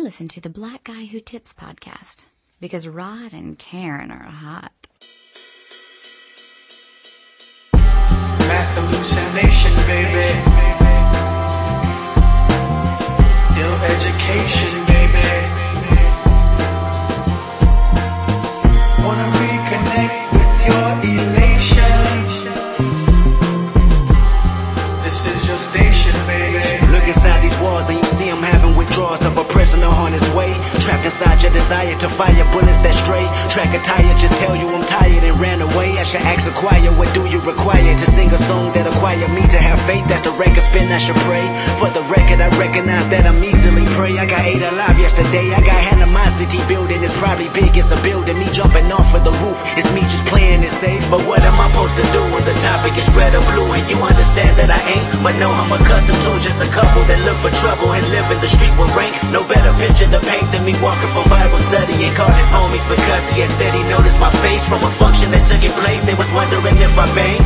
I listen to the Black Guy Who Tips podcast because Rod and Karen are hot. Mass hallucination, baby. Ill education, baby. Wanna reconnect with your elation. This is your station, baby. Look inside these walls and you see him having withdrawals of a prisoner on his way. Trapped inside your desire to fire bullets that stray. Track a tire, just tell you I'm tired and ran away. I should ask a choir, what do you require to sing a song that acquire me to have faith? That's the record spin, I should pray. For the record, I recognize that I'm easily prey. I got eight alive yesterday. I got animosity building. It's probably big, it's a building. Me jumping off of the roof. It's me just playing it safe. But what am I supposed to do when the topic is red or blue? And you understand that I ain't, but know I'm accustomed to just a couple that look for trouble and live in the street with rank. No better picture to paint than me walking from Bible study and called his homies because he had said he noticed my face from a function that took place. They was wondering if I bang.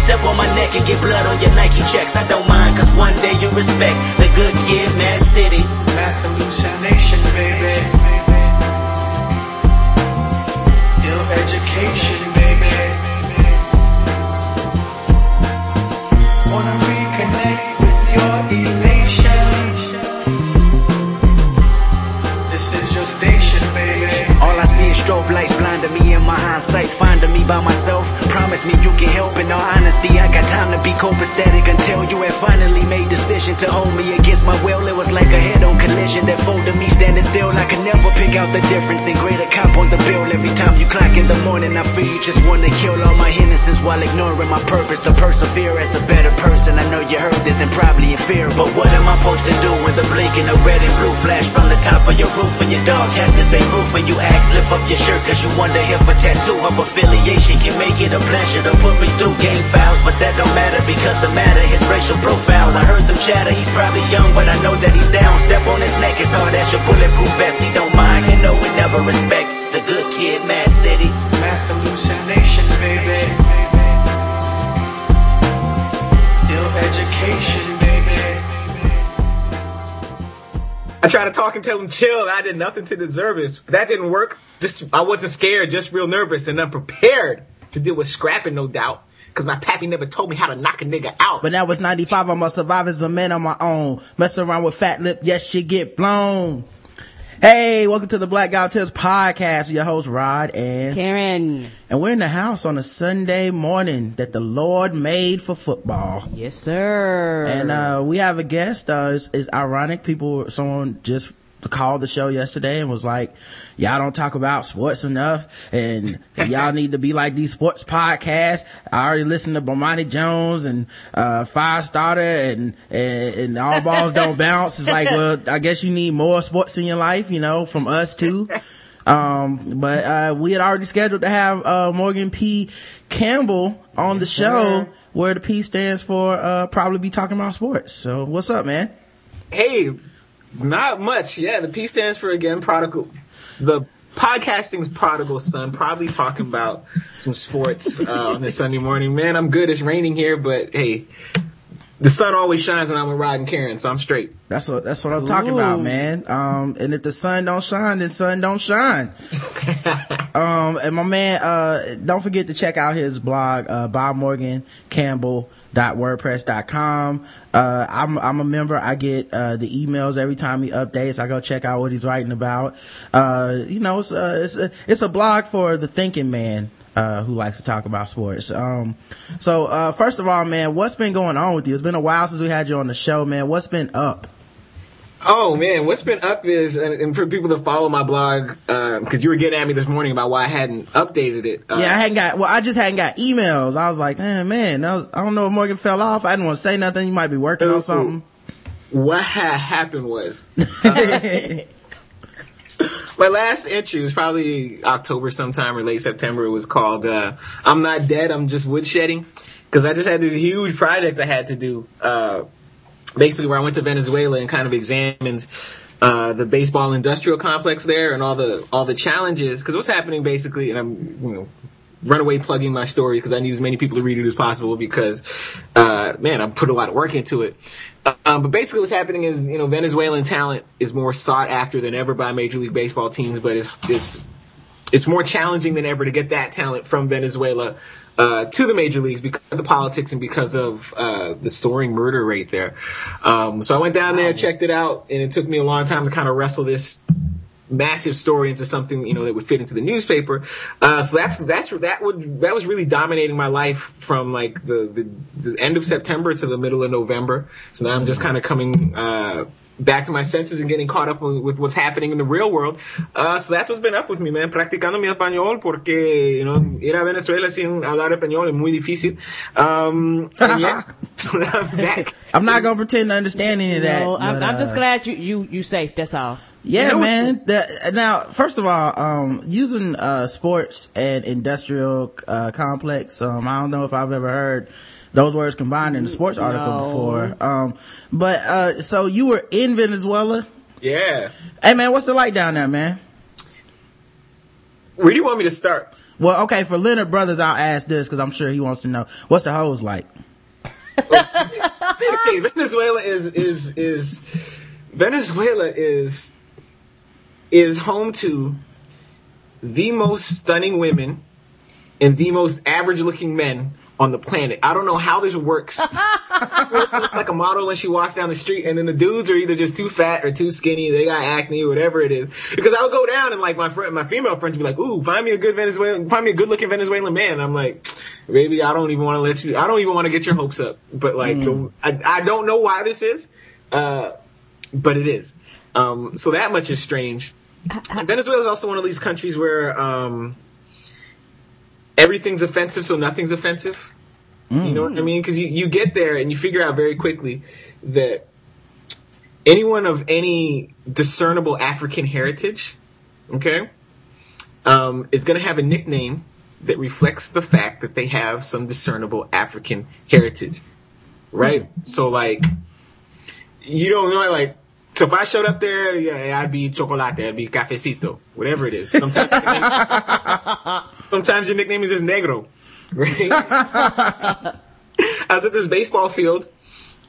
Step on my neck and get blood on your Nike checks. I don't mind, cause one day you respect the good kid, Mad City. Mass hallucination, baby. Ill education, baby. Strobe lights blinding me in my hindsight, finding me by myself. Promise me you can help. In all honesty, I got time to be copacetic until you had finally made decision to hold me against my will. It was like a head-on collision that folded me standing still. I could never pick out the difference in greater cop on the bill. Every time you clock in the morning, I feel you just wanna kill all my innocence while ignoring my purpose to persevere as a better person. I know you heard this and probably in fear, but what am I supposed to do when the blinking of red and blue flash from the top of your roof and your dog has to say roof and you ask lift up your shirt cause you wonder if a tattoo of affiliation can make it a pleasure to put me through game files, but that don't matter because the matter is racial profile. I heard them chatter, he's probably young, but I know that he's down. Step on his neck, it's hard as your bulletproof vest. He don't mind, you know we never respect the good kid, Mad City. Mass hallucination, baby. Ill education, baby. I tried to talk and tell him chill. I did nothing to deserve it. That didn't work. Just I wasn't scared, just real nervous and unprepared to deal with scrapping, no doubt. Cause my pappy never told me how to knock a nigga out. But now it's 95, I'm a survivor as a man on my own. Mess around with fat lip, yes, she get blown. Hey, welcome to the Black Guy Tips podcast. Your host Rod and Karen. and we're in the house on a Sunday morning that the Lord made for football. Yes, sir. And uh, we have a guest. Uh, it's, it's ironic. People, someone just called the show yesterday and was like, "Y'all don't talk about sports enough, and y'all need to be like these sports podcasts." I already listened to Bomani Jones and uh, Five Starter and, and and All Balls Don't Bounce. It's like, well, I guess you need more sports in your life, you know, from us too. Um, but, uh, we had already scheduled to have, uh, Morgan P. Campbell on the show where the P stands for, uh, probably be talking about sports. So what's up, man? hey, not much. Yeah, the P stands for again prodigal. The podcasting's prodigal son. Probably talking about some sports uh, on this Sunday morning. Man, I'm good. It's raining here, but hey, the sun always shines when I'm with Rod and Karen, so I'm straight. That's what, that's what I'm talking about, man. Um, and if the sun don't shine, then sun don't shine. um, and my man, uh, don't forget to check out his blog, uh, Bob Morgan Campbell wordpress.com uh i'm i'm a member i get uh the emails every time he updates i go check out what he's writing about uh you know it's uh, it's a, it's a blog for the thinking man uh who likes to talk about sports. Um so uh first of all man what's been going on with you? It's been a while since we had you on the show man. What's been up? Oh man, what's been up is, and, for people that follow my blog, because you were getting at me this morning about why I hadn't updated it. Uh, yeah i hadn't got well i just hadn't got emails. I was like eh, man that was, i don't know if morgan fell off. I didn't want to say nothing. You might be working on something. What had happened was, my last entry was probably October sometime or late September. It was called uh, "I'm Not Dead, I'm Just Woodshedding," because I just had this huge project I had to do. Uh, basically, where I went to Venezuela and kind of examined uh, the baseball industrial complex there and all the all the challenges. Because what's happening basically, and I'm you know run away plugging my story because I need as many people to read it as possible because, uh, man, I put a lot of work into it. Um, but basically what's happening is, you know, Venezuelan talent is more sought after than ever by Major League Baseball teams, but it's, it's, it's more challenging than ever to get that talent from Venezuela uh, to the major leagues because of the politics and because of uh, the soaring murder rate there. Um, so I went down there, checked it out, and it took me a long time to kind of wrestle this massive story into something you know that would fit into the newspaper. Uh, so that's that's that would that was really dominating my life from like the, the, the end of September to the middle of November. So now I'm just kind of coming. Uh, back to my senses and getting caught up with, with what's happening in the real world. Uh, so that's what's been up with me, man. Practicando mi español porque, you know, ir a Venezuela sin hablar español es muy difícil. Um, and yeah, I'm back. I'm not gonna pretend to understand any of that. No, I'm, but, I'm just uh, glad you you you safe. That's all. Yeah, man. The, now, first of all, um, using uh, sports and industrial uh, complex. Um, I don't know if I've ever heard those words combined in a sports article No. before. Um, but uh, so you were in Venezuela. Yeah. Hey, man, what's it like down there, man? Where do you want me to start? Well, okay, for Leonard Brothers, I'll ask this because I'm sure he wants to know what's the hose like. okay, Venezuela is is is Venezuela is is home to the most stunning women and the most average looking men on the planet. I don't know how this works. Like a model when she walks down the street, and then the dudes are either just too fat or too skinny. They got acne, whatever it is. Because I would go down and like my friend, my female friends would be like, "Ooh, find me a good Venezuelan, find me a good looking Venezuelan man." I'm like, "Baby, I don't even want to let you. I don't even want to get your hopes up." But like, the, I, I don't know why this is, uh, but it is. Um, so that much is strange. Venezuela is also one of these countries where um, everything's offensive, so nothing's offensive. You know what I mean? Because you, you get there and you figure out very quickly that anyone of any discernible African heritage, okay, um, is going to have a nickname that reflects the fact that they have some discernible African heritage, right? So like, you don't know like. So if I showed up there, yeah, I'd be chocolate, I'd be cafecito, whatever it is. Sometimes, sometimes your nickname is just negro, right? I was at this baseball field.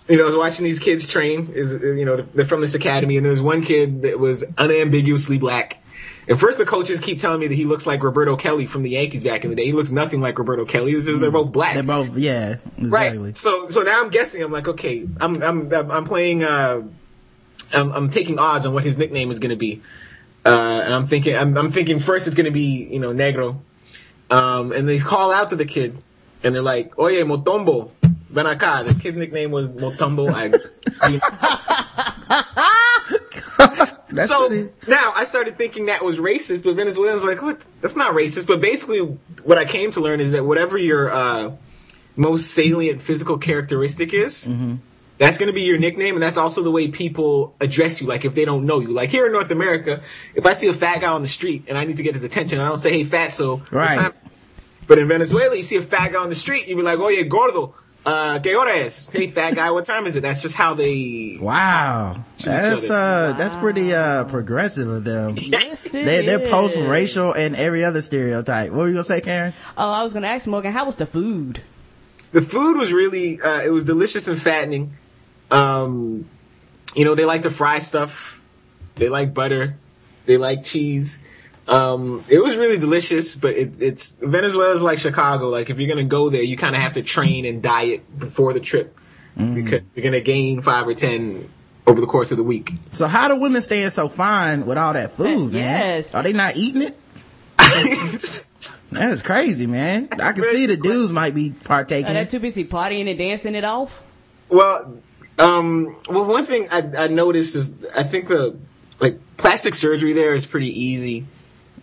You know, I was watching these kids train. Is you know they're from this academy, and there was one kid that was unambiguously black. And first, the coaches keep telling me that he looks like Roberto Kelly from the Yankees back in the day. He looks nothing like Roberto Kelly. It's just they're both black. They're both, yeah, exactly. Right. So so now I'm guessing. I'm like, okay, I'm I'm I'm playing. Uh, I'm I'm taking odds on what his nickname is going to be. Uh, and I'm thinking, I'm, I'm thinking first it's going to be, you know, Negro. Um, and they call out to the kid, and they're like, "Oye, Mutombo, ven acá." This kid's nickname was Mutombo. I, That's so now I started thinking that was racist, but Venezuelans like, what? That's not racist. But basically, what I came to learn is that whatever your uh, most salient physical characteristic is, that's going to be your nickname, and that's also the way people address you. Like if they don't know you, like here in North America, if I see a fat guy on the street and I need to get his attention, I don't say, "Hey, fat." So Right. time- But in Venezuela, you see a fat guy on the street, you be like, "Oye, gordo." Uh, ¿qué hora es? Hey, fat guy, what time is it? That's just how they Wow, that's other. uh, that's pretty uh progressive of them. Yes, it They, they're post racial and every other stereotype. What were you gonna say, Karen? Oh, I was gonna ask Morgan, how was the food? the food was really uh, it was delicious and fattening um you know they like to fry stuff they like butter they like cheese um it was really delicious but it, it's venezuela's like chicago like if you're gonna go there you kind of have to train and diet before the trip because you're gonna gain five or ten over the course of the week So how do women staying so fine with all that food, man? Yes. Are they not eating it? That's crazy, man. I can see the dudes might be partaking. Are they too busy partying and dancing it off? Well, um, well, one thing I, I noticed is I think the like plastic surgery there is pretty easy.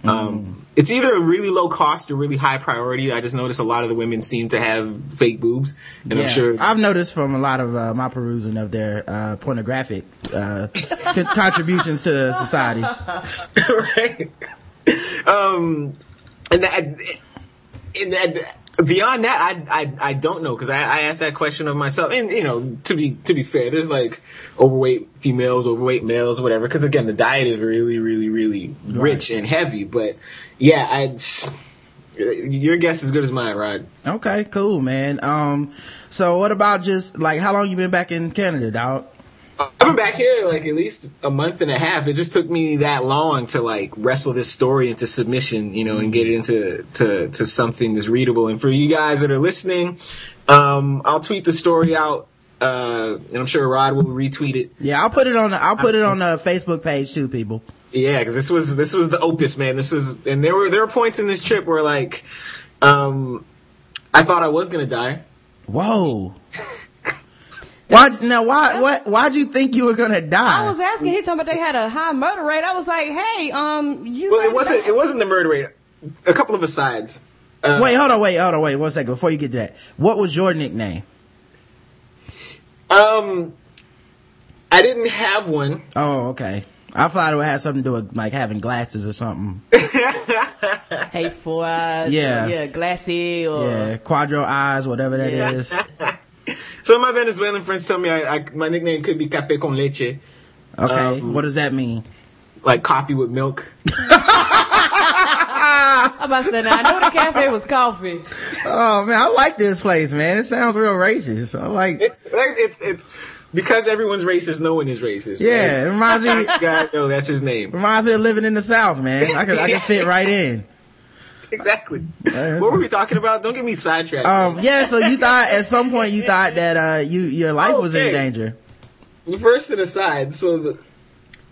Um, it's either a really low cost or really high priority. I just noticed a lot of the women seem to have fake boobs, and yeah. I'm sure. I've noticed from a lot of uh, my perusing of their uh, pornographic uh, con- contributions to society. right. Um, and that, and that, beyond that, I, I, I don't know because I, I asked that question of myself. And you know, to be to be fair, there's like overweight females, overweight males, whatever. Because again, the diet is really, really, really rich and heavy. But yeah, I. Your guess is as good as mine, Rod. Okay, cool, man. Um, so what about just like how long you been back in Canada, dog? I've been back here like at least a month and a half. It just took me that long to like wrestle this story into submission, you know, and get it into to to something that's readable. And for you guys that are listening, um, I'll tweet the story out, uh, and I'm sure Rod will retweet it. Yeah, I'll put it on. The, I'll put it on the Facebook page too, people. Yeah, because this was this was the opus, man. This is, and there were there were points in this trip where like, um, I thought I was gonna die. Whoa. Why now? Why what? Why'd you think you were gonna die? I was asking. He told me they had a high murder rate. I was like, hey, um, you. Well, it wasn't it wasn't the murder rate. A couple of asides. Uh, wait, hold on, wait, hold on, wait, one second before you get to that. What was your nickname? Um, I didn't have one. Oh, okay. I thought it would have something to do with like having glasses or something. Hey, four eyes. Yeah. yeah, glassy or. Yeah, quadro eyes, whatever that Yeah. is. So my Venezuelan friends tell me I, I my nickname could be Cafe con leche, Okay, Um, what does that mean? like coffee with milk. I'm about to say, now I know the cafe was coffee. Oh man, I like this place, man. It sounds real racist. I like. It's it's it's because everyone's racist. No one is racist. Yeah, it reminds me. God, no, that's his name. Reminds me of living in the South, man. I could, I could fit right in. Exactly. What were we talking about? Don't get me sidetracked. Um, yeah, so you thought, at some point you thought that, uh, you, your life was in Okay. danger. First and aside, so the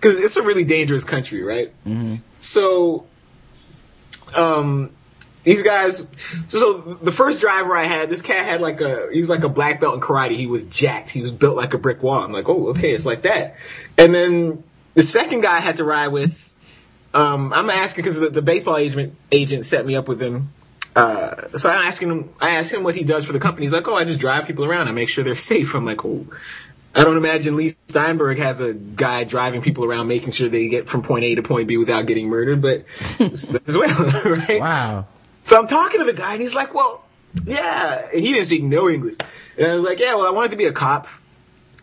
because it's a really dangerous country, right? Mm-hmm. So, um, these guys. So the first driver I had, this cat had like a he was like a black belt in karate. He was jacked. He was built like a brick wall. I'm like, oh, okay, it's like that. And then the second guy I had to ride with. Um, I'm asking because the, the baseball agent agent set me up with him. Uh, so I'm asking him. I asked him what he does for the company. He's like, "Oh, I just drive people around. I make sure they're safe." I'm like, "Oh, I don't imagine Leigh Steinberg has a guy driving people around, making sure they get from point A to point B without getting murdered." But it's Venezuela, right? Wow. So I'm talking to the guy, and he's like, "Well, yeah." And he didn't speak no English, and I was like, "Yeah, well, I wanted to be a cop."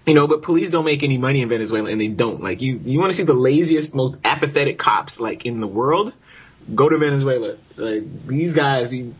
You know, but police don't make any money in Venezuela, and they don't. Like, you, you want to see the laziest, most apathetic cops, like, in the world? Go to Venezuela. Like, these guys, you,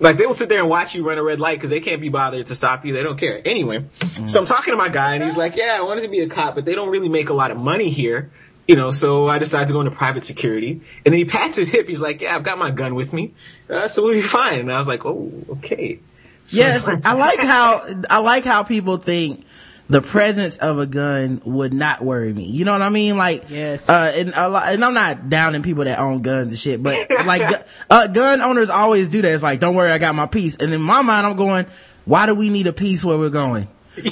like, they will sit there and watch you run a red light because they can't be bothered to stop you. They don't care. Anyway, so I'm talking to my guy, and he's like, yeah, I wanted to be a cop, but they don't really make a lot of money here. You know, so I decided to go into private security. And then he pats his hip. He's like, yeah, I've got my gun with me. Uh, so we'll be fine. And I was like, oh, okay. So- Yes, I like how, I like how people think the presence of a gun would not worry me. You know what I mean? Like, Yes. uh, and a lot, and I'm not downing people that own guns and shit, but like, uh, gun owners always do that. It's like, don't worry, I got my piece. And in my mind, I'm going, why do we need a piece where we're going?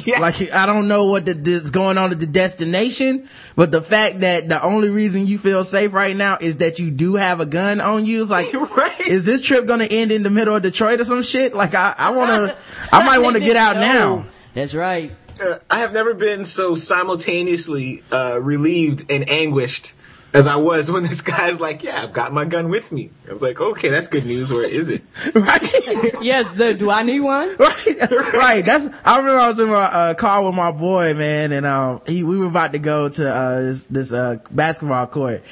Yes. Like, I don't know what the, is going on at the destination, but the fact that the only reason you feel safe right now is that you do have a gun on you. It's like, Right. is this trip gonna end in the middle of Detroit or some shit? Like, I, I wanna, I might wanna get out No. now. That's right. Uh, I have never been so simultaneously uh, relieved and anguished as I was when this guy's like, "Yeah, I've got my gun with me." I was like, "Okay, that's good news, Where is it?" Right? Yes, the, do I need one? right, right. That's. I remember I was in my uh, car with my boy, man, and um, he we were about to go to uh this this uh basketball court,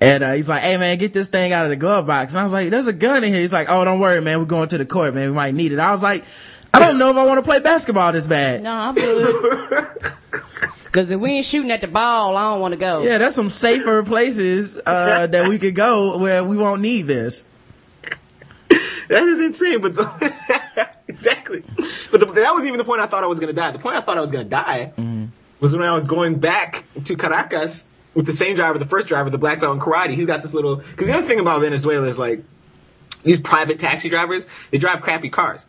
and uh, he's like, "Hey, man, get this thing out of the glove box." And I was like, "There's a gun in here." He's like, "Oh, don't worry, man, we're going to the court, man. We might need it." I was like, "I don't know if I want to play basketball this bad." No, I'm good. Cause if we ain't shooting at the ball, I don't want to go. Yeah, there's some safer places uh that we could go where we won't need this. That is insane, but the, exactly. But the, that was even the point I thought I was going to die. The point I thought I was going to die was when I was going back to Caracas with the same driver, the first driver, the black belt in karate. He's got this little. Because the other thing about Venezuela is like these private taxi drivers, they drive crappy cars.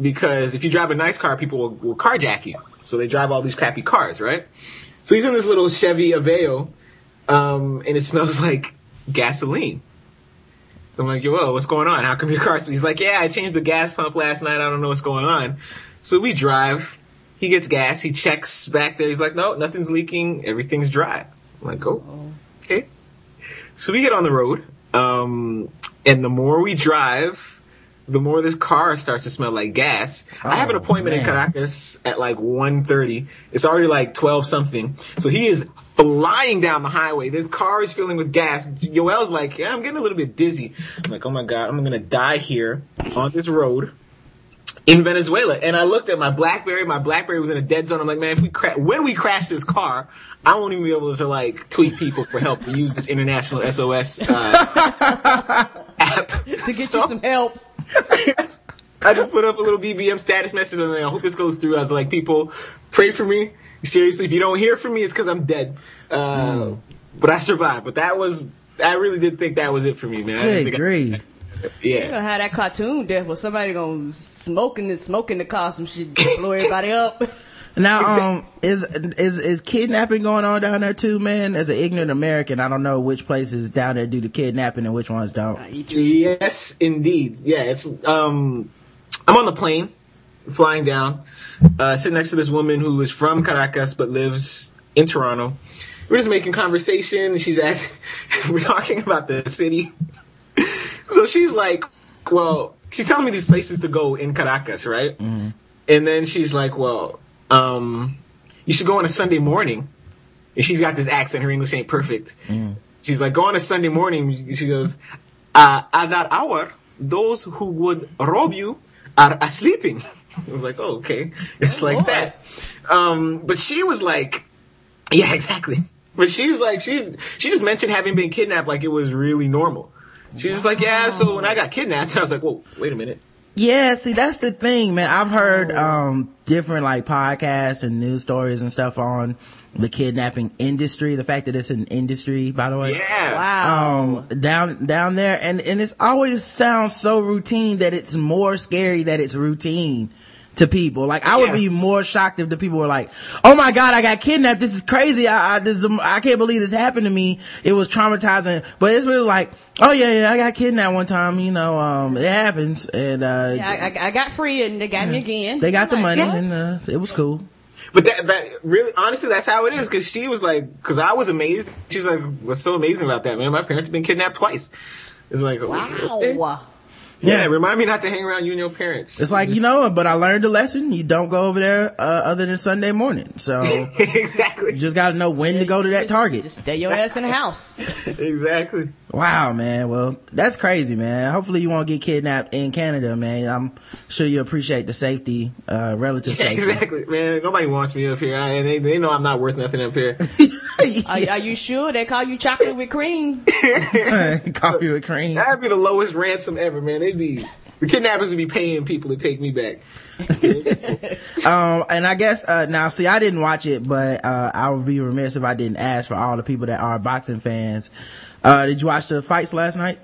Because if you drive a nice car, people will, will carjack you. So they drive all these crappy cars, right? So he's in this little Chevy Aveo, um, and it smells like gasoline. So I'm like, yo, what's going on? How come your car's? He's like, yeah, I changed the gas pump last night. I don't know what's going on. So we drive. He gets gas. He checks back there. He's like, no, nothing's leaking. Everything's dry. I'm like, oh, okay. So we get on the road. Um, and the more we drive, the more this car starts to smell like gas. I have an Oh, appointment in. Caracas at like 1.30. It's already like 12 something. So he is flying down the highway. This car is filling with gas. Yoel's like, yeah, I'm getting a little bit dizzy. I'm like, oh my God, I'm going to die here on this road in Venezuela. And I looked at my BlackBerry. My BlackBerry was in a dead zone. I'm like, man, if we cra- when we crash this car, I won't even be able to like tweet people for help to use this international SOS uh, app To get So- you some help. I just put up a little BBM status message and I hope this goes through. I was like, people, pray for me. Seriously, if you don't hear from me, it's because I'm dead. Uh, But I survived. But that was, I really did think that was it for me, man. I didn't Good think I- grief. You yeah. gonna have that cartoon death where somebody gonna smoking and smoking the car some shit blow everybody up. Now, um, is is is kidnapping going on down there too, man? As an ignorant American, I don't know which places down there do the kidnapping and which ones don't. Yes, indeed. Yeah, it's um, I'm on the plane, flying down, uh, sitting next to this woman who is from Caracas but lives in Toronto. We're just making conversation. She's asking, we're talking about the city. so she's like, well, she's telling me these places to go in Caracas, right? And then she's like, well, um, you should go on a Sunday morning. And she's got this accent. Her English ain't perfect. She's like, go on a Sunday morning. She goes, uh, at that hour, those who would rob you are sleeping. I was like, oh, okay. It's like that. Um, but she was like, yeah, exactly. But she was like, she, she just mentioned having been kidnapped like it was really normal. She was just like, yeah, so when I got kidnapped, I was like, whoa, wait a minute. Yeah, see, that's the thing, man. I've heard, um, different like podcasts and news stories and stuff on the kidnapping industry. The fact that it's an industry, by the way. Yeah. Wow. Um, down, down there. And, and it's always sounds so routine that it's more scary that it's routine to people. Like I would be more shocked if the people were like, "Oh my god, I got kidnapped. This is crazy. I, I, this I can't believe this happened to me. It was traumatizing." But it's really like, "Oh yeah, yeah, I got kidnapped one time. You know, um, it happens." And uh, Yeah, I, I, I got free and they got me again. they got the I'm like, money, what? and uh, it was cool. But that, but really, honestly, that's how it is. Because she was like, because I was amazed. She was like, what's so amazing about that, man? My parents have been kidnapped twice. It's like, wow. okay. Wow. yeah. Remind me not to hang around you and your parents. It's like you know, but I learned a lesson. You don't go over there uh, other than Sunday morning. So exactly. you just got to know when to go to that Just- Target. Just stay your ass in the house. exactly. Wow, man. Well, that's crazy, man. Hopefully you won't get kidnapped in Canada, man. I'm sure you appreciate the safety, uh, relative Yeah, safety. exactly, man. Nobody wants me up here, I, and they, they know I'm not worth nothing up here. Are, are you sure they call you chocolate with cream? Coffee with cream. That'd be the lowest ransom ever, man. They'd be the kidnappers would be paying people to take me back. Um, and I guess, uh, now see, I didn't watch it, but, uh, I would be remiss if I didn't ask for all the people that are boxing fans. Uh, did you watch the fights last night?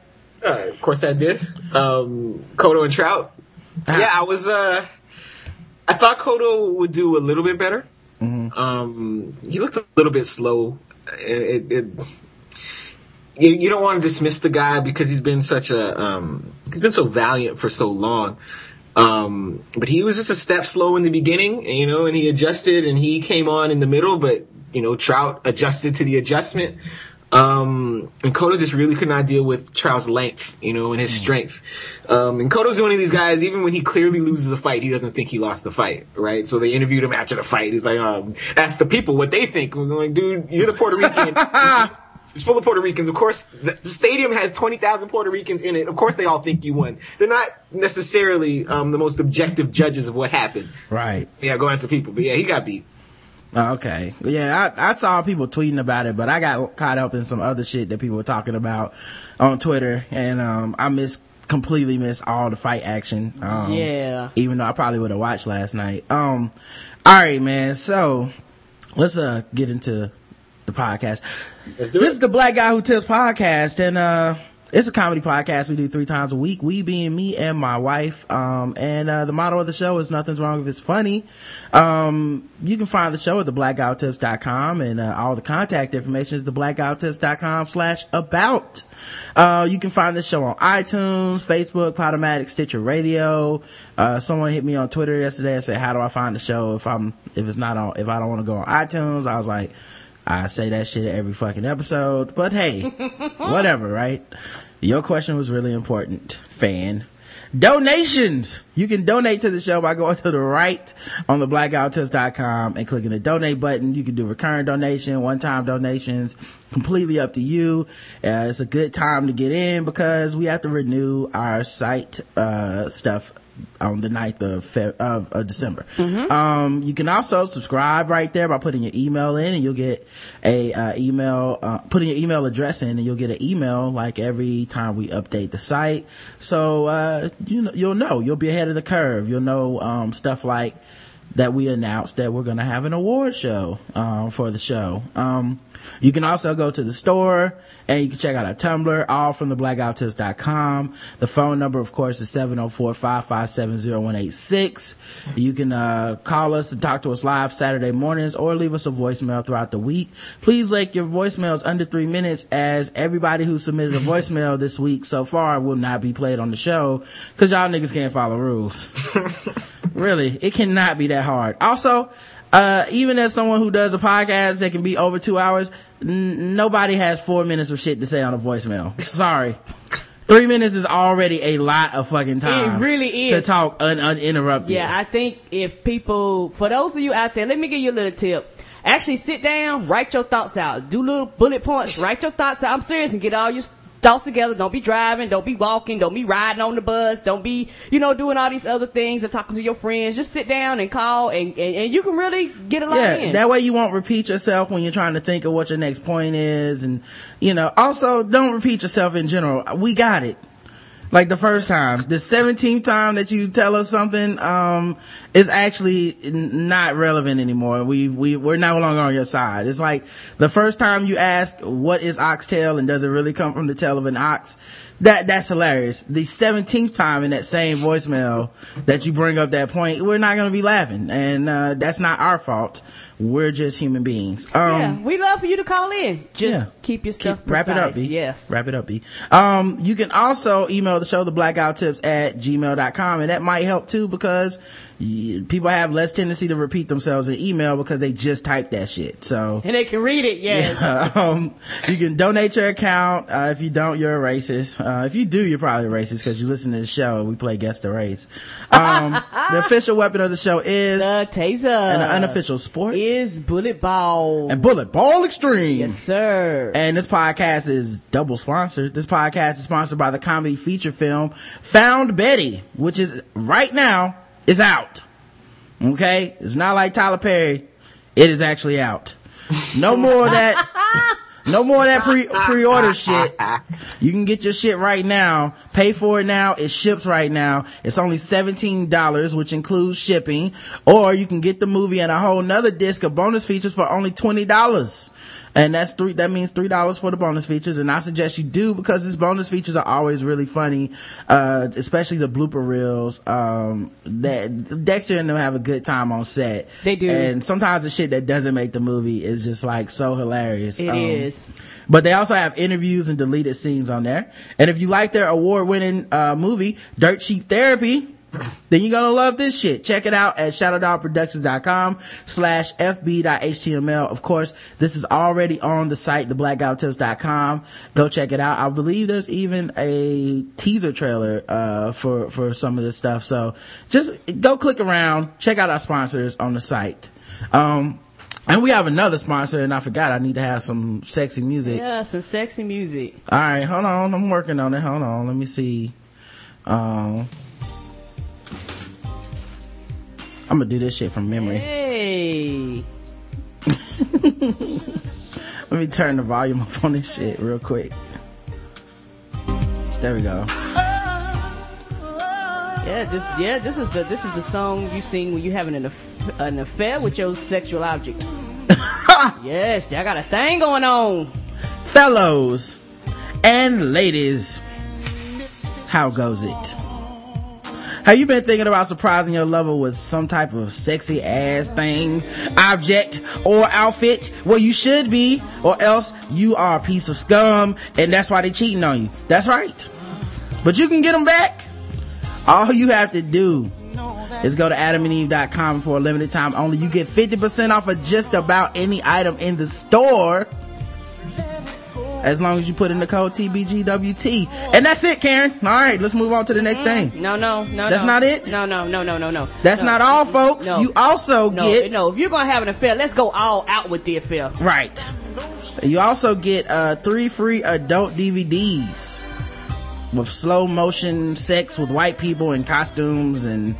Uh, of course, I did. Um, Cotto and Trout. Yeah, I was. Uh, I thought Cotto would do a little bit better. Um, he looked a little bit slow. It, it, it, you, you don't want to dismiss the guy because he's been such a um, he's been so valiant for so long. Um, but he was just a step slow in the beginning, you know, and he adjusted and he came on in the middle, but you know, Trout adjusted to the adjustment. Um, and Cotto just really could not deal with Trout's length, you know, and his strength. Um, and Cotto's one of these guys, even when he clearly loses a fight, he doesn't think he lost the fight, right? So they interviewed him after the fight. He's like, um, that's the people, what they think. I'm like, dude, you're the Puerto Rican. It's full of Puerto Ricans. Of course, the the stadium has 20,000 Puerto Ricans in it. Of course, they all think you won. They're not necessarily um, the most objective judges of what happened. Right. Yeah, go ask the people. But yeah, he got beat. Oh, Okay. Yeah, I, I saw people tweeting about it, but I got caught up in some other shit that people were talking about on Twitter and, um, I missed, completely missed all the fight action. Um, Yeah. Even though I probably would have watched last night. Um, alright, man. So, let's, uh, get into the podcast. Let's do This it. is the Black Guy Who Tips podcast and, uh, it's a comedy podcast we do three times a week. We being me and my wife. Um, and, uh, the motto of the show is nothing's wrong if it's funny. Um, you can find the show at theblackguywhotips.com and, uh, all the contact information is theblackguywhotips.com slash about. Uh, you can find this show on iTunes, Facebook, Podomatic, Stitcher Radio. Uh, someone hit me on Twitter yesterday and said, how do I find the show if I'm, if it's not on, if I don't want to go on iTunes? I was like, I say that shit every fucking episode, but hey, whatever, right? Your question was really important, fan. Donations. You can donate to the show by going to the right on the blackouttips.com and clicking the donate button. You can do recurring donation, one-time donations, completely up to you. Uh, it's a good time to get in because we have to renew our site, uh, stuff on the 9th of, Feb- of, of December. Um, you can also subscribe right there by putting your email in and you'll get a, uh, email, uh, putting your email address in and you'll get an email like every time we update the site. So, uh, you know, you'll know, you'll be ahead of the curve. You'll know, um, stuff like, that we announced that we're going to have an award show um, for the show. Um, you can also go to the store and you can check out our Tumblr, all from the blackouttips.com. The phone number, of course, is 704-557-0186. You can uh, call us and talk to us live Saturday mornings or leave us a voicemail throughout the week. Please make your voicemails under three minutes as everybody who submitted a voicemail this week so far will not be played on the show because y'all niggas can't follow rules. really, it cannot be that hard. Also, uh, even as someone who does a podcast that can be over two hours, n- nobody has four minutes of shit to say on a voicemail. Sorry. Three minutes is already a lot of fucking time. It really is. To talk un- uninterrupted. Yeah, I think if people, for those of you out there, let me give you a little tip. Actually sit down, write your thoughts out. Do little bullet points, write your thoughts out. I'm serious and get all your thoughts together. Don't be driving, don't be walking, don't be riding on the bus, don't be, you know, doing all these other things and talking to your friends. Just sit down and call and, and, and you can really get a lot yeah, in. that way you won't repeat yourself when you're trying to think of what your next point is. And, you know, also don't repeat yourself in general. We got it. Like the first time, the 17th time that you tell us something, um, is actually not relevant anymore. We, we, we're no longer on your side. It's like the first time you ask, what is oxtail and does it really come from the tail of an ox? That, that's hilarious. The 17th time in that same voicemail that you bring up that point, we're not going to be laughing. And, uh, that's not our fault. We're just human beings. Um, yeah, we love for you to call in. Just yeah. keep your stuff Keep- wrap it up. B. Yes. Wrap it up, B. Um, you can also email the show, the blackout tips at gmail.com. And that might help too because people have less tendency to repeat themselves in email because they just type that shit. So, And they can read it, yes. um, you can donate your account. Uh, if you don't, you're a racist. Uh, if you do, you're probably a racist because you listen to the show and we play guess the race. Um, the official weapon of the show is The taser. And an unofficial sport is bullet ball. and bullet ball extreme. yes, sir. And this podcast is double sponsored. This podcast is sponsored by the comedy feature film Found Betty, which is right now is out. Okay? It's not like Tyler Perry. It is actually out. No more of that. No more of that pre pre-order shit. You can get your shit right now. Pay for it now. It ships right now. It's only $17, which includes shipping. Or you can get the movie and a whole nother disc of bonus features for only $20. And that's three, that means $3 for the bonus features. And I suggest you do because these bonus features are always really funny. Uh, especially the blooper reels. Um, that Dexter and them have a good time on set. They do. And sometimes the shit that doesn't make the movie is just like so hilarious. It Um, is. but they also have interviews and deleted scenes on there. And if you like their award winning, uh, movie, Dirt Cheap Therapy, then you're gonna love this shit. Check it out at shadowdogproductions.com slash fb.html. Of course, this is already on the site, theblackguywhotips.com. Go check it out. I believe there's even a teaser trailer, uh, for, for some of this stuff. So just go click around, check out our sponsors on the site. Um, and we have another sponsor, and I forgot I need to have some sexy music. Yeah, some sexy music. All right, hold on. I'm working on it. Hold on. Let me see. Um, I'm gonna do this shit from memory. Hey. Let me turn the volume up on this shit real quick. There we go. Yeah, this yeah, this is the this is the song you sing when you having an aff- an affair with your sexual object. yes, y'all got a thing going on. Fellows and ladies, how goes it? Have you been thinking about surprising your lover with some type of sexy ass thing, object, or outfit? Well, you should be, or else you are a piece of scum, and that's why they're cheating on you. That's right. But you can get them back. All you have to do is go to adamandeve.com for a limited time only. You get 50% off of just about any item in the store. As long as you put in the code TBGWT. And that's it, Karen. All right, let's move on to the next thing. No, no, no. That's no. not it? No, no, no, no, no, no. That's No. not all, folks. No. You also get no. If you're gonna have an affair, let's go all out with the affair. right. You also get uh three free adult DVDs with slow motion sex with white people in costumes and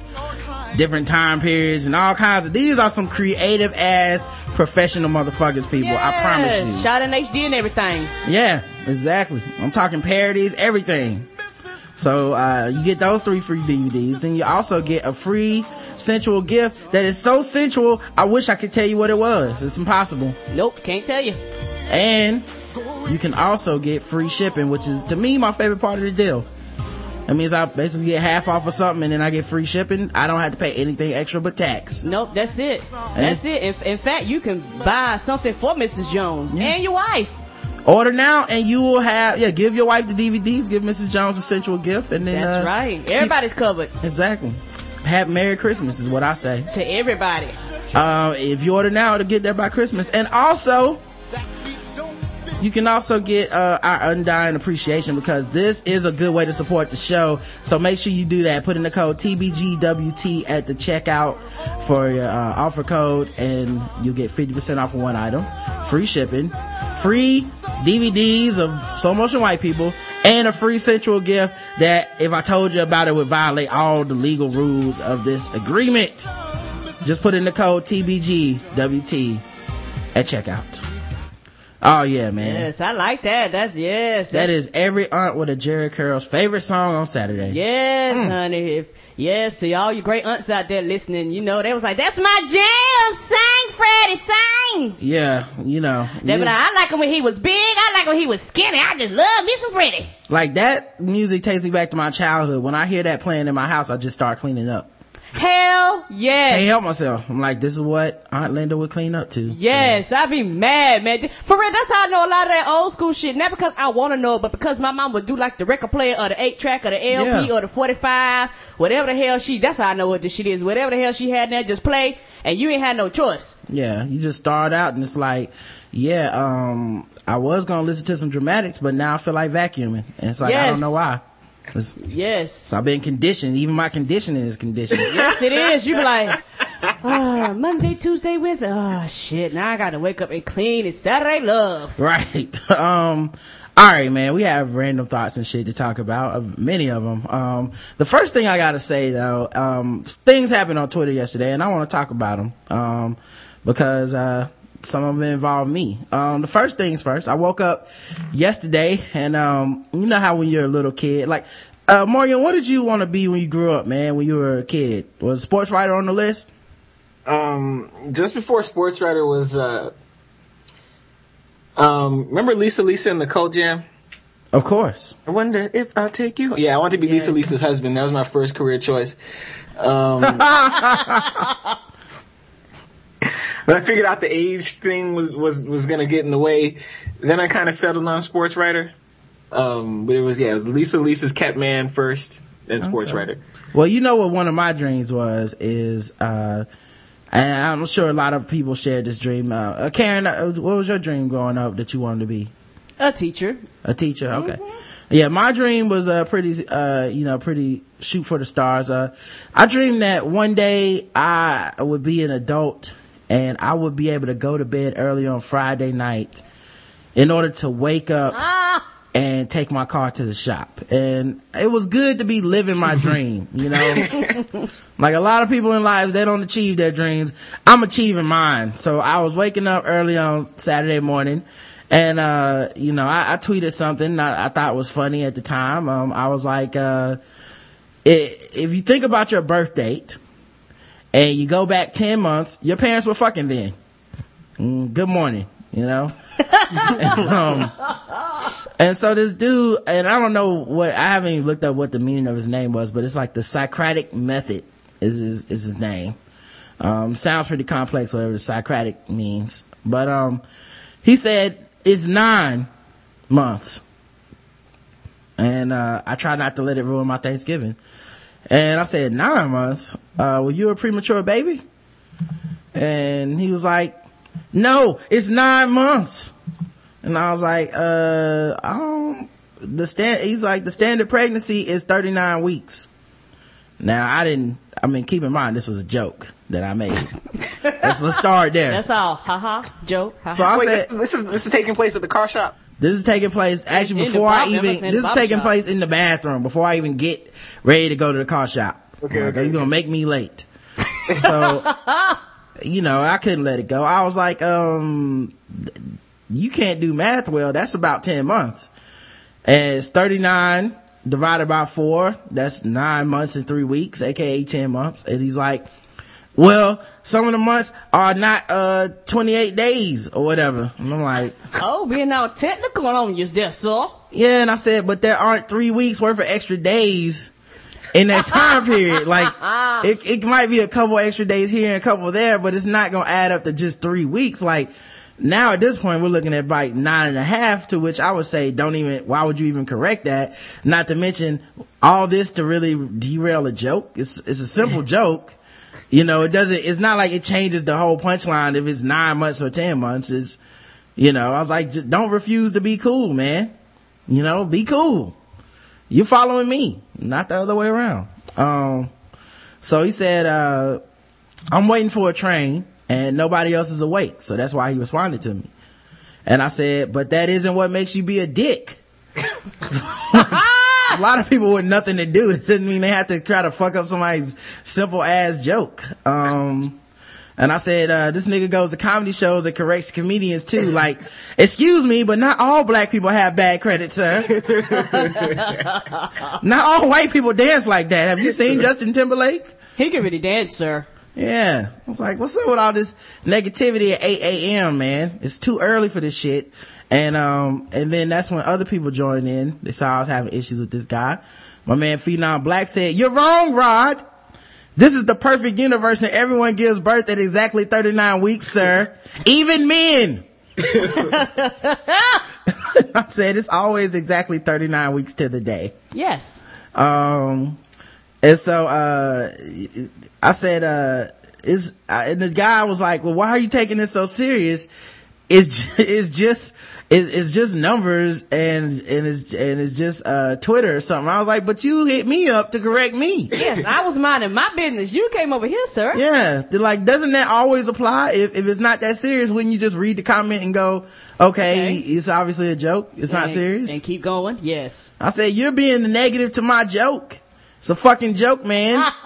different time periods and all kinds of these are some creative ass professional motherfuckers people i promise you Shot in HD and everything. Yeah, exactly. I'm talking parodies, everything. So uh, you get those three free DVDs, and you also get a free sensual gift that is so sensual. I wish I could tell you what it was. It's impossible. Nope, can't tell you. And you can also get free shipping, which is to me my favorite part of the deal. That means I basically get half off of something, and then I get free shipping. I don't have to pay anything extra but tax. Nope, that's it. And That's it. In, in fact, you can buy something for Mrs. Jones and your wife. Order now, and you will have yeah. Give your wife the DVDs. Give Mrs. Jones a sensual gift, and then That's uh, right. Everybody's covered. Exactly. Have Merry Christmas is what I say. To everybody. Uh, if you order now, it'll get there by Christmas. And also, you can also get uh, our undying appreciation because this is a good way to support the show. So make sure you do that. Put in the code TBGWT at the checkout for your uh, offer code, and you'll get 50% off of one item, free shipping, free DVDs of slow motion white people, and a free sensual gift that, if I told you about it, would violate all the legal rules of this agreement. Just put in the code TBGWT at checkout. Oh yeah, man. Yes, I like that. That's yes. That that's- every aunt with a Jheri curl's favorite song on Saturday. Yes, Mm. honey. If yes, to all you great aunts out there listening, you know they was like, "That's my jam, sing, Freddie, sing." Yeah, you know. They yeah. like, I like him when he was big. I like when he was skinny. I just love me some Freddie. Like that music takes me back to my childhood. When I hear that playing in my house, I just start cleaning up. Hell yes. Can't help myself. I'm like, this is what Aunt Linda would clean up to. Yes, I'd be mad, man. For real, that's how I know a lot of that old school shit. Not because I want to know but because my mom would do like the record player or the 8 track or the LP Yeah. or the 45, whatever the hell she, that's how I know what the shit is. Whatever the hell she had there, just play, and you ain't had no choice. Yeah, you just start out and it's like, yeah, um, I was gonna listen to some dramatics, but now I feel like vacuuming. And it's like, I don't know why. Yes. I've been conditioned. Even my conditioning is conditioned. Yes, it is. You be like, ah, Monday, Tuesday, Wednesday. Oh, shit. Now I gotta wake up and clean. It's Saturday love. right. Um, all right, man. We have random thoughts and shit to talk about. Uh, many of them. Um, the first thing I gotta say though, um, things happened on Twitter yesterday, and I want to talk about them. Um, because uh, some of them involve me. Um, the first things first. I woke up yesterday, and um, you know how when you're a little kid, like. Uh, Morgan, what did you want to be when you grew up, man? When you were a kid, was a sports writer on the list? Um, just before sports writer was, uh, um, remember Lisa Lisa and the Cult Jam? Of course. I wonder if I'll take you. Yeah, I wanted to be Lisa Lisa's husband. That was my first career choice. Um, but I figured out the age thing was, was, was gonna get in the way. Then I kind of settled on sports writer. Um, but it was, yeah, it was Lisa Lisa's kept man first, then sports writer. Well, you know what one of my dreams was is, uh, and I'm sure a lot of people shared this dream. Uh, uh, Karen, uh, what was your dream growing up that you wanted to be? A teacher. A teacher, okay. Yeah, my dream was uh, pretty, uh, you know, pretty shoot for the stars. Uh, I dreamed that one day I would be an adult and I would be able to go to bed early on Friday night in order to wake up and take my car to the shop. And it was good to be living my dream, you know? like a lot of people in life, they don't achieve their dreams. I'm achieving mine. So I was waking up early on Saturday morning and, uh, you know, I, I tweeted something I, I thought was funny at the time. Um, I was like, uh, i if you think about your birth date and you go back 10 months, your parents were fucking then. Mm, good morning, you know? um, and so this dude, and I don't know what, I haven't even looked up what the meaning of his name was, but it's like the Socratic method is his, is his name. Um, sounds pretty complex, whatever the Socratic means. But, um, he said it's nine months. And, uh, I try not to let it ruin my Thanksgiving. And I said, nine months? Uh, were you a premature baby? And he was like, no, it's nine months. And I was like, uh, I don't, the stand, he's like, the standard pregnancy is 39 weeks. Now I didn't, I mean, keep in mind, this was a joke that I made. let's, let's start there. That's all. Ha ha. Joke. Ha So. I Wait, said, this, this is this is taking place at the car shop. This is taking place actually In before I even. This is taking shop. place in the bathroom before I even get ready to go to the car shop. Okay, Like, okay, You're gonna make me late. so, you know, I couldn't let it go. I was like, um, you can't do math well. That's about ten months. And it's thirty nine divided by four. That's nine months and three weeks, aka ten months. And he's like, well, some of the months are not uh 28 days or whatever. And I'm like, Oh, being all technical on you there, sir. yeah, and I said, but there aren't three weeks worth of extra days in that time period. Like, it, it might be a couple extra days here and a couple there, but it's not gonna add up to just three weeks. Like, now at this point, we're looking at like nine and a half, to which I would say, don't even, why would you even correct that? Not to mention all this to really derail a joke. It's, it's a simple joke. You know, it doesn't, it's not like it changes the whole punchline if it's nine months or ten months. It's, you know, I was like, don't refuse to be cool, man. You know, be cool. You're following me, not the other way around. Um, so he said, uh, I'm waiting for a train and nobody else is awake. So that's why he responded to me. And I said, but that isn't what makes you be a dick. a lot of people with nothing to do. It doesn't mean they have to try to fuck up somebody's simple ass joke. Um, and I said, uh, this nigga goes to comedy shows and corrects comedians too. Like, excuse me, but not all black people have bad credit, sir. not all white people dance like that. Have you seen Justin Timberlake? He can really dance, sir. Yeah. I was like, what's up with all this negativity at 8 a.m., man? It's too early for this shit. And, um, and then that's when other people joined in. They saw I was having issues with this guy. My man Phenom Black said, you're wrong, Rod. This is the perfect universe and everyone gives birth at exactly 39 weeks, sir. Even men. I said it's always exactly 39 weeks to the day. Yes. Um, and so, uh, I said, uh, is, uh, and the guy was like, well, why are you taking this so serious? It's, it's just, it's, it's just numbers and, and it's, and it's just, uh, Twitter or something. I was like, but you hit me up to correct me. Yes, I was minding my business. You came over here, sir. Yeah. They're like, doesn't that always apply? If, if it's not that serious, wouldn't you just read the comment and go, okay, Okay. it's obviously a joke. It's not serious. And keep going. Yes. I said, you're being the negative to my joke. It's a fucking joke, man.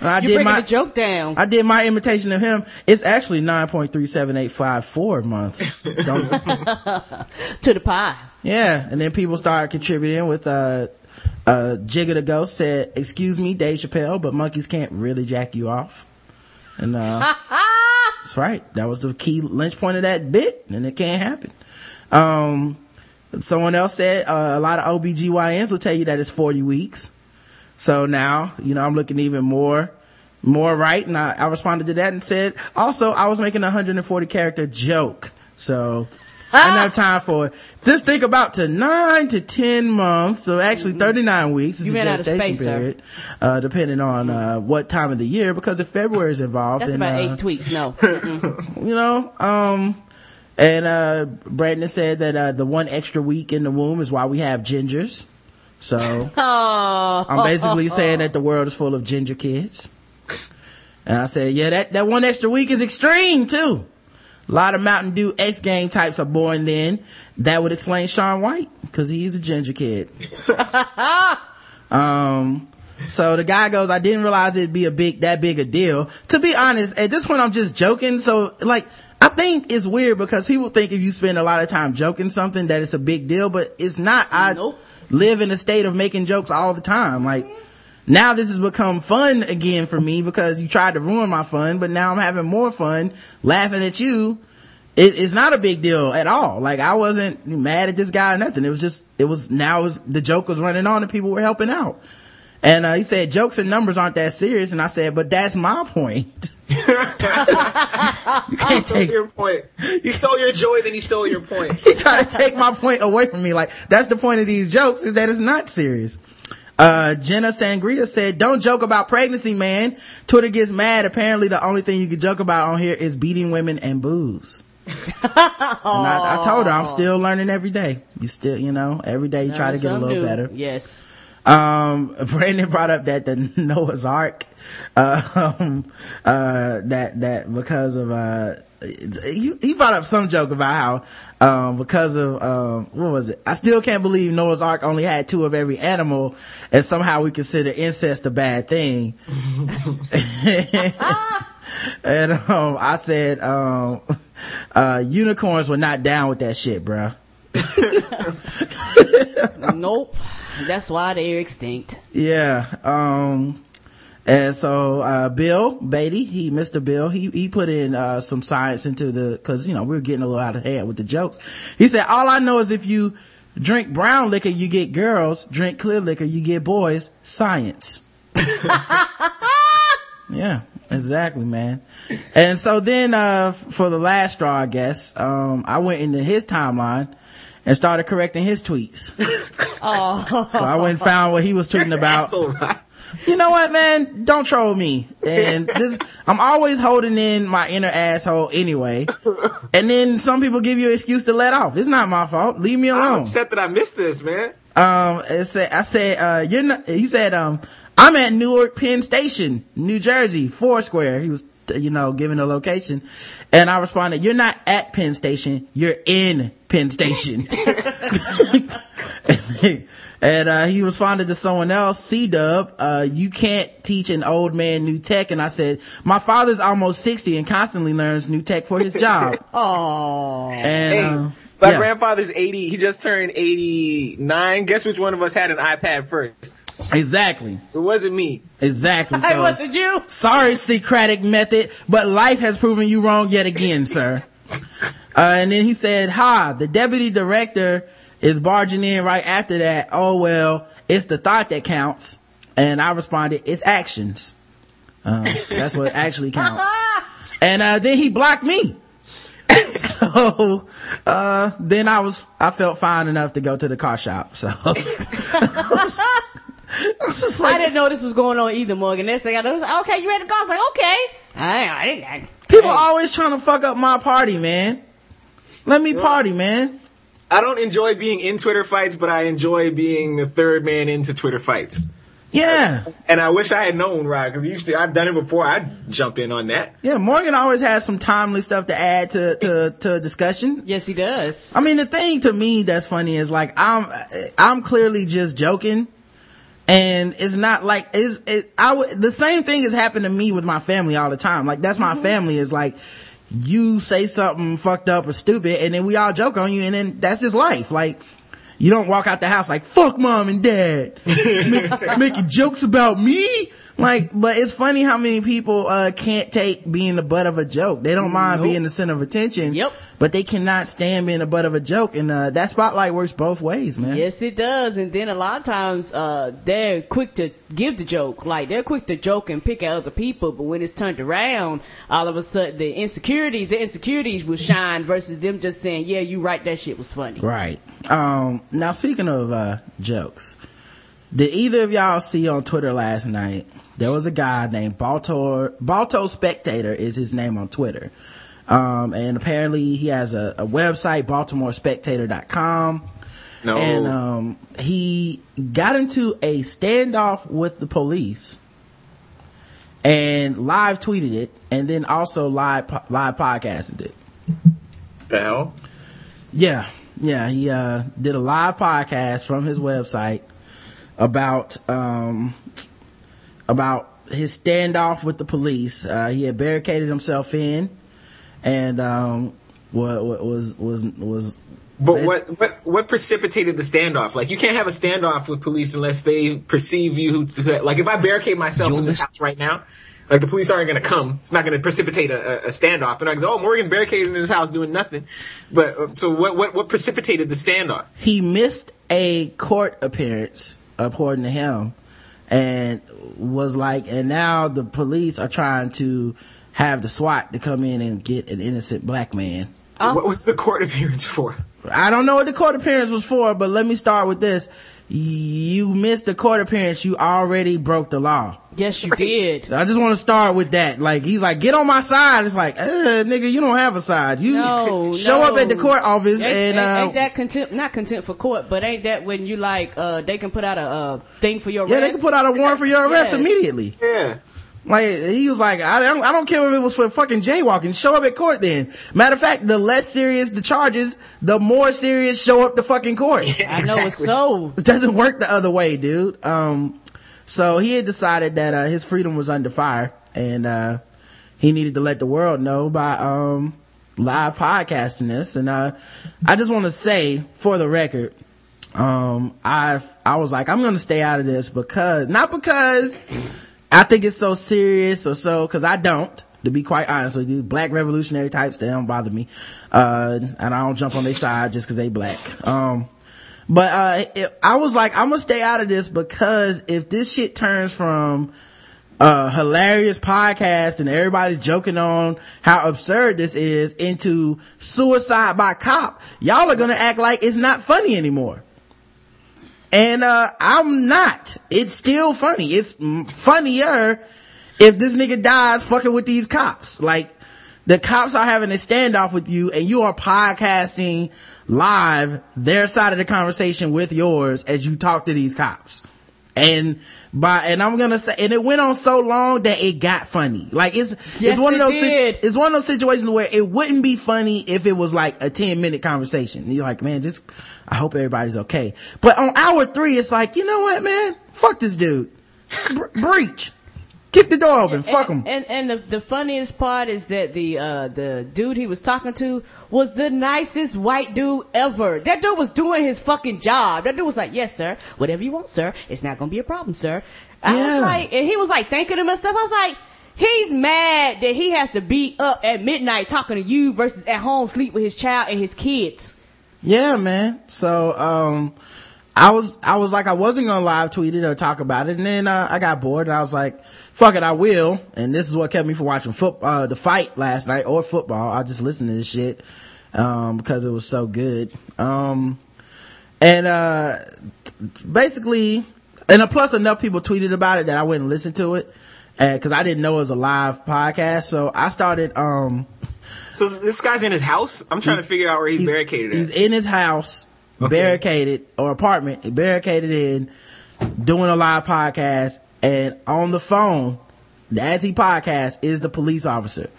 I You did my, the joke down. I did my imitation of him. It's actually 9.37854 months. Don't, to the pie. yeah. And then people started contributing with, uh, uh, Jigga the Ghost said, excuse me, Dave Chappelle, but monkeys can't really jack you off. And, uh, that's right. That was the key lynch point of that bit, and it can't happen. Um, someone else said, uh, a lot of OBGYNs will tell you that it's 40 weeks. So now, you know, I'm looking even more, more right. And I, I responded to that and said, also, I was making a 140 character joke. So I didn't have time for it. Just think about to nine to 10 months. So actually 39 weeks is You the ran out of gestation space, period, uh, depending on, uh, what time of the year, because if February is involved, That's then, about uh, eight tweets. No. you know um and uh brandon said that uh the one extra week in the womb is why we have gingers so oh. i'm basically saying that the world is full of ginger kids and i said yeah that that one extra week is extreme too a lot of mountain dew x game types are born then that would explain Shaun White because he's a ginger kid um so the guy goes, I didn't realize it'd be a big, that big a deal. To be honest, at this point I'm just joking. So like, I think it's weird because people think if you spend a lot of time joking something that it's a big deal, but it's not. I Nope. live in a state of making jokes all the time. Like, now this has become fun again for me because you tried to ruin my fun, but now I'm having more fun laughing at you. It, it's not a big deal at all. Like I wasn't mad at this guy or nothing. It was just, it was now it was, the joke was running on and people were helping out. And uh, he said jokes and numbers aren't that serious. And I said, but that's my point. You can't stole take, your point. You stole your joy, then he stole your point. he tried to take my point away from me. Like that's the point of these jokes is that it's not serious. Uh, Jenna Sangria said, don't joke about pregnancy, man. Twitter gets mad. Apparently the only thing you can joke about on here is beating women and booze. I, I told her I'm still learning every day. You still, you know, every day you try to get a little do. better. Yes. Um, Brandon brought up that the Noah's Ark, um, uh, that, that because of, uh, he, he brought up some joke about how, um, because of, um, what was it? I still can't believe Noah's Ark only had two of every animal and somehow we consider incest a bad thing. and, um, I said, um, uh, unicorns were not down with that shit, bruh. nope. That's why they're extinct. Yeah. Um, and so, uh, Bill Beatty, he, Mr. Bill, he, he put in, uh, some science into the, cause, you know, we are getting a little out of hand with the jokes. He said, all I know is if you drink brown liquor, you get girls, drink clear liquor, you get boys, science. yeah, exactly, man. And so then, uh, for the last straw, I guess, um, I went into his timeline and started correcting his tweets. Oh. So I went and found what he was tweeting about. You know what, man? Don't troll me. And this, I'm always holding in my inner asshole anyway. And then some people give you an excuse to let off. It's not my fault. Leave me I'm alone. upset that I missed this, man. Um, it said, I said, uh, you're not, he said, um, I'm at Newark Penn Station, New Jersey, Foursquare. He was, you know, giving a location. And I responded, you're not at Penn Station, you're in Penn Station. and, uh, he responded to someone else, C-Dub, uh, you can't teach an old man new tech. And I said, my father's almost 60 and constantly learns new tech for his job. Oh. And, Hey, uh, my yeah. grandfather's 80. He just turned 89. Guess which one of us had an iPad first? Exactly. It wasn't me. Exactly. Hey, So- was it you? Sorry, Socratic method, but life has proven you wrong yet again, sir. Uh, and then he said, ha, the deputy director is barging in right after that. Oh, well, it's the thought that counts. And I responded, it's actions. Um, that's what actually counts. And, uh, then he blocked me. so, uh, then I was, I felt fine enough to go to the car shop. So, I was just like, I didn't know this was going on either, Morgan. Next thing I know, I was like, okay, you ready to go? I was like, okay. I, I didn't. I, People hey. always trying to fuck up my party, man. Let me party, man. I don't enjoy being in Twitter fights, but I enjoy being the third man into Twitter fights. Yeah. And I wish I had known, Rod, because usually I've done it before. I'd jump in on that. Yeah, Morgan always has some timely stuff to add to, to, to a discussion. Yes, he does. I mean, the thing to me that's funny is like, I'm, I'm clearly just joking. And it's not like, it's, it, I would, the same thing has happened to me with my family all the time. Like, that's my mm-hmm. family is like, you say something fucked up or stupid and then we all joke on you and then that's just life. Like, you don't walk out the house like, fuck mom and dad. Making jokes about me. Like, but it's funny how many people, uh, can't take being the butt of a joke. They don't mind Nope. being the center of attention. Yep. But they cannot stand being the butt of a joke. And, uh, that spotlight works both ways, man. Yes, it does. And then a lot of times, uh, they're quick to give the joke. Like, they're quick to joke and pick at other people, but when it's turned around, all of a sudden, the insecurities, the insecurities will shine versus them just saying, yeah, you right, that shit was funny. Right. Um, now speaking of, uh, jokes, did either of y'all see on Twitter last night, there was a guy named Balto, Balto Spectator is his name on Twitter. Um, and apparently he has a, a website, baltimorespectator.com. No. And, um, he got into a standoff with the police and live tweeted it and then also live, live podcasted it. the hell? Yeah, yeah, he uh did a live podcast from his website about um about his standoff with the police. Uh he had barricaded himself in and um what, what was was was But what, what what precipitated the standoff? Like you can't have a standoff with police unless they perceive you to like if I barricade myself in this house right now, like the police aren't going to come. It's not going to precipitate a, a, a standoff. They're not going to say, "Oh, Morgan's barricaded in his house doing nothing." But uh, so what what what precipitated the standoff? he missed a court appearance according to him and was like and now the police are trying to have the SWAT to come in and get an innocent black man. Oh. What was the court appearance for? I don't know what the court appearance was for, but let me start with this. You missed the court appearance. You already broke the law. Yes, you did. I just want to start with that. Like, he's like, get on my side. It's like, uh, nigga, you don't have a side. You No, show no. up at the court office Ain't, and, ain't, uh, ain't that contempt? Not contempt for court, but ain't that when you like uh they can put out a uh, thing for your yeah, arrest? they can put out a warrant for your arrest Yes. immediately. Yeah. Like he was like, I don't, I don't care if it was for fucking jaywalking. Show up at court then. Matter of fact, the less serious the charges, the more serious show up to fucking court. yeah I know it's so. It doesn't work the other way, dude. Um, so he had decided that uh, his freedom was under fire, and uh, he needed to let the world know by um, live podcasting this. And uh, I just want to say, for the record, um, I I was like, I'm gonna stay out of this because not because I think it's so serious or so, because I don't. To be quite honest with you, black revolutionary types, they don't bother me. Uh, and I don't jump on their side just cause they black. Um, but, uh, it, I was like, I'm gonna stay out of this because if this shit turns from, uh, hilarious podcast and everybody's joking on how absurd this is into suicide by cop, y'all are gonna act like it's not funny anymore. And, uh, I'm not. It's still funny. It's funnier if this nigga dies fucking with these cops. Like, the cops are having a standoff with you and you are podcasting live their side of the conversation with yours as you talk to these cops. And by, and I'm gonna say, and it went on so long that it got funny. Like it's, Yes, it's one of those, si- it's one of those situations where it wouldn't be funny if it was like a 10 minute conversation. And you're like, man, just, I hope everybody's okay. But on hour three, it's like, you know what, man? Fuck this dude. Bre- breach. Kick the door open. And, Fuck him. And and the the funniest part is that the uh the dude he was talking to was the nicest white dude ever. That dude was doing his fucking job. That dude was like, "Yes, sir. Whatever you want, sir. It's not gonna be a problem, sir." I Yeah. was like, and he was like thanking him and stuff. I was like. He's mad that he has to be up at midnight talking to you versus at home sleep with his child and his kids. Yeah, man. So, um, I was, I was like, I wasn't gonna live tweet it or talk about it. And then, uh, I got bored and I was like, fuck it, I will. And this is what kept me from watching foot, uh, the fight last night or football. I just listened to this shit, um, because it was so good. Um, and, uh, basically, and plus enough people tweeted about it that I went and listened to it. Cause I didn't know it was a live podcast. So I started, um, So this guy's in his house. I'm trying to figure out where he's, barricaded. He's in his house, barricaded or apartment, barricaded in, doing a live podcast, and on the phone, as he podcasts, is the police officer.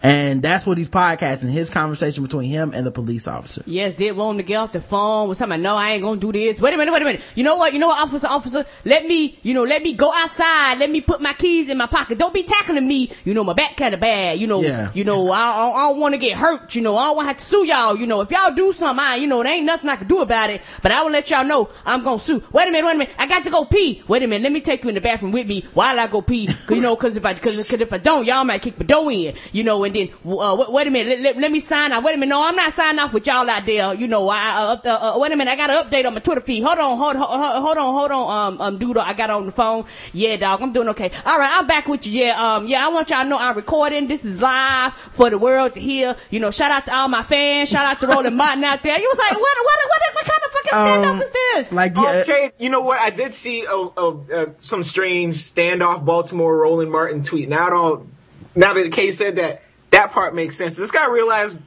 And that's what he's podcasting, his conversation between him and the police officer. Yes, did want him to get off the phone. Talking about, no, I ain't gonna do this. Wait a minute, wait a minute. You know what? You know what, officer, officer? Let me, you know, let me go outside. Let me put my keys in my pocket. Don't be tackling me. You know, my back kind of bad. You know, Yeah. you know, I, I, I don't want to get hurt. You know, I don't want to have to sue y'all. You know, if y'all do something, I, you know, there ain't nothing I can do about it. But I will let y'all know I'm gonna sue. Wait a minute, wait a minute. I got to go pee. Wait a minute. Let me take you in the bathroom with me while I go pee. you know, cause if I, cause, cause if I don't, y'all might kick my door in. You know, and then, uh, wait, wait a minute. Let, let, let me sign off. Wait a minute. No, I'm not signing off with y'all out there. You know, I, uh, uh, uh, wait a minute. I got to update on my Twitter feed. Hold on, hold, hold, hold hold on, hold on, um, um, dude. I got on the phone. Yeah, dog. I'm doing okay. All right. I'm back with you. Yeah, um, yeah, I want y'all to know I'm recording. This is live for the world to hear. You know, shout out to all my fans. Shout out to Roland Martin out there. You was like, what, what, what, what kind of fucking stand up Um, is this? Like, yeah, Okay, you know what? I did see a, a, uh some strange standoff Baltimore Roland Martin tweet. Now it all, now that Kay said that, that part makes sense. This guy realized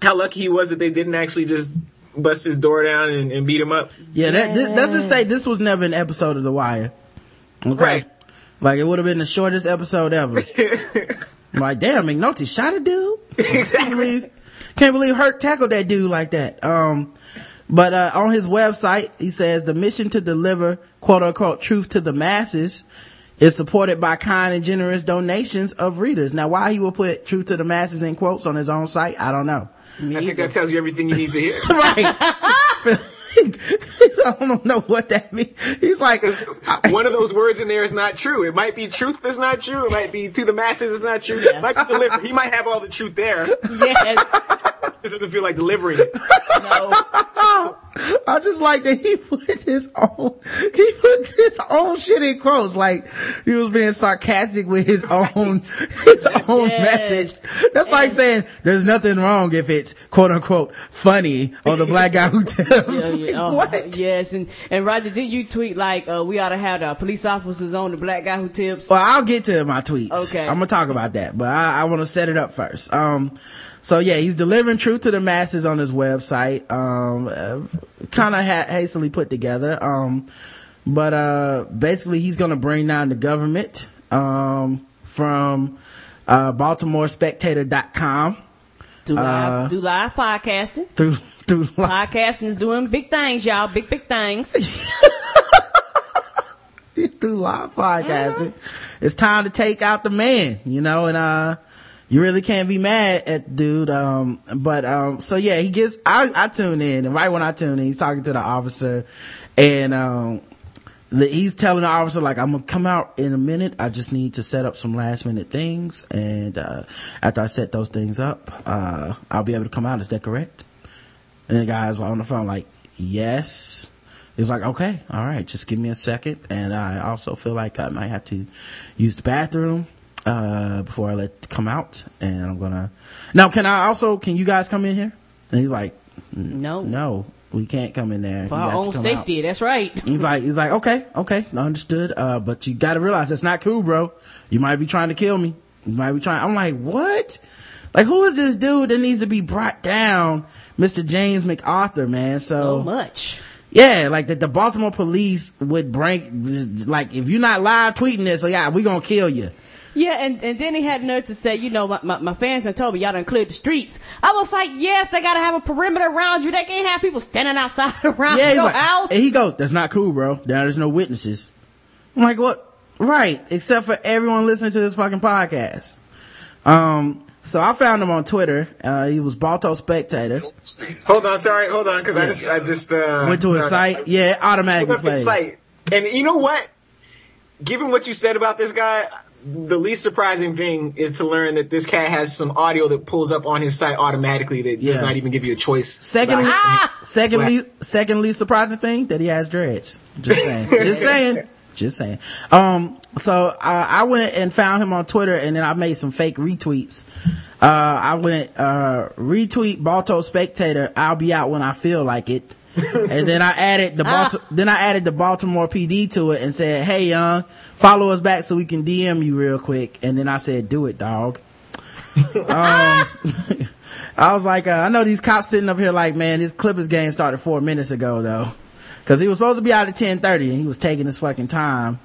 how lucky he was that they didn't actually just bust his door down and, and beat him up. yeah, that, this, let's just say this was never an episode of The Wire. Okay. Right. Like, it would have been the shortest episode ever. like, damn, McNulty shot a dude? Can't believe, can't believe Herc tackled that dude like that. Um, but, uh, on his website, he says the mission to deliver quote unquote truth to the masses is supported by kind and generous donations of readers. Now, why he would put truth to the masses in quotes on his own site, I don't know. I think that tells you everything you need to hear. right. I don't know what that means. He's like, One of those words in there is not true. It might be truth that's not true. It might be to the masses it's not true. It might be delivered. He might have all the truth there. yes. This doesn't feel like delivering it. No. I just like that he put his own, he put his own shit in quotes, like he was being sarcastic with his own, his own message. That's like saying there's nothing wrong if it's quote unquote funny or the black guy who tells. Yeah, yeah, Like, oh, what? Yes, and and Roger, did you tweet like uh, we ought to have the police officers on the black guy who tips? Well, I'll get to my tweets. Okay. I'm gonna talk about that, but I, I want to set it up first. Um, so yeah, he's delivering truth to the masses on his website. Um, uh, kind of ha- hastily put together. Um, but uh, basically, he's gonna bring down the government. Um, from uh, BaltimoreSpectator.com do live, uh, do live podcasting. through through. Podcasting is doing big things, y'all. Big big things. through live podcasting. It's time to take out the man, you know, and, uh, you really can't be mad at dude. Um, but, um, so yeah, he gets, I, I tune in and right when I tune in, he's talking to the officer and, um, the, he's telling the officer like, I'm gonna come out in a minute. I just need to set up some last minute things. And, uh, after I set those things up, uh, I'll be able to come out. Is that correct? And the guy's on the phone like, yes. He's like, okay, all right, just give me a second. And I also feel like I might have to use the bathroom, uh, before I let come out. And I'm gonna, now can I also, can you guys come in here? And he's like, No, no, we can't come in there. for You our own safety. That's right. He's like, he's like, okay, okay, understood. Uh, but you gotta realize that's not cool, bro. You might be trying to kill me. You might be trying, I'm like, what? Like, who is this dude that needs to be brought down? Mr. James MacArthur, man. So much. Yeah, like that the Baltimore police would bring, like, if you're not live tweeting this, so yeah, we gonna kill you. Yeah, and, and then he had nerve to say, you know, my, my, my fans have told me y'all done cleared the streets. I was like, yes, they gotta have a perimeter around you. They can't have people standing outside around Yeah, your like, house. and he goes, that's not cool, bro. Now there's no witnesses. I'm like, what? Right. Except for everyone listening to this fucking podcast. Um, so I found him on Twitter. Uh, he was Balto Spectator. Hold on, sorry, hold on, because I just, I just uh, Went to his sorry. site. Yeah, automatically Look up plays. site, and you know what? Given what you said about this guy, the least surprising thing is to learn that this cat has some audio that pulls up on his site automatically that Yeah. does not even give you a choice. Secondly, About- secondly, secondly surprising thing that he has dreads. Just saying. Just saying. Just saying. Um, so uh, I went and found him on Twitter and then I made some fake retweets. Uh, I went, uh, retweet Balto Spectator. I'll be out when I feel like it. and then I added the Balti- then I added the Baltimore PD to it and said, "Hey, young, follow us back so we can DM you real quick." And then I said, "Do it, dog." um, I was like, uh, I know these cops sitting up here like, man, this Clippers game started four minutes ago though. Cause he was supposed to be out at 1030 and he was taking his fucking time.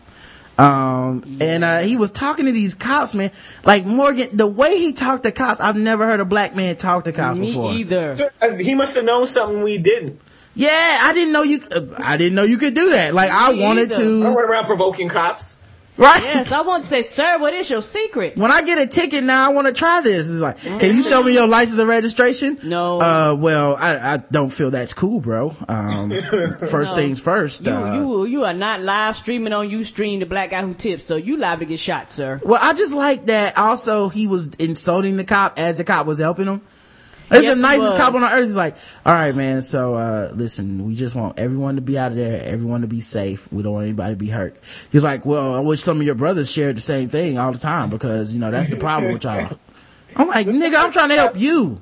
Um, and, uh, he was talking to these cops, man. Like Morgan, the way he talked to cops, I've never heard a black man talk to cops Me before. either. Uh, He must have known something we didn't. Yeah, I didn't know you, uh, I didn't know you could do that. Like I wanted either. I don't to, run around provoking cops. Right? Yes, I want to say, sir, what is your secret? when I get a ticket now, I want to try this. It's like, can you show me your license and registration? No. Uh, well, I, I don't feel that's cool, bro. Um, first No. things first. You, uh, you, you are not live streaming on Ustream, the black guy who tips, so you liable to get shot, sir. well, I just like that. Also, he was insulting the cop as the cop was helping him. It's Yes, the nicest was. cop on earth. He's like, all right, man. So, uh, listen, we just want everyone to be out of there, everyone to be safe. We don't want anybody to be hurt. He's like, well, I wish some of your brothers shared the same thing all the time because, you know, that's the problem with y'all. I'm like, nigga, I'm trying to help you.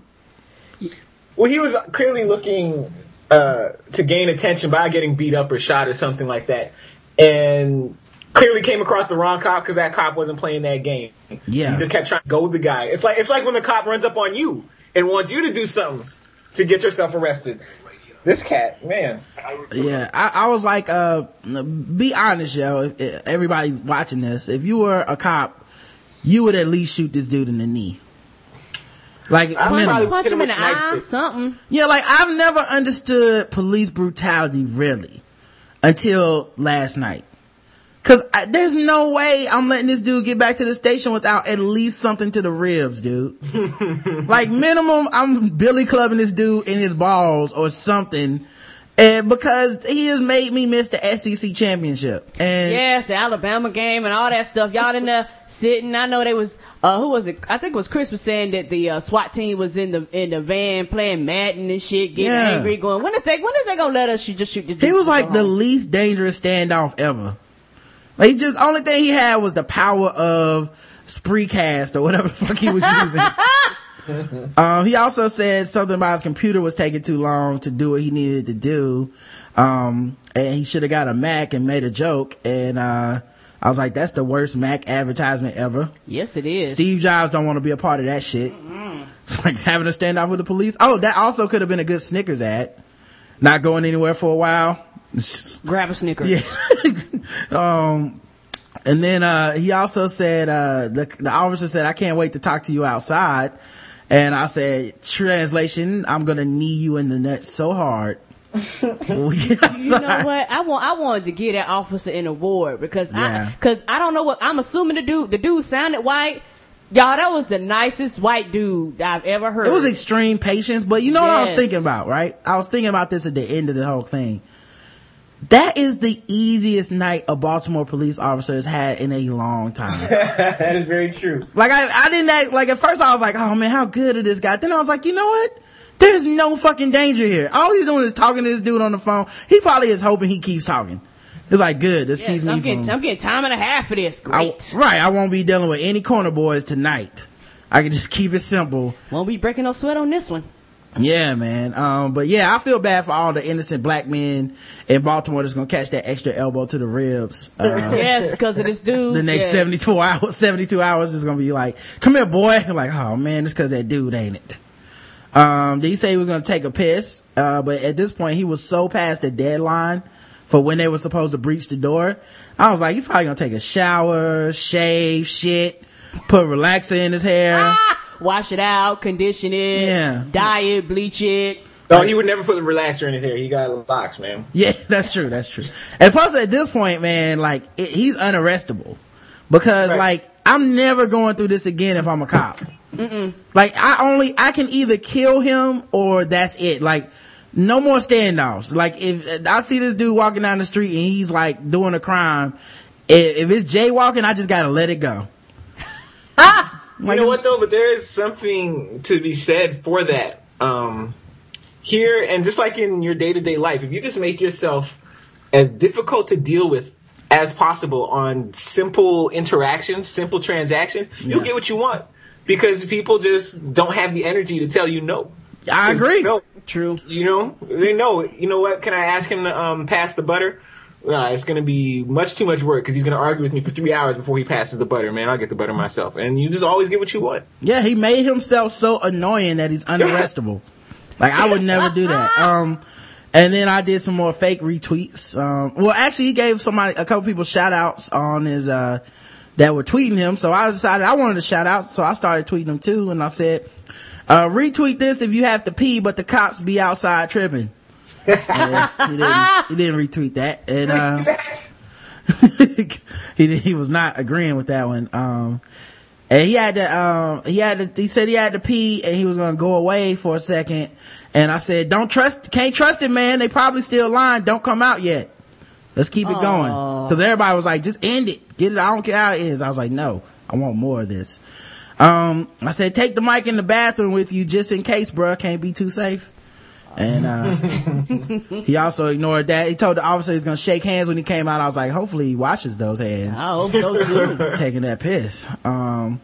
Well, he was clearly looking uh, to gain attention by getting beat up or shot or something like that, and clearly came across the wrong cop because that cop wasn't playing that game. Yeah. he just kept trying to go with the guy. It's like it's like when the cop runs up on you and wants you to do something to get yourself arrested. This cat, man. Yeah, I, I was like, uh, be honest, yo. If- if Everybody watching this, if you were a cop, you would at least shoot this dude in the knee. Like, I would minimum. probably- Punch him in the Hit eye, something. Yeah, like I've never understood police brutality really until last night. Cause I, there's no way I'm letting this dude get back to the station without at least something to the ribs, dude. like minimum, I'm billy clubbing this dude in his balls or something. And because he has made me miss the SEC championship. And Yes, the Alabama game and all that stuff. Y'all in there sitting. I know they was uh who was it? I think it was Chris was saying that the uh, SWAT team was in the in the van playing Madden and shit, getting Yeah. angry, going, when is they when is they gonna let us shoot, just shoot the he was like and the home?" least dangerous standoff ever. Like he just only thing he had was the power of Spreecast or whatever the fuck he was using. um, he also said something about his computer was taking too long to do what he needed to do. Um, and he should have got a Mac and made a joke. And, uh, I was like, that's the worst Mac advertisement ever. Yes, it is. Steve Jobs don't want to be a part of that shit. It's like having a standoff with the police. Oh, that also could have been a good Snickers ad. Not going anywhere for a while. Just- Grab a Snickers. yeah. um, and then, uh, he also said, uh, the, the officer said, I can't wait to talk to you outside. And I said, translation, I'm gonna knee you in the nuts so hard. You know what? I want I wanted to get that officer an award because Yeah. I because I don't know what I'm assuming the dude the dude sounded white. Y'all, that was the nicest white dude I've ever heard. It was extreme patience, but you know what I was thinking about, right? I was thinking about this at the end of the whole thing. That is the easiest night a Baltimore police officer has had in a long time. that is very true. like I, I didn't act, like at first I was like, oh man, how good is this guy? Then I was like, you know what? There's no fucking danger here. All he's doing is talking to this dude on the phone. He probably is hoping he keeps talking. It's like, good. This Yes, keeps me I'm from. getting I'm getting time and a half for this. I- Great. right. I won't be dealing with any corner boys tonight. I can just keep it simple. Won't be breaking no sweat on this one. Yeah, man. Um, but yeah, I feel bad for all the innocent black men in Baltimore that's gonna catch that extra elbow to the ribs. Uh, yes, because of this dude. the next yes. 72 hours, 72 hours is gonna be like, come here, boy. like, oh man, it's cause that dude ain't it. Um, did he say he was gonna take a piss? Uh, but at this point, he was so past the deadline for when they were supposed to breach the door. I was like, he's probably gonna take a shower, shave, shit, put relaxer in his hair. Wash it out, condition it, Yeah. dye it, bleach it. Oh, he would never put a relaxer in his hair. He got locks, man. Yeah, that's true. That's true. And plus, at this point, man, like it, he's unarrestable because, Right. like, I'm never going through this again if I'm a cop. Like, I only I can either kill him or that's it. Like, no more standoffs. Like, if I see this dude walking down the street and he's like doing a crime, if, if it's jaywalking, I just gotta let it go. You know what though? But there is something to be said for that. Um, here and just like in your day to day life, if you just make yourself as difficult to deal with as possible on simple interactions, simple transactions, you'll get what you want. Because people just don't have the energy to tell you no. I agree. No, True. you know, they know. You know what? Can I ask him to um, pass the butter? Uh, it's going to be much too much work because he's going to argue with me for three hours before he passes the butter. Man, I'll get the butter myself. And you just always get what you want. Yeah, he made himself so annoying that he's unarrestable. like I would never do that. Um, and then I did some more fake retweets. Um, well, actually, he gave somebody a couple people shout outs on his uh that were tweeting him. So I decided I wanted to shout out, so I started tweeting them too. And I said, uh, retweet this if you have to pee, but the cops be outside tripping. He didn't. He didn't retweet that, and uh, he he was not agreeing with that one. Um, and he had to, um, he had to, he said he had to pee and he was gonna go away for a second. And I said, don't trust, can't trust it, man. They probably still lying. Don't come out yet. Let's keep it going. Cause everybody was like, just end it. Get it. I don't care how it is. I was like, no, I want more of this. Um, I said, take the mic in the bathroom with you just in case, bruh. Can't be too safe. And, uh, he also ignored that. He told the officer he was gonna shake hands when he came out. I was like, hopefully he washes those hands I hope so too. taking that piss. Um,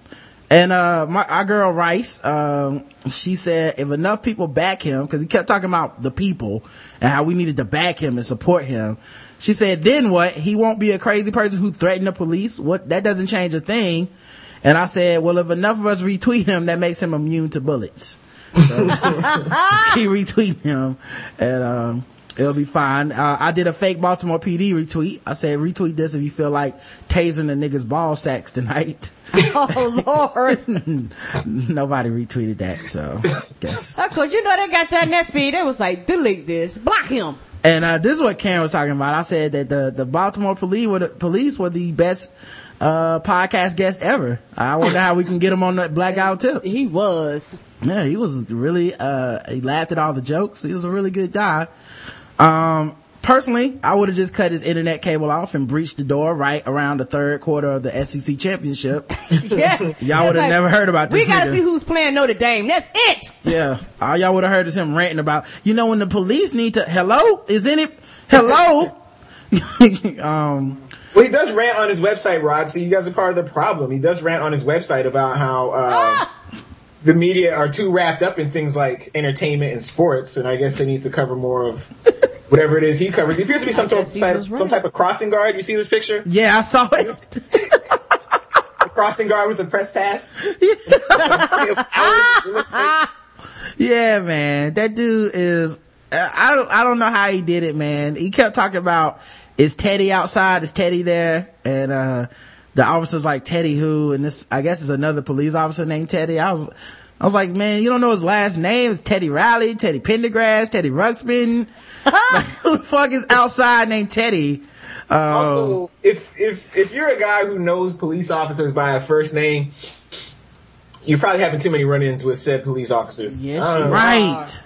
and, uh, my, our girl Rice, um, she said if enough people back him, cause he kept talking about the people and how we needed to back him and support him. She said, then what? He won't be a crazy person who threatened the police. What? That doesn't change a thing. And I said, well, if enough of us retweet him, that makes him immune to bullets. So just, just keep retweeting him and, um, It'll be fine. Uh, I did a fake Baltimore PD retweet. I said, retweet this if you feel like tasing the niggas ball sacks tonight. oh Lord. Nobody retweeted that, so guess. Of course, you know they got that in their feed. They was like, delete this, block him. And uh, this is what Karen was talking about. I said that the, the Baltimore police were the, police were the best uh, podcast guest ever. I wonder how we can get him on the blackout tips. He was. Yeah, he was really, uh, he laughed at all the jokes. He was a really good guy. Um, personally, I would have just cut his internet cable off and breached the door right around the third quarter of the SEC championship. yeah. Y'all would have like, never heard about this. We gotta nigga. see who's playing Notre Dame. That's it. Yeah, all y'all would have heard is him ranting about. You know when the police need to. Hello, is any? Hello. um. Well, he does rant on his website, Rod. So you guys are part of the problem. He does rant on his website about how uh, the media are too wrapped up in things like entertainment and sports, and I guess they need to cover more of whatever it is he covers. He appears to be some, type, right. some type of crossing guard. You see this picture? Yeah, I saw it. Crossing guard with a press pass. Yeah, man, that dude is. Uh, I don't. I don't know how he did it, man. He kept talking about is Teddy outside? Is Teddy there? And uh the officer's like Teddy who? And this, I guess, is another police officer named Teddy. I was. I was like, man, you don't know his last name? It's Teddy Riley, Teddy Pendergrass, Teddy Ruxpin. like, who the fuck is outside named Teddy? Um, Also, if if if you're a guy who knows police officers by a first name, you're probably having too many run-ins with said police officers. Yes, I don't you know. right.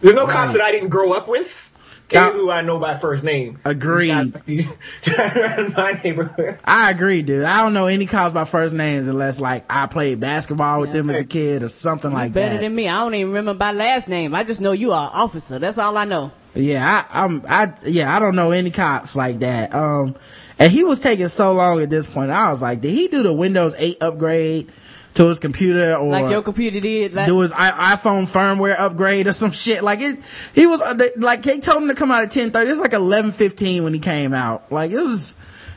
There's no cops that I didn't grow up with. Yeah. who I know by first name. Agreed. These my neighborhood. I agree, dude. I don't know any cops by first names unless like I played basketball with them as a kid or something like Better that. Better than me. I don't even remember my last name. I just know you are an officer. That's all I know. Yeah, I, I'm, I, yeah, I don't know any cops like that. Um, and he was taking so long at this point. I was like, did he do the Windows 8 upgrade to his computer or Like your computer did. Like, do his I- iPhone firmware upgrade or some shit? Like it, he was, uh, like, they told him to come out at 1030. It's like 1115 when he came out. Like it was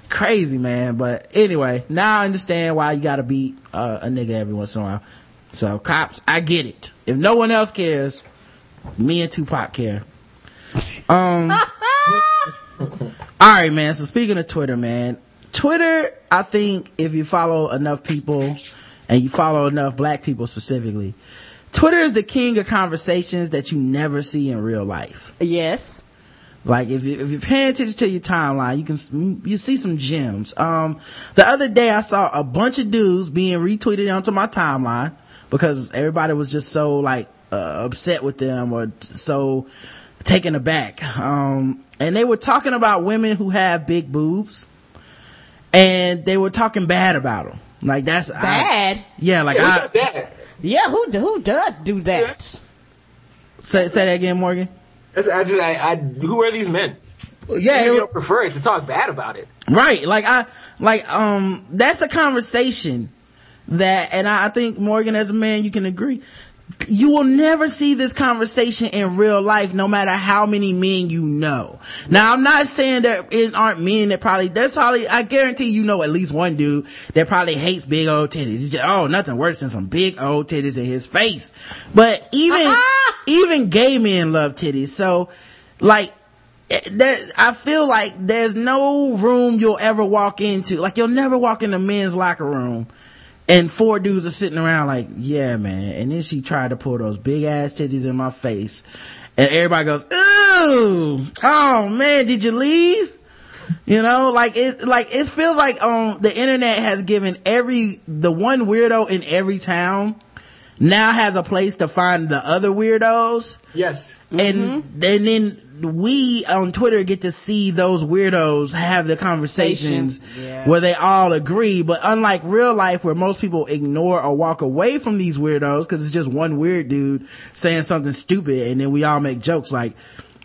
crazy, man. But anyway, now I understand why you gotta beat, uh, a nigga every once in a while. So cops, I get it. If no one else cares, me and Tupac care. Um, all right, man. So speaking of Twitter, man, Twitter, I think if you follow enough people and you follow enough black people specifically, Twitter is the king of conversations that you never see in real life. yes. Like if you if you're paying attention to your timeline, you can you see some gems. Um, the other day I saw a bunch of dudes being retweeted onto my timeline because everybody was just so like uh, upset with them or t- so taken aback. Um, and they were talking about women who have big boobs, and they were talking bad about them. Like that's I- Bad. yeah, like Who I does that? Yeah, who who does do that? say say that again, Morgan. That's, I just, I, I, who are these men? Yeah, Even it if you don't prefer it to talk bad about it. Right. Like I, like, um, that's a conversation that, and I, I think Morgan as a man, you can agree. You will never see this conversation in real life, no matter how many men you know. Now, I'm not saying that it aren't men that probably, there's probably, I guarantee you know at least one dude that probably hates big old titties. Just, oh, nothing worse than some big old titties in his face. But even, even gay men love titties. So, like, eh, there, I feel like there's no room you'll ever walk into. Like you'll never walk in the men's locker room and four dudes are sitting around like, yeah, man. And then she tried to pull those big ass titties in my face and everybody goes, ooh, oh man, did you leave? You know, like it, like it feels like um the internet has given every the one weirdo in every town now has a place to find the other weirdos Yes. and and then we on Twitter get to see those weirdos have the conversations Yeah. where they all agree. But unlike real life where most people ignore or walk away from these weirdos because it's just one weird dude saying something stupid and then we all make jokes like,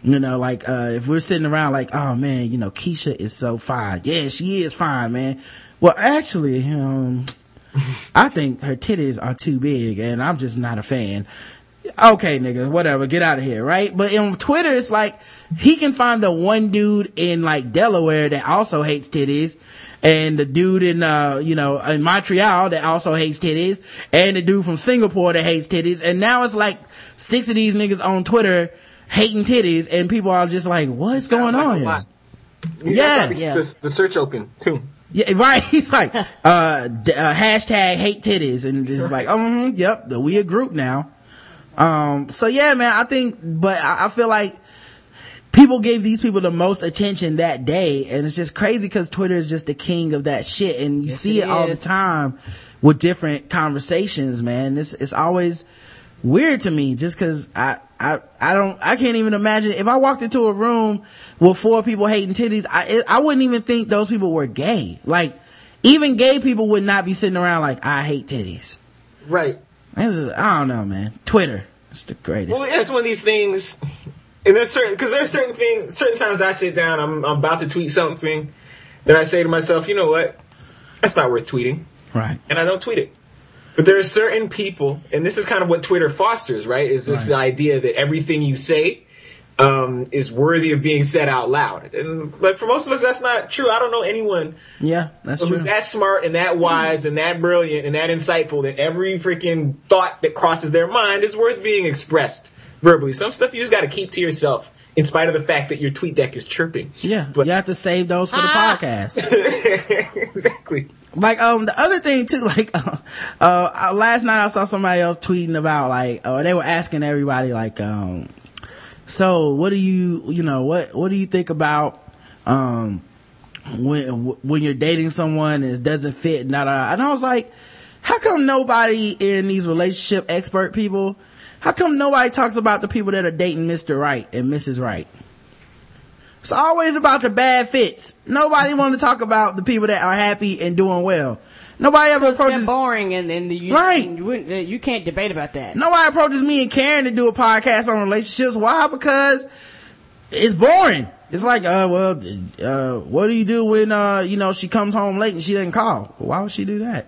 you know, like, uh, if we're sitting around like, oh man, you know, Keisha is so fine. Yeah, she is fine, man. Well, actually, um, I think her titties are too big and I'm just not a fan okay, nigga, whatever, get out of here, right? But on Twitter, it's like, he can find the one dude in like Delaware that also hates titties, and the dude in, uh, you know, in Montreal that also hates titties, and the dude from Singapore that hates titties, and now it's like six of these niggas on Twitter hating titties, and people are just like, what's going like on a here? lot. Yeah. Yeah. The, the search open too. Yeah, right. He's like, uh, uh, hashtag hate titties. And just like, oh, mhm, yep, the we a group now. Um, so yeah, man, I think, but I, I feel like people gave these people the most attention that day. And it's just crazy because Twitter is just the king of that shit. And you see it it all the time with different conversations, man. It's, it's always weird to me just cause I, I, I don't, I can't even imagine if I walked into a room with four people hating titties, I, I wouldn't even think those people were gay. Like, even gay people would not be sitting around like, I hate titties. Right. This is, I don't know, man. Twitter. It's the greatest. Well, it's one of these things, and there's certain because there's certain things, certain times I sit down, I'm, I'm about to tweet something, then I say to myself, you know what, that's not worth tweeting, right. and I don't tweet it. But there are certain people, and this is kind of what Twitter fosters, right? Is this Right. idea that everything you say um, is worthy of being said out loud, and like for most of us, that's not true. I don't know anyone Yeah, that's who's true. that smart and that wise and that brilliant and that insightful that every freaking thought that crosses their mind is worth being expressed verbally. Some stuff you just got to keep to yourself, in spite of the fact that your tweet deck is chirping. Yeah, But- you have to save those for the Ah. podcast. exactly. Like um the other thing too like uh, uh last night i saw somebody else tweeting about like uh, they were asking everybody like um so what do you you know what what do you think about um when when you're dating someone and it doesn't fit and, da, da, and i was like how come nobody in these relationship expert people how come nobody talks about the people that are dating mr right and mrs right it's always about the bad fits. Nobody want to talk about the people that are happy and doing well. Nobody ever approaches. boring and, and you, Right. you, wouldn't- you can't debate about that. Nobody approaches me and Karen to do a podcast on relationships. Why? Because it's boring. It's like, uh, well, uh, what do you do when, uh, you know, she comes home late and she doesn't call? Why would she do that?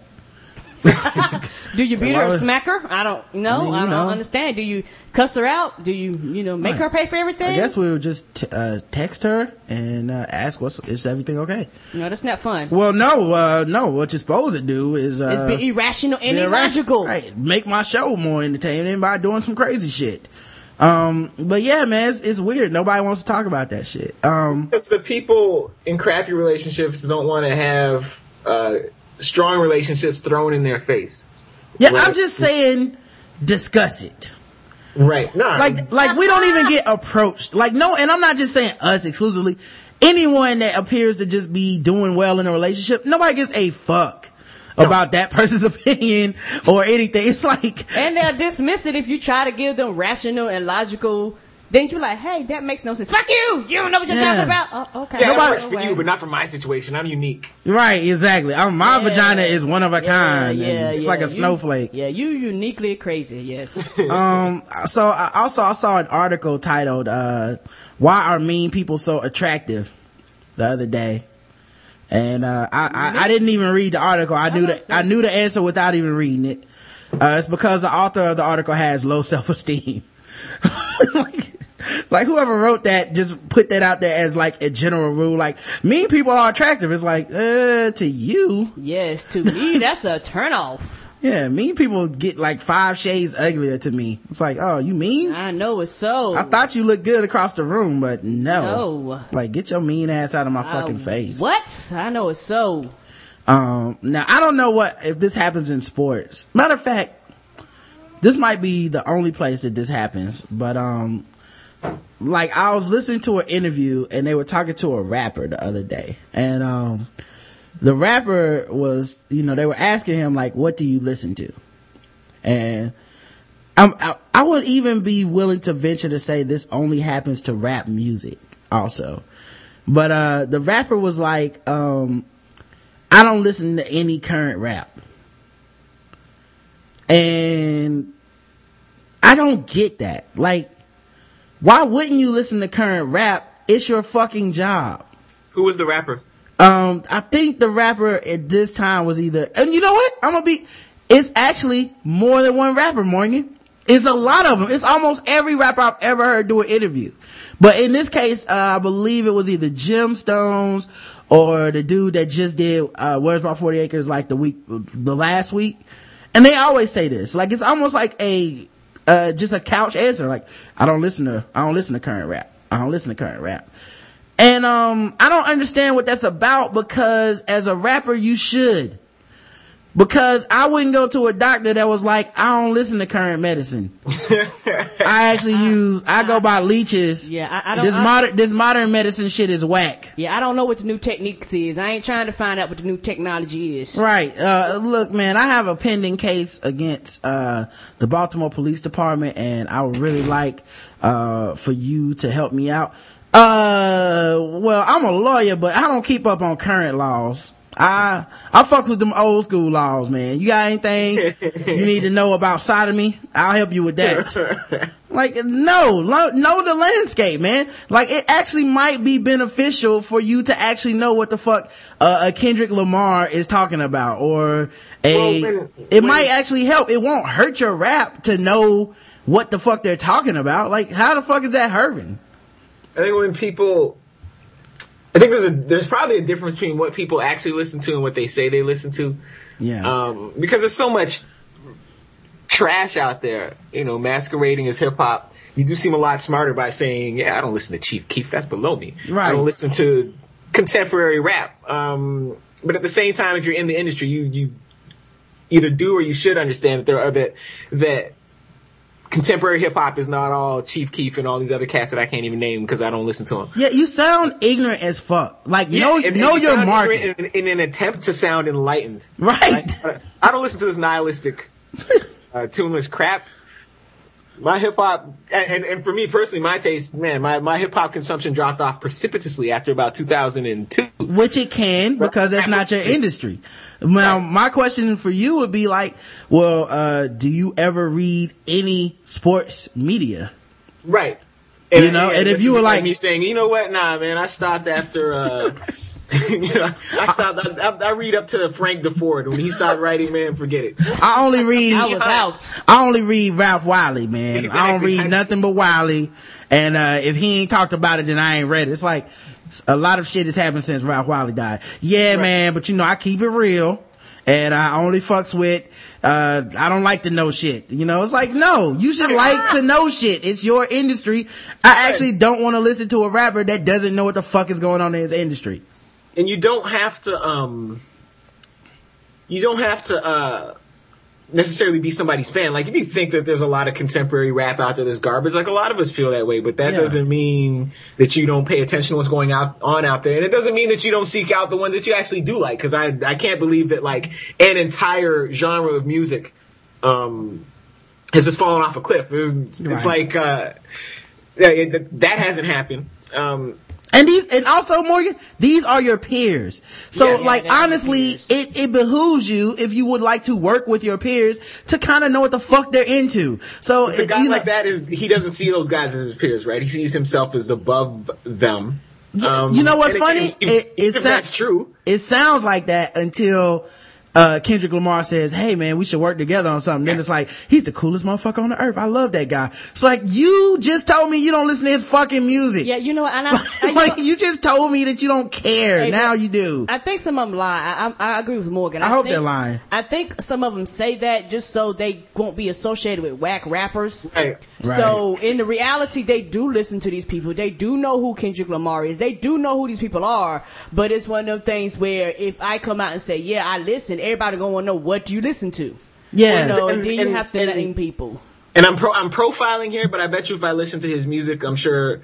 Do you beat her or smack her? I don't know. I mean, I, don't know. understand. Do you cuss her out? Do you, you know, make Right. her pay for everything? I guess we would just t- uh, text her and uh, ask, "What's is everything okay?" No, that's not fun. Well, no, uh, no. What you're supposed to do is uh, it's be irrational and Yeah, right. illogical. Right. Make my show more entertaining by doing some crazy shit. Um, but yeah, man, it's, it's weird. Nobody wants to talk about that shit. Um, Because the people in crappy relationships don't want to have uh, strong relationships thrown in their face. yeah, Right. I'm just saying, discuss it. Right. Nah. Like, like we don't even get approached. Like, no, and I'm not just saying us exclusively. Anyone that appears to just be doing well in a relationship, nobody gives a fuck about that person's opinion or anything. It's like, And they'll dismiss it if you try to give them rational and logical things. You're like, hey, that makes no sense. Fuck you! You don't know what you're Yeah. talking about. Oh, okay. yeah, that nobody- works for you, but not for my situation. I'm unique. right, exactly. Um, my Yeah. vagina is one of a kind. Yeah, and yeah, it's like a You- snowflake. Yeah, you uniquely crazy. Yes. um so I also I saw an article titled uh why are mean people so attractive the other day and uh I, I I didn't even read the article I knew the. I knew the answer without even reading it uh it's because the author of the article has low self-esteem like like whoever wrote that just put that out there as like a general rule like mean people are attractive it's like uh to you yes, to me, that's a turnoff. yeah mean people get like five shades uglier to me it's like oh you mean I know it's so. I thought you looked good across the room, but no. No. Like, get your mean ass out of my fucking Uh, face. What? I know it's so. Um, now I don't know what, if this happens in sports. Matter of fact, this might be the only place that this happens, but, um, like I was listening to an interview and they were talking to a rapper the other day and, um, the rapper was, you know, they were asking him like, what do you listen to? And I'm, I, I would even be willing to venture to say this only happens to rap music also. But, uh, the rapper was like, um, I don't listen to any current rap. And I don't get that. Like, why wouldn't you listen to current rap? It's your fucking job. Who was the rapper? Um, I think the rapper at this time was either, and you know what? I'm gonna be, it's actually more than one rapper, Morgan. It's a lot of them. It's almost every rapper I've ever heard do an interview. But in this case, uh, I believe it was either Jim Jones or the dude that just did, uh, Where's My 40 Acres like the week, the last week. And they always say this. Like, it's almost like a, uh, just a couch answer. Like, I don't listen to, I don't listen to current rap. I don't listen to current rap. And, um, I don't understand what that's about because as a rapper, you should. Because I wouldn't go to a doctor that was like, I don't listen to current medicine. I actually use, I go by leeches. Yeah, I- I don't- This I- modern, this modern medicine shit is whack. Yeah, I don't know what the new techniques is. I ain't trying to find out what the new technology is. Right. Uh, look, man, I have a pending case against, uh, the Baltimore Police Department and I would really like, uh, for you to help me out. Uh, well, I'm a lawyer, but I don't keep up on current laws. I, I fuck with them old school laws, man. You got anything you need to know about sodomy? I'll help you with that. Like, no, lo- know the landscape, man. Like, it actually might be beneficial for you to actually know what the fuck, uh, a Kendrick Lamar is talking about, or a, Well, when- it when- might actually help. It won't hurt your rap to know what the fuck they're talking about. Like, how the fuck is that hurting? I think when people, I think there's a there's probably a difference between what people actually listen to and what they say they listen to. Yeah. Um, because there's so much trash out there, you know, masquerading as hip hop. You do seem a lot smarter by saying, "Yeah, I don't listen to Chief Keef. That's below me. Right. I don't listen to contemporary rap." Um, but at the same time, if you're in the industry, you you either do or you should understand that there are that that contemporary hip hop is not all Chief Keef and all these other cats that I can't even name because I don't listen to them. yeah, you sound ignorant as fuck. Like, know, and- and know you your market. In, in an attempt to sound enlightened. Right. I don't listen to this nihilistic, uh, tuneless crap. My hip hop, and, and, and for me personally, my taste, man, my, my hip hop consumption dropped off precipitously after about 2002. Which it can because that's not your industry. Now, my question for you would be like, well, uh, do you ever read any sports media? Right. And, You know, and if you were like- me saying, you know what, nah, man, I stopped after, uh, you know, I stopped, I, I, I read up to Frank Deford. When he stopped writing, man, forget it. I only read, I was out. I only read Ralph Wiley, man. I don't read nothing but Wiley. And, uh, if he ain't talked about it, then I ain't read it. It's like, a lot of shit has happened since Ralph Wiley died. Yeah, man, but you know, I keep it real. And I only fucks with, uh, I don't like to know shit. You know, it's like, no, you should like to know shit. It's your industry. I actually don't want to listen to a rapper that doesn't know what the fuck is going on in his industry. And you don't have to um you don't have to uh necessarily be somebody's fan. Like if you think that there's a lot of contemporary rap out there that's garbage like a lot of us feel that way. But that Yeah. doesn't mean that you don't pay attention to what's going out on out there. And it doesn't mean that you don't seek out the ones that you actually do like. Because i i can't believe that like an entire genre of music um has just fallen off a cliff. It's Right. like uh it, that hasn't happened. Um And these, and also Morgan, these are your peers. So Yes. like honestly, it, it behooves you if you would like to work with your peers to kind of know what the fuck they're into. So a guy you know- like that is he doesn't see those guys as his peers, right? He sees himself as above them. Um, you know what's funny? It- it if sa- that's true, it sounds like that until uh Kendrick Lamar says, "Hey man, we should work together on something." Then it's like he's the coolest motherfucker on the earth. I love that guy. It's like you just told me you don't listen to his fucking music. Yeah, you know, and I, I, you like know- you just told me that you don't care. Hey, now you do. I think some of them lie. I, I, I agree with Morgan. I hope think, they're lying. I think some of them say that just so they won't be associated with whack rappers. right? So in the reality, they do listen to these people. They do know who Kendrick Lamar is. They do know who these people are. But it's one of them things where if I come out and say, "Yeah, I listen," everybody gonna want to know what do you listen to. yeah. You know, and, And- then you and- have to and- name people. And I'm pro I'm profiling here, but I bet you if I listen to his music, I'm sure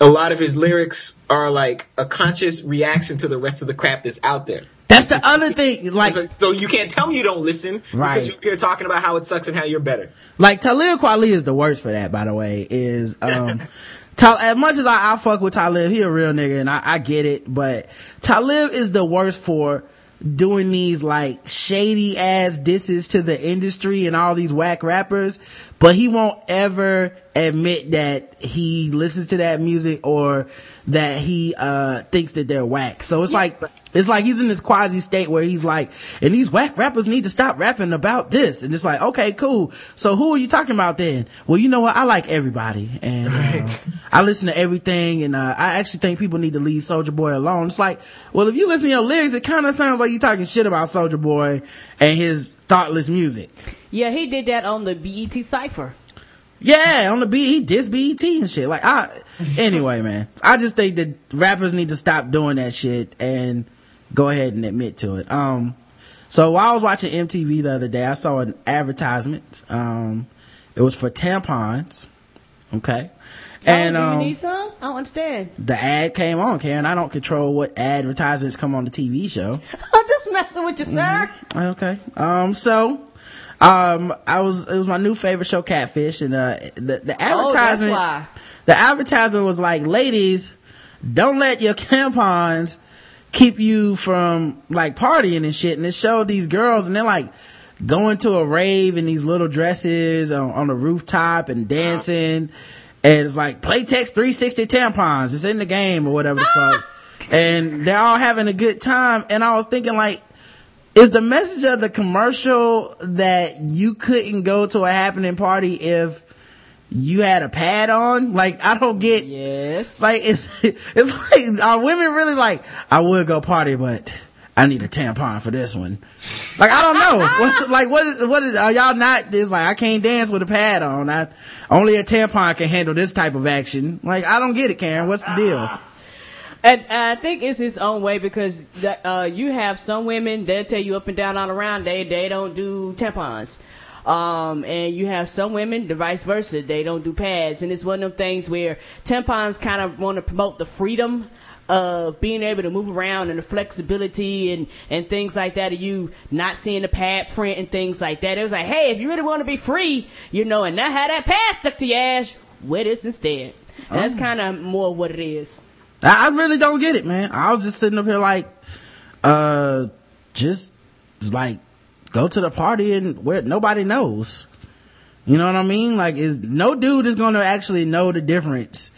a lot of his lyrics are like a conscious reaction to the rest of the crap that's out there. That's the other thing. Like So, so you can't tell me you don't listen Right. because you're here talking about how it sucks and how you're better. Like Talib Kweli is the worst for that, by the way, is, um, Tal- as much as I, I fuck with Talib, he a real nigga and I, I get it, but Talib is the worst for doing these like shady ass disses to the industry and all these whack rappers, but he won't ever admit that he listens to that music or that he, uh, thinks that they're whack. So it's like, it's like he's in this quasi state where he's like, and these whack rappers need to stop rapping about this. And it's like, okay, cool. So who are you talking about then? Well, you know what? I like everybody and, uh, I listen to everything and, uh, I actually think people need to leave Soulja Boy alone. It's like, well, if you listen to your lyrics, it kind of sounds like you're talking shit about Soulja Boy and his thoughtless music. Yeah, he did that on the BET Cypher. Yeah, on the beat, he dissed BET and shit. Like, I, anyway, man, I just think that rappers need to stop doing that shit and go ahead and admit to it. Um, So while I was watching MTV the other day, I saw an advertisement. Um, it was for tampons. Okay. And, oh, do you um, need some? I don't understand. the ad came on, Karen. I don't control what advertisements come on the TV show. I'm just messing with you, sir. Okay. Um, so, um, I was, it was my new favorite show, Catfish, and, uh, the, the Oh, that's advertisement, why. the advertisement was like, ladies, don't let your tampons keep you from like partying and shit. And it showed these girls and they're like going to a rave in these little dresses on, on the rooftop and dancing. And it's like Playtex 360 tampons. It's in the game or whatever the ah! fuck. And they're all having a good time. And I was thinking like, is the message of the commercial that you couldn't go to a happening party if you had a pad on? Like, I don't get, Yes. like, it's, it's like, are women really like, I would go party, but I need a tampon for this one. Like, I don't know. What's, like, what is, what is, are y'all not, it's like, I can't dance with a pad on. I, only a tampon can handle this type of action. Like, I don't get it, Karen. What's the deal? And I think it's his own way because uh, you have some women they'll tell you up and down all around they they don't do tampons. Um, and you have some women, the vice versa, they don't do pads. And it's one of them things where tampons kind of want to promote the freedom of being able to move around and the flexibility and, and things like that. Of you not seeing the pad print and things like that. It was like, hey, if you really want to be free, you know, and not have that pad stuck to your ass, wear this instead. And That's kind of more what it is. I, I really don't get it, man. I was just sitting up here like, uh, just like go to the party and where nobody knows. You know what I mean? Like, is no dude is going to actually know the difference.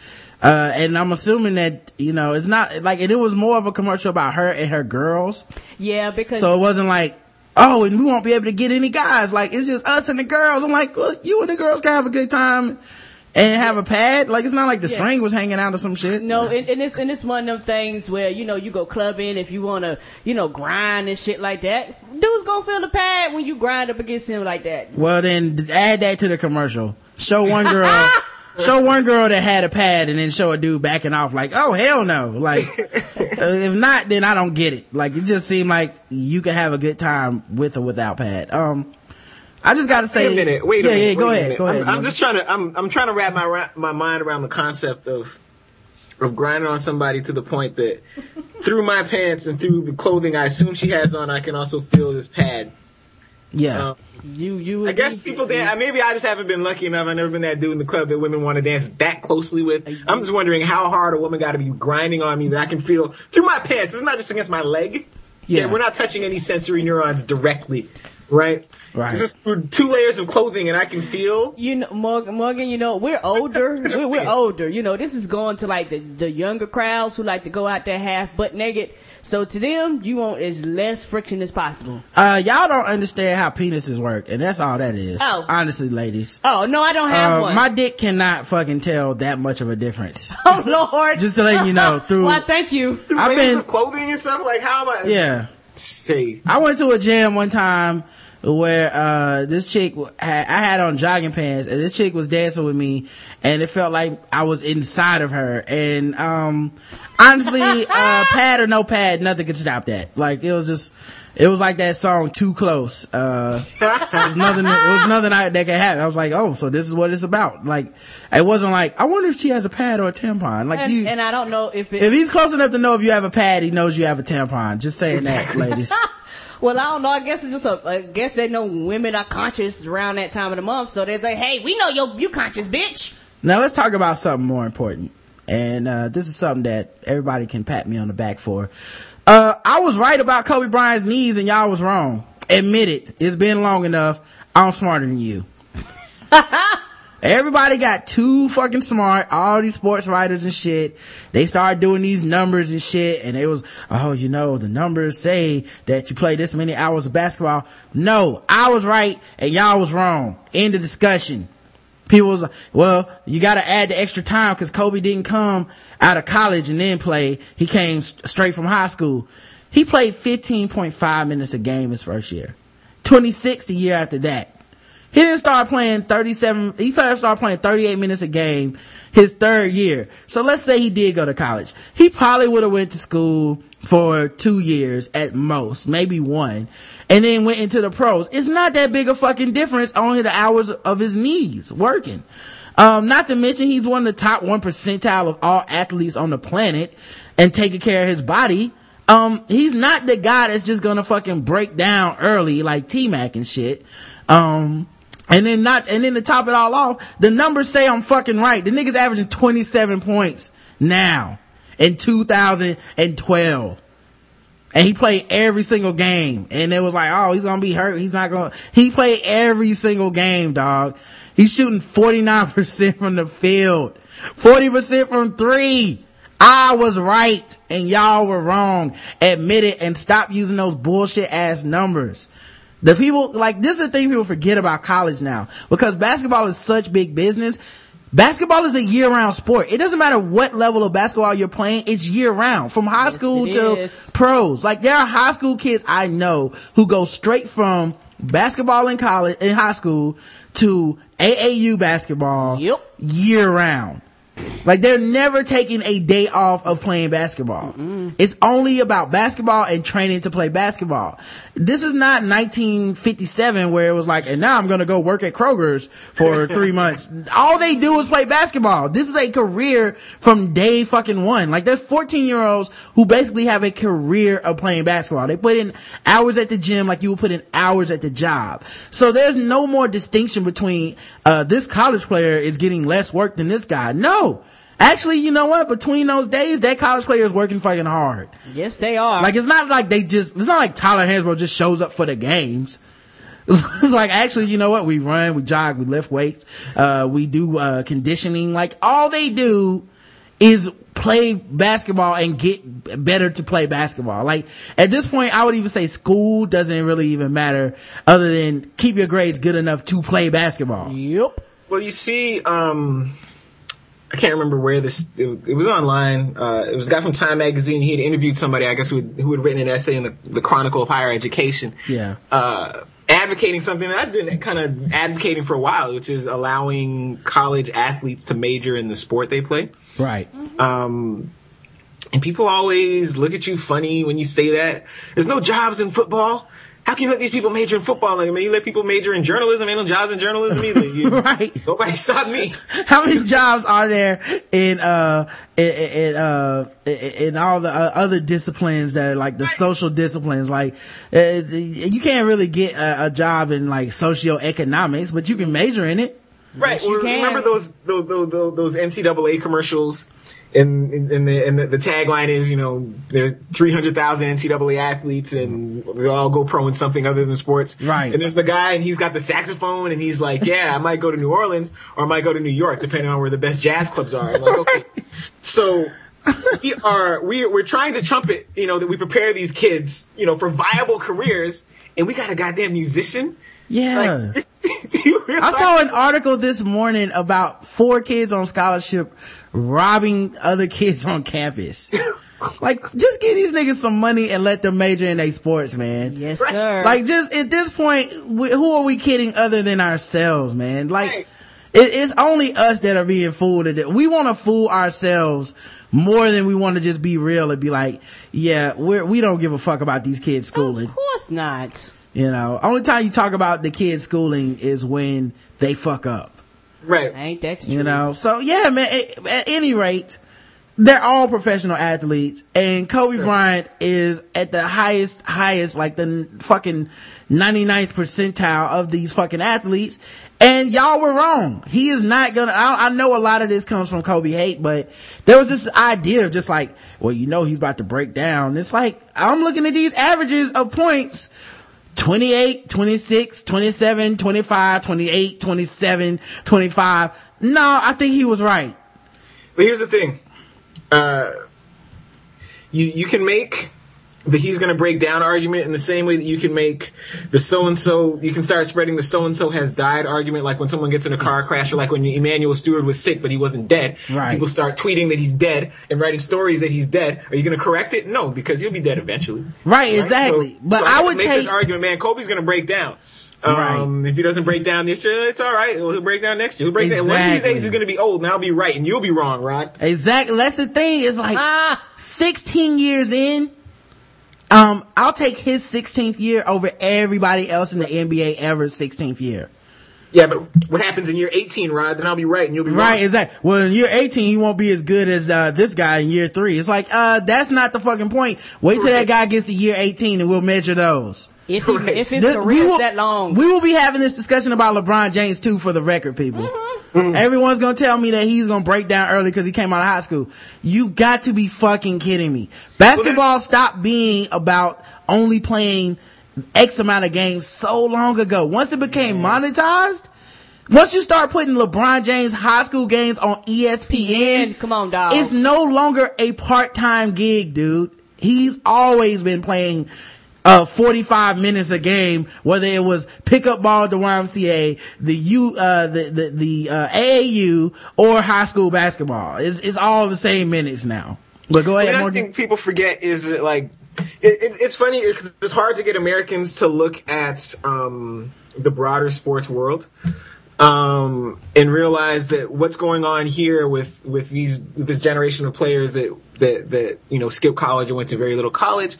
Uh, and I'm assuming that, you know, it's not like, it was more of a commercial about her and her girls. Yeah, because So it wasn't like, oh, and we won't be able to get any guys. Like, it's just us and the girls. I'm like, well, you and the girls can have a good time and have a pad. Like, it's not like the Yeah. string was hanging out or some shit. no, and, and it's and it's one of them things where you know you go clubbing if you want to you know grind and shit like that. Dudes gonna feel the pad when you grind up against him like that. Well, then add that to the commercial. Show one girl, show one girl that had a pad and then show a dude backing off like, oh hell no. Like, uh, if not, then I don't get it. Like, it just seemed like you could have a good time with or without pad. Um, I just gotta say. Wait a minute. Wait a yeah, minute. Yeah, go wait a ahead. Go I'm, ahead. I'm just trying to. I'm I'm trying to wrap my my mind around the concept of of grinding on somebody to the point that through my pants and through the clothing I assume she has on, I can also feel this pad. yeah. Um, You you. I guess people dance. Maybe I just haven't been lucky enough. I've never been that dude in the club that women want to dance that closely with. I'm just wondering how hard a woman got to be grinding on me that I can feel through my pants. It's not just against my leg. Yeah. we're not touching any sensory neurons directly, right? Right. It's just through two layers of clothing, and I can feel. You know, Morgan, Morgan, you know, we're older. we're, we're older. You know, this is going to like the, the younger crowds who like to go out there half butt naked. So to them, you want as less friction as possible. Uh, y'all don't understand how penises work, and that's all that is. Oh. Honestly, ladies. Oh, no, I don't have Uh, one. my dick cannot fucking tell that much of a difference. oh, Lord. Just to let you know, through, Why, thank you. Through I've layers been- of clothing and stuff. Like how am I? yeah. Say I went to a jam one time where uh this chick had, I had on jogging pants and this chick was dancing with me and it felt like I was inside of her and um honestly uh pad or no pad nothing could stop that. Like it was just it was like that song too close uh it was nothing it was nothing I, that could happen I was like oh so this is what it's about like it wasn't like I wonder if she has a pad or a tampon like And, you and I don't know if it. if he's close enough to know if you have a pad he knows you have a tampon just saying that ladies well, I don't know. I guess it's just a. I guess they know women are conscious around that time of the month, so they're like, "Hey, we know you you conscious, bitch." Now let's talk about something more important. And, uh, this is something that everybody can pat me on the back for. Uh, I was right about Kobe Bryant's knees and y'all was wrong. Admit it. It's been long enough. I'm smarter than you. Everybody got too fucking smart. All these sports writers and shit. They started doing these numbers and shit. And it was, oh, you know, the numbers say that you play this many hours of basketball. No, I was right and y'all was wrong. End of discussion. People was like, well, you gotta add the extra time because Kobe didn't come out of college and then play. He came st- straight from high school. He played 15.5 minutes a game his first year. 26 the year after that. He didn't start playing 37, he started start playing 38 minutes a game his third year. So let's say he did go to college. He probably would have went to school for two years at most, maybe one, and then went into the pros. It's not that big a fucking difference only the hours of his knees working. Um, not to mention he's one of the top one percentile of all athletes on the planet and taking care of his body. Um, he's not the guy that's just gonna fucking break down early like T-Mac and shit. Um, and then not, and then to top it all off, the numbers say I'm fucking right. The nigga's averaging 27 points now in 2012. And he played every single game. And it was like, oh, he's gonna be hurt. He's not gonna, he played every single game, dog. He's shooting 49% from the field. 40% from three. I was right and y'all were wrong. Admit it and stop using those bullshit ass numbers. The people, like, this is the thing people forget about college now. Because basketball is such big business. Basketball is a year round sport. It doesn't matter what level of basketball you're playing, it's year round. From high Yes, school to is. pros. Like there are high school kids I know who go straight from basketball in college, in high school to AAU basketball Yep. year round. Like they're never taking a day off of playing basketball. It's only about basketball and training to play basketball. This is not 1957 where it was like, and now I'm gonna go work at Kroger's for three months. All they do is play basketball. This is a career from day fucking one. Like there's 14 year olds who basically have a career of playing basketball. They put in hours at the gym like you would put in hours at the job. So there's no more distinction between, uh, this college player is getting less work than this guy. No. Actually, you know what? Between those days, that college player is working fucking hard. Yes, they are. Like it's not like they just, it's not like Tyler Hansbrough just shows up for the games. It's, it's like actually, you know what? We run, we jog, we lift weights, uh, we do, uh, conditioning. Like all they do is play basketball and get better to play basketball. Like at this point, I would even say school doesn't really even matter other than keep your grades good enough to play basketball. yep. Well, you see, um, I can't remember where this. It, it was online. Uh, it was a guy from Time Magazine. He had interviewed somebody, I guess, who had, who had written an essay in the, the Chronicle of Higher Education. Yeah. Uh, advocating something that I've been kind of advocating for a while, which is allowing college athletes to major in the sport they play. Right. Um, and people always look at you funny when you say that. There's no jobs in football. How can you let these people major in football? Like, I mean, you let people major in journalism. Ain't no jobs in journalism either. You, Right. Nobody stop me. How many jobs are there in uh in, in uh in all the uh, other disciplines that are like the social disciplines? Like uh, you can't really get a, a job in like socioeconomics, but you can major in it. Right. you Well, can. remember those those those, those, those NCAA commercials? And, and, the, and the, the tagline is, you know, there are 300,000 NCAA athletes and we all go pro in something other than sports. Right. And there's the guy and he's got the saxophone and he's like, yeah, I might go to New Orleans or I might go to New York, depending on where the best jazz clubs are. I'm like, okay. So we are, we, we're trying to trumpet, you know, that we prepare these kids, you know, for viable careers and we got a goddamn musician. Yeah. Like, I saw an article this morning about four kids on scholarship robbing other kids on campus. like, just give these niggas some money and let them major in their sports, man. Yes, sir. Like, just at this point, we, who are we kidding other than ourselves, man? Like, Right. it, it's only us that are being fooled. at it. We want to fool ourselves more than we want to just be real and be like, yeah, we're, we don't give a fuck about these kids schooling. of course not. You know, only time you talk about the kids schooling is when they fuck up. Right. Ain't that the You truth? know, so yeah, man. At, at any rate, they're all professional athletes, and Kobe Bryant is at the highest, highest, like the fucking 99th percentile of these fucking athletes. And y'all were wrong. He is not gonna. I, I know a lot of this comes from Kobe hate, but there was this idea of just like, well, you know, he's about to break down. It's like I'm looking at these averages of points. 28, 26, 27, 25, 28, 27, 25. No, I think he was right. But here's the thing. Uh, you you can make the he's going to break down argument in the same way that you can make the so and so. You can start spreading the so and so has died argument, like when someone gets in a car crash, or like when Emanuel Steward was sick but he wasn't dead. Right. People start tweeting that he's dead and writing stories that he's dead. Are you going to correct it? No, because he'll be dead eventually. Right, Right? exactly. So- but so I can would make take, this argument, man. Kobe's going to break down. Um, If he doesn't break down this year, it's all right. He'll break down next year. He'll break down. One of these days, he's going to be old, and I'll be right, and you'll be wrong, Rod. Exactly. That's the thing. It's like Ah. 16 years in. Um, I'll take his 16th year over everybody else in the NBA ever 16th year. Yeah, but what happens in year 18, Rod? Then I'll be right, and you'll be Right, wrong. exactly. Well, in year 18, he won't be as good as, uh, this guy in year three. It's like, uh, that's not the fucking point. Wait till that guy gets to year 18 and we'll measure those. If he, Right. if his This- career will, is that long, We will be having this discussion about LeBron James too for the record, people. Mm-hmm. Everyone's gonna tell me that he's gonna break down early because he came out of high school. You got to be fucking kidding me. Basketball stopped being about only playing X amount of games so long ago. Once it became monetized, once you start putting LeBron James high school games on ESPN, come on, dog. it's no longer a part-time gig, dude. He's always been playing uh 45 minutes a game, whether it was pickup ball at the YMCA, the U uh the the, the uh AAU or high school basketball. It's it's all the same minutes now. But go ahead, I Morgan. think people forget is that, like, it, it, it's funny because it's hard to get Americans to look at um, the broader sports world um, and realize that what's going on here with with these with this generation of players that that that you know skipped college and went to very little college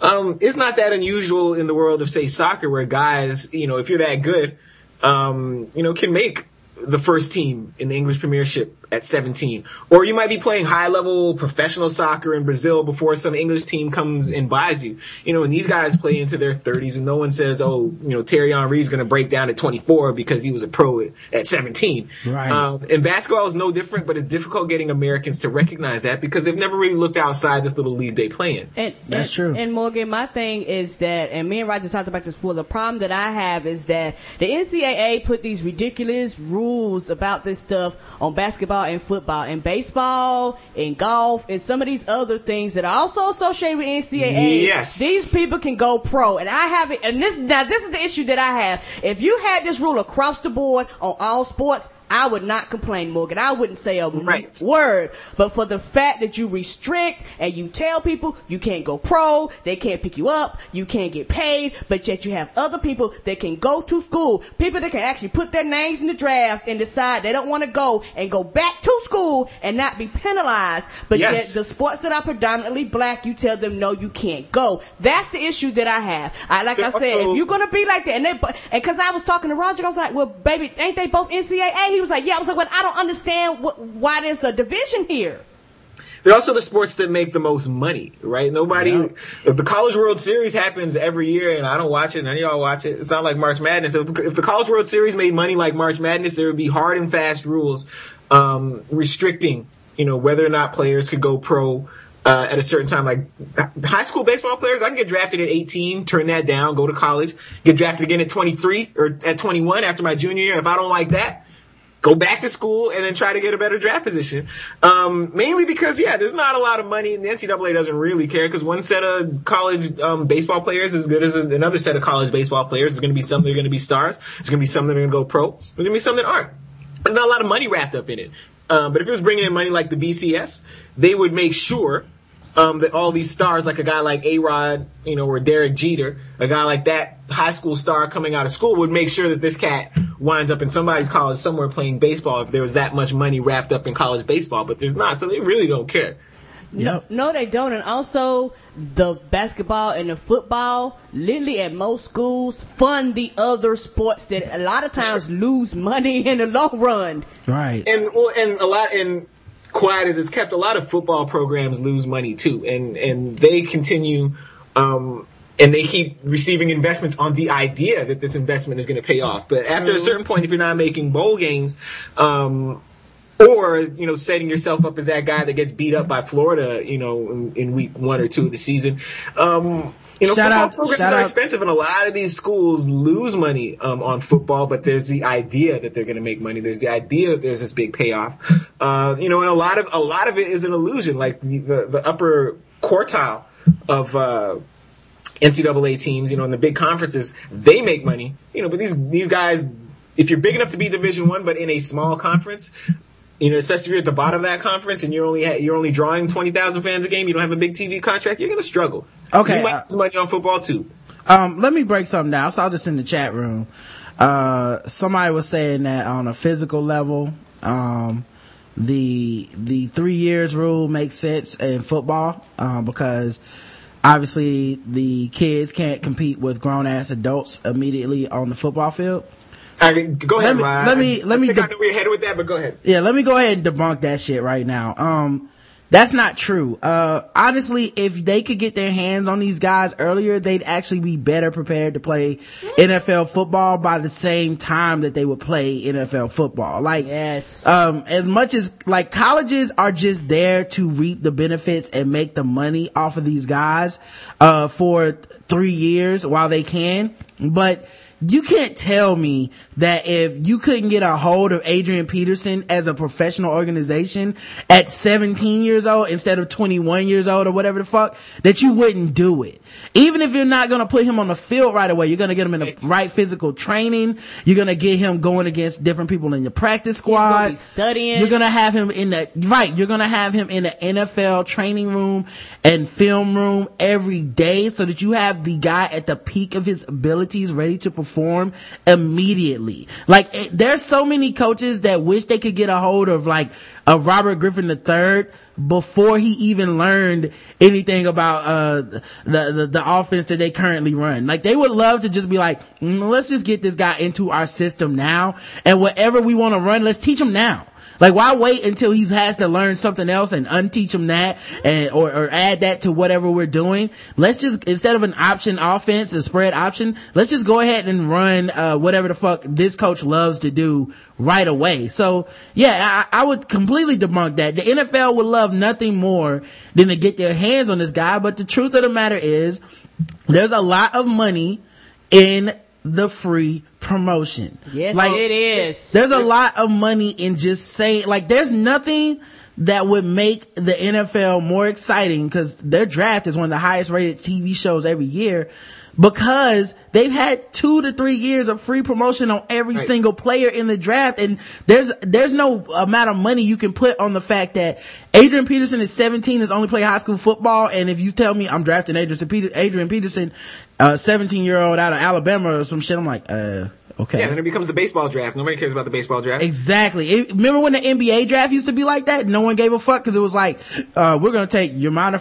um, is not that unusual in the world of say soccer, where guys, you know, if you're that good, um, you know, can make the first team in the English Premiership at 17. Or you might be playing high level professional soccer in Brazil before some English team comes and buys you. You know, and these guys play into their 30s and no one says, oh, you know, Thierry Henry's going to break down at 24 because he was a pro at, at 17. Right. Um, and basketball is no different, but it's difficult getting Americans to recognize that because they've never really looked outside this little league they play in. And, That's and- true. And Morgan, my thing is that, and me and Roger talked about this before. The problem that I have is that the NCAA put these ridiculous rules about this stuff on basketball and football and baseball and golf and some of these other things that are also associated with NCAA. Yes. these people can go pro, and I have it. And this now this is the issue that I have. If you had this rule across the board on all sports. I would not complain, Morgan. I wouldn't say a Right. word. But for the fact that you restrict and you tell people you can't go pro, they can't pick you up, you can't get paid, but yet you have other people that can go to school, people that can actually put their names in the draft and decide they don't want to go and go back to school and not be penalized. But Yes. yet the sports that are predominantly black, you tell them no, you can't go. That's the issue that I have. I, like I said, also- if you're gonna be like that, and they, and cause I was talking to Roger, I was like, well, baby, ain't they both NCAA? He was like, yeah. I was like, well, I don't understand what, why there's a division here. They're also the sports that make the most money, right? Nobody, the College World Series happens every year, and I don't watch it. None of y'all watch it. It's not like March Madness. If, if the College World Series made money like March Madness, there would be hard and fast rules um, restricting, you know, whether or not players could go pro. Uh, at a certain time, like high school baseball players, I can get drafted at 18, turn that down, go to college, get drafted again at 23 or at 21 after my junior year. If I don't like that, go back to school and then try to get a better draft position. Um, mainly because, yeah, there's not a lot of money. and The NCAA doesn't really care because one set of college um, baseball players is as good as another set of college baseball players. There's going to be some that are going to be stars. There's going to be some that are going to go pro. There's going to be some that aren't. There's not a lot of money wrapped up in it. Um, but if it was bringing in money like the BCS, they would make sure um, that all these stars, like a guy like A Rod, you know, or Derek Jeter, a guy like that high school star coming out of school would make sure that this cat winds up in somebody's college somewhere playing baseball if there was that much money wrapped up in college baseball, but there's not, so they really don't care. Yep. No, they don't. And also, the basketball and the football, literally at most schools, fund the other sports that a lot of times lose money in the long run. Right. And well, and a lot and quiet as it's kept, a lot of football programs lose money too, and and they continue, um, and they keep receiving investments on the idea that this investment is going to pay off. But after a certain point, if you're not making bowl games, um, or you know setting yourself up as that guy that gets beat up by Florida, you know, in, in week one or two of the season. Um, you know, Shout football out- programs are out- expensive, and a lot of these schools lose money um, on football. But there's the idea that they're going to make money. There's the idea that there's this big payoff. Uh, you know, and a lot of a lot of it is an illusion. Like the the, the upper quartile of. Uh, NCAA teams, you know, in the big conferences, they make money, you know, but these, these guys, if you're big enough to be division one, but in a small conference, you know, especially if you're at the bottom of that conference and you're only, ha- you're only drawing 20,000 fans a game, you don't have a big TV contract, you're going to struggle. Okay, You might uh, lose money on football too. Um, let me break something down. I saw this in the chat room. Uh, somebody was saying that on a physical level, um, the the three years rule makes sense in football um, because obviously the kids can't compete with grown ass adults immediately on the football field. I go ahead, Let me- Ryan. let me- let I me think I de- know where you're headed with that, but go ahead. Yeah, let me go ahead and debunk that shit right now. Um, that's not true. Uh, honestly, if they could get their hands on these guys earlier, they'd actually be better prepared to play NFL football by the same time that they would play NFL football. Like, Yes. um, as much as like colleges are just there to reap the benefits and make the money off of these guys, uh, for th- three years while they can, but you can't tell me that if you couldn't get a hold of Adrian Peterson as a professional organization at 17 years old instead of 21 years old or whatever the fuck, that you wouldn't do it. Even if you're not gonna put him on the field right away, you're gonna get him in the right physical training, you're gonna get him going against different people in your practice gonna squad. be studying. You're gonna have him in the, right, you're gonna have him in the NFL training room and film room every day so that you have the guy at the peak of his abilities ready to perform immediately. Like, it, there's so many coaches that wish they could get a hold of like a Robert Griffin III before he even learned anything about, uh, the, the, the offense that they currently run. Like, they would love to just be like, "Mm, let's just get this guy into our system now and whatever we want to run, let's teach him now. Like, why wait until he has to learn something else and unteach him that and, or, or add that to whatever we're doing? Let's just, instead of an option offense, a spread option, let's just go ahead and run, uh, whatever the fuck this coach loves to do right away. So, yeah, I, I would completely debunk that. The NFL would love nothing more than to get their hands on this guy, but the truth of the matter is, there's a lot of money in the free promotion. yes, Like, it is. there's a lot of money in just saying, like, there's nothing that would make the NFL more exciting because their draft is one of the highest rated TV shows every year because they've had two to three years of free promotion on every Right. single player in the draft. And there's, there's no amount of money you can put on the fact that Adrian Peterson is 17, has only played high school football. And if you tell me I'm drafting Adrian, Adrian Peterson, uh, 17 year old out of Alabama or some shit, I'm like, uh, okay. Yeah, then it becomes a baseball draft. Nobody cares about the baseball draft. Exactly. It- remember when the NBA draft used to be like that? No one gave a fuck because it was like, uh, we're gonna take Yamana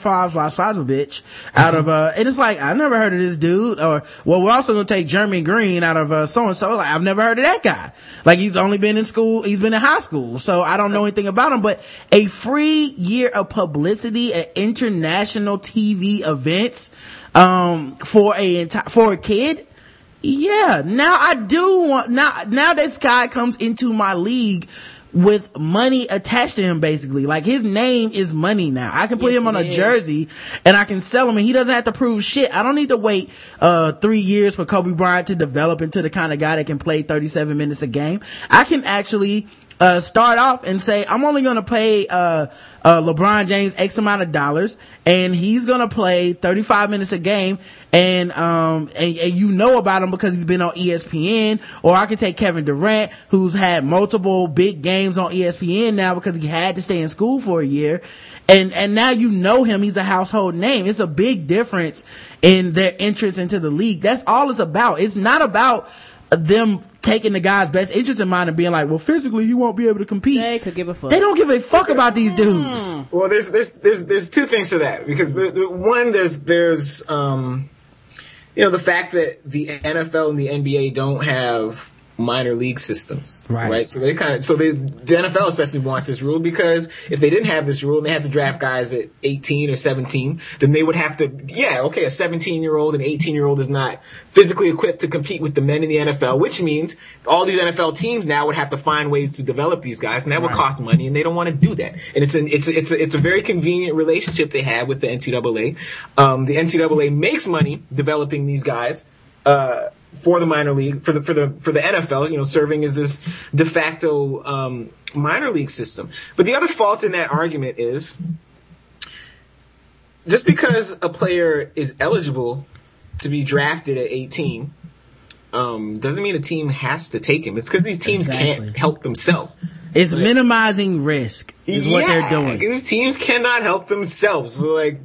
bitch out of, uh, and it's like, I never heard of this dude. Or, well, we're also gonna take Jeremy Green out of, uh, so and so. Like, I've never heard of that guy. Like, he's only been in school, he's been in high school, so I don't know anything about him. But a free year of publicity at international TV events, um, for a, enti- for a kid, yeah, now I do want now now this guy comes into my league with money attached to him basically. Like his name is money now. I can put Yes, him on a is. jersey and I can sell him and he doesn't have to prove shit. I don't need to wait uh 3 years for Kobe Bryant to develop into the kind of guy that can play 37 minutes a game. I can actually uh, start off and say, I'm only gonna pay, uh, uh, LeBron James X amount of dollars and he's gonna play 35 minutes a game and, um, and, and you know about him because he's been on ESPN or I can take Kevin Durant who's had multiple big games on ESPN now because he had to stay in school for a year and, and now you know him. He's a household name. It's a big difference in their entrance into the league. That's all it's about. It's not about them taking the guy's best interest in mind and being like, well, physically he won't be able to compete. They could give a fuck. They don't give a fuck about these dudes. Well, there's there's there's there's two things to that because the, the one there's there's um you know the fact that the NFL and the NBA don't have minor league systems, Right. right? So they kind of so they the NFL especially wants this rule because if they didn't have this rule and they had to draft guys at 18 or 17, then they would have to yeah okay a 17 year old and 18 year old is not physically equipped to compete with the men in the NFL, which means all these NFL teams now would have to find ways to develop these guys, and that would cost money, and they don't want to do that. And it's an it's a, it's a, it's a very convenient relationship they have with the NCAA. Um, the NCAA makes money developing these guys. Uh, for the minor league, for the for the for the NFL, you know, serving as this de facto um, minor league system. But the other fault in that argument is just because a player is eligible to be drafted at 18 um, doesn't mean a team has to take him. It's because these teams Exactly. can't help themselves. It's minimizing risk is what they're doing. These teams cannot help themselves. So like,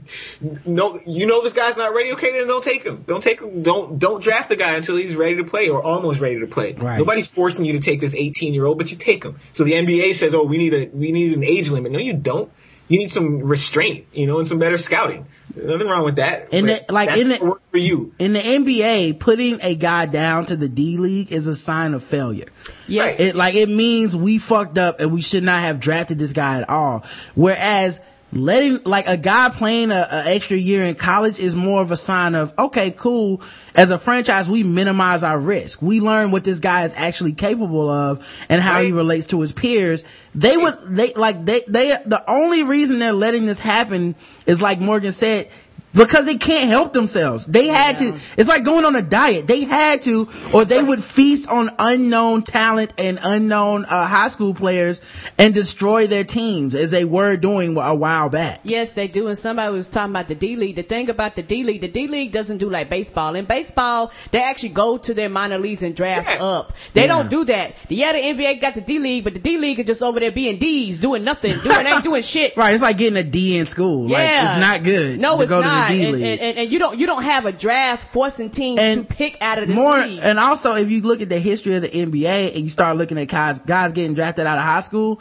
no, you know this guy's not ready. Okay, then don't take him. Don't take him. Don't don't draft the guy until he's ready to play or almost ready to play. Right. Nobody's forcing you to take this 18 year old, but you take him. So the NBA says, oh, we need a we need an age limit. No, you don't. You need some restraint, you know, and some better scouting. Nothing wrong with that. In But the- like, that's in the- work for you. In the NBA, putting a guy down to the D League is a sign of failure. Yes. Right. It like it means we fucked up and we should not have drafted this guy at all. Whereas letting like a guy playing a, a extra year in college is more of a sign of okay, cool. As a franchise, we minimize our risk. We learn what this guy is actually capable of and how he relates to his peers. They would they like they they the only reason they're letting this happen is like Morgan said. Because they can't help themselves. They had to, it's like going on a diet. They had to, or they would feast on unknown talent and unknown, uh, high school players and destroy their teams as they were doing a while back. Yes, they do. And somebody was talking about the D League. The thing about the D League, the D League doesn't do like baseball. In baseball, they actually go to their minor leagues and draft Yeah. up. They Yeah. don't do that. Yeah, the NBA got the D League, but the D League is just over there being D's, doing nothing, doing ain't doing shit. Right. It's like getting a D in school. Like, it's not good. No, to it's go not. To D and, League. and, and, and you don't you don't have a draft forcing teams And to pick out of this more league. and also if you look at the history of the NBA and you start looking at guys guys getting drafted out of high school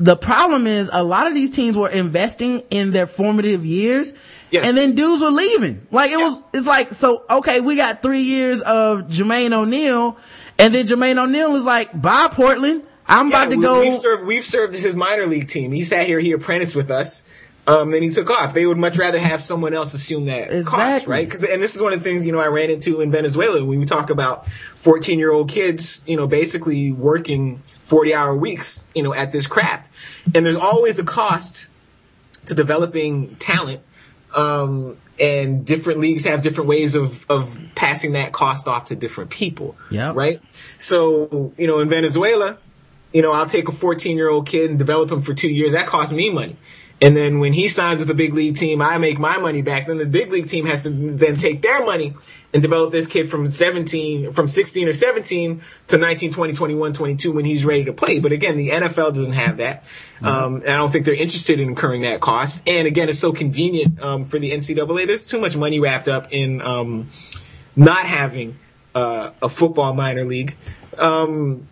the problem is a lot of these teams were investing in their formative years Yes. and then dudes were leaving like it was it's like so okay we got three years of Jermaine O'Neal and then Jermaine O'Neal is like bye Portland I'm about to we- go We've served, we've served as his minor league team. He sat here, he apprenticed with us. Um, then he took off. They would much rather have someone else assume that cost, right? Cause, and this is one of the things, you know, I ran into in Venezuela when we talk about 14 year old kids, you know, basically working 40 hour weeks, you know, at this craft. And there's always a cost to developing talent. Um, and different leagues have different ways of, of passing that cost off to different people. Yeah. Right? So, you know, in Venezuela, you know, I'll take a 14 year old kid and develop him for two years. That costs me money. And then when he signs with a big league team, I make my money back. Then the big league team has to then take their money and develop this kid from 17, from 16 or 17 to 19, 20, 21, 22 when he's ready to play. But again, the NFL doesn't have that. Um, and I don't think they're interested in incurring that cost. And again, it's so convenient, um, for the NCAA. There's too much money wrapped up in, um, not having, uh, a football minor league. Um,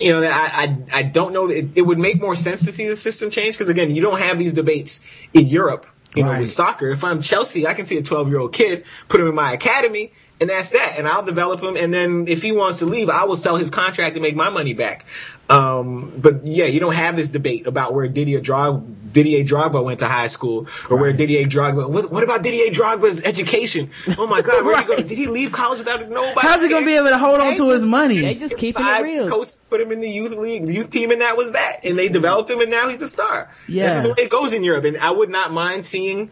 you know, that I, I, I don't know. It, it would make more sense to see the system change because again, you don't have these debates in Europe. You know, with soccer. If I'm Chelsea, I can see a 12 year old kid, put him in my academy, and that's that. And I'll develop him. And then if he wants to leave, I will sell his contract and make my money back. Um, but yeah, you don't have this debate about where Didier Drogba, Didier Drogba went to high school or where Didier Drogba, what, what about Didier Drogba's education? Oh my God, where did he go? Did he leave college without nobody? how's he gonna be able to hold on They to his money They just keeping it real. coaches put him in the youth league, the youth team, and that was that. And they developed him, and now he's a star. Yeah. This is the way it goes in Europe, and I would not mind seeing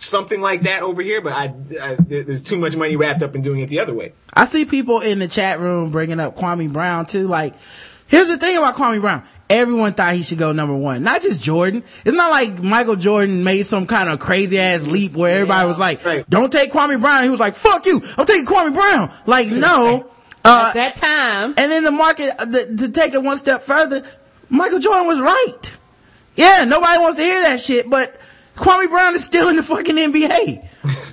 something like that over here. But I, I there's too much money wrapped up in doing it the other way. I see people in the chat room bringing up Kwame Brown too. Like, here's the thing about Kwame Brown. Everyone thought he should go number one. Not just Jordan. It's not like Michael Jordan made some kind of crazy ass leap where everybody was like, Right. don't take Kwame Brown. He was like, fuck you. I'm taking Kwame Brown. Like, no. Uh, At that time, and then the market, uh, the, to take it one step further, Michael Jordan was right. Yeah, nobody wants to hear that shit, but Kwame Brown is still in the fucking NBA.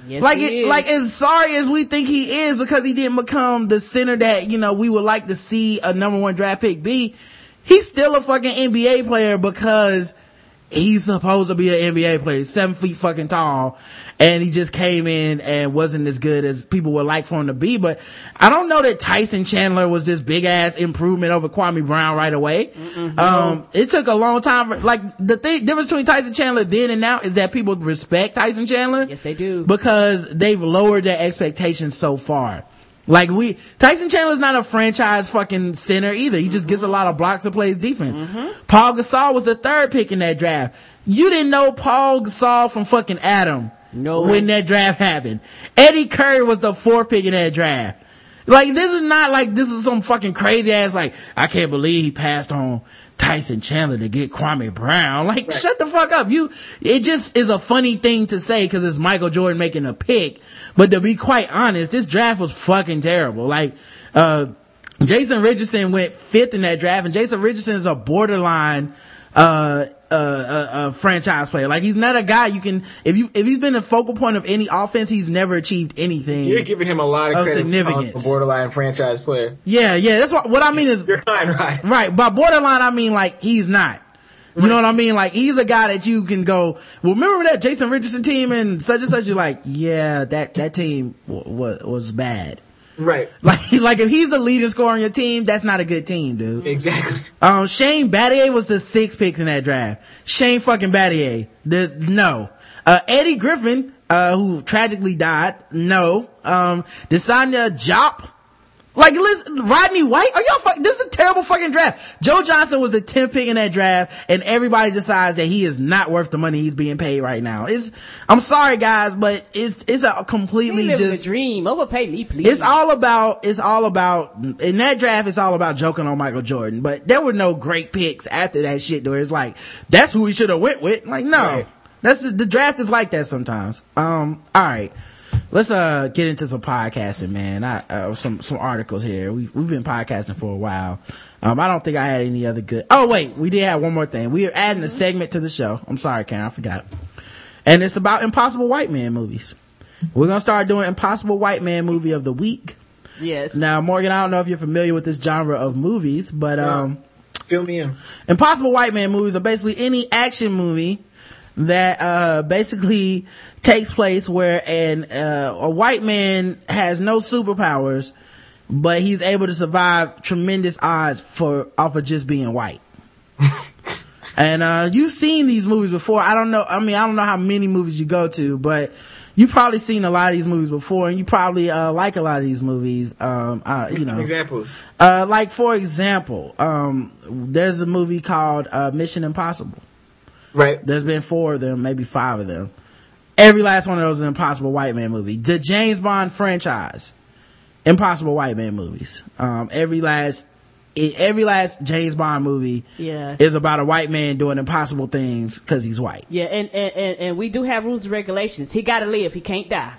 yes, like it, is. like as sorry as we think he is because he didn't become the center that, you know, we would like to see a number one draft pick be, he's still a fucking NBA player because he's supposed to be an NBA player, seven feet fucking tall, and he just came in and wasn't as good as people would like for him to be. But I don't know that Tyson Chandler was this big ass improvement over Kwame Brown right away. Um, it took a long time. For, like the thing, difference between Tyson Chandler then and now is that people respect Tyson Chandler. Yes, they do. Because they've lowered their expectations so far. Like we, Tyson Chandler's not a franchise fucking center either. He just gets a lot of blocks and plays defense. Mm-hmm. Paul Gasol was the third pick in that draft. You didn't know Paul Gasol from fucking Adam. No. When that draft happened. Eddie Curry was the fourth pick in that draft. Like this is not like this is some fucking crazy ass like I can't believe he passed on Tyson Chandler to get Kwame Brown. Like shut the fuck up. You it just is a funny thing to say cuz it's Michael Jordan making a pick, but to be quite honest, this draft was fucking terrible. Like uh Jason Richardson went fifth in that draft, and Jason Richardson is a borderline uh, uh, uh, uh, franchise player. Like he's not a guy you can if you if he's been the focal point of any offense, he's never achieved anything. You're giving him a lot of Of significance. a borderline franchise player. yeah, yeah. That's what what I mean is You're right? right. By borderline, I mean like he's not. You know what I mean? Like he's a guy that you can go. Well, remember that Jason Richardson team and such and such. You're like, yeah, that that team was was bad. Right. Like like if he's the leading scorer on your team, that's not a good team, dude. Exactly. Um, Shane Battier was the sixth pick in that draft. Shane fucking Battier. The, no. Uh, Eddie Griffin, uh, who tragically died. No. Um, DeSagana Diop. Like, listen, Rodney White? Are y'all fuck, this is a terrible fucking draft. Joe Johnson was the 10th pick in that draft and everybody decides that he is not worth the money he's being paid right now. It's, I'm sorry guys, but it's, it's a completely in a just, dream. Overpay me, please. it's all about, it's all about, in that draft, it's all about joking on Michael Jordan, but there were no great picks after that shit where it's like, that's who he should have went with. Like, no. Right. That's the, the draft is like that sometimes. Um, alright. Let's, uh, get into some podcasting, man. I, uh, some, some articles here. We, we've been podcasting for a while. Um, I don't think I had any other good, oh wait, we did have one more thing. We are adding a segment to the show. I'm sorry, Karen, I forgot. And it's about impossible white man movies. We're gonna start doing impossible white man movie of the week. yes. Now, Morgan, I don't know if you're familiar with this genre of movies, but um, Fill me in. Impossible White Man movies are basically any action movie that uh basically takes place where an uh, a white man has no superpowers, but he's able to survive tremendous odds for off of just being white. and uh you've seen these movies before. I don't know. I mean, I don't know how many movies you go to, but you've probably seen a lot of these movies before, and you probably uh like a lot of these movies. Um, uh, you Some know, examples. uh, like for example, um, there's a movie called uh, Mission Impossible. Right. There's been four of them, maybe five of them. Every last one of those is an Impossible White Man movie. The James Bond franchise, Impossible White Man movies. Um, every last, every last James Bond movie Yeah. is about a white man doing impossible things because he's white. Yeah, and, and, and, and we do have rules and regulations. He gotta live. He can't die.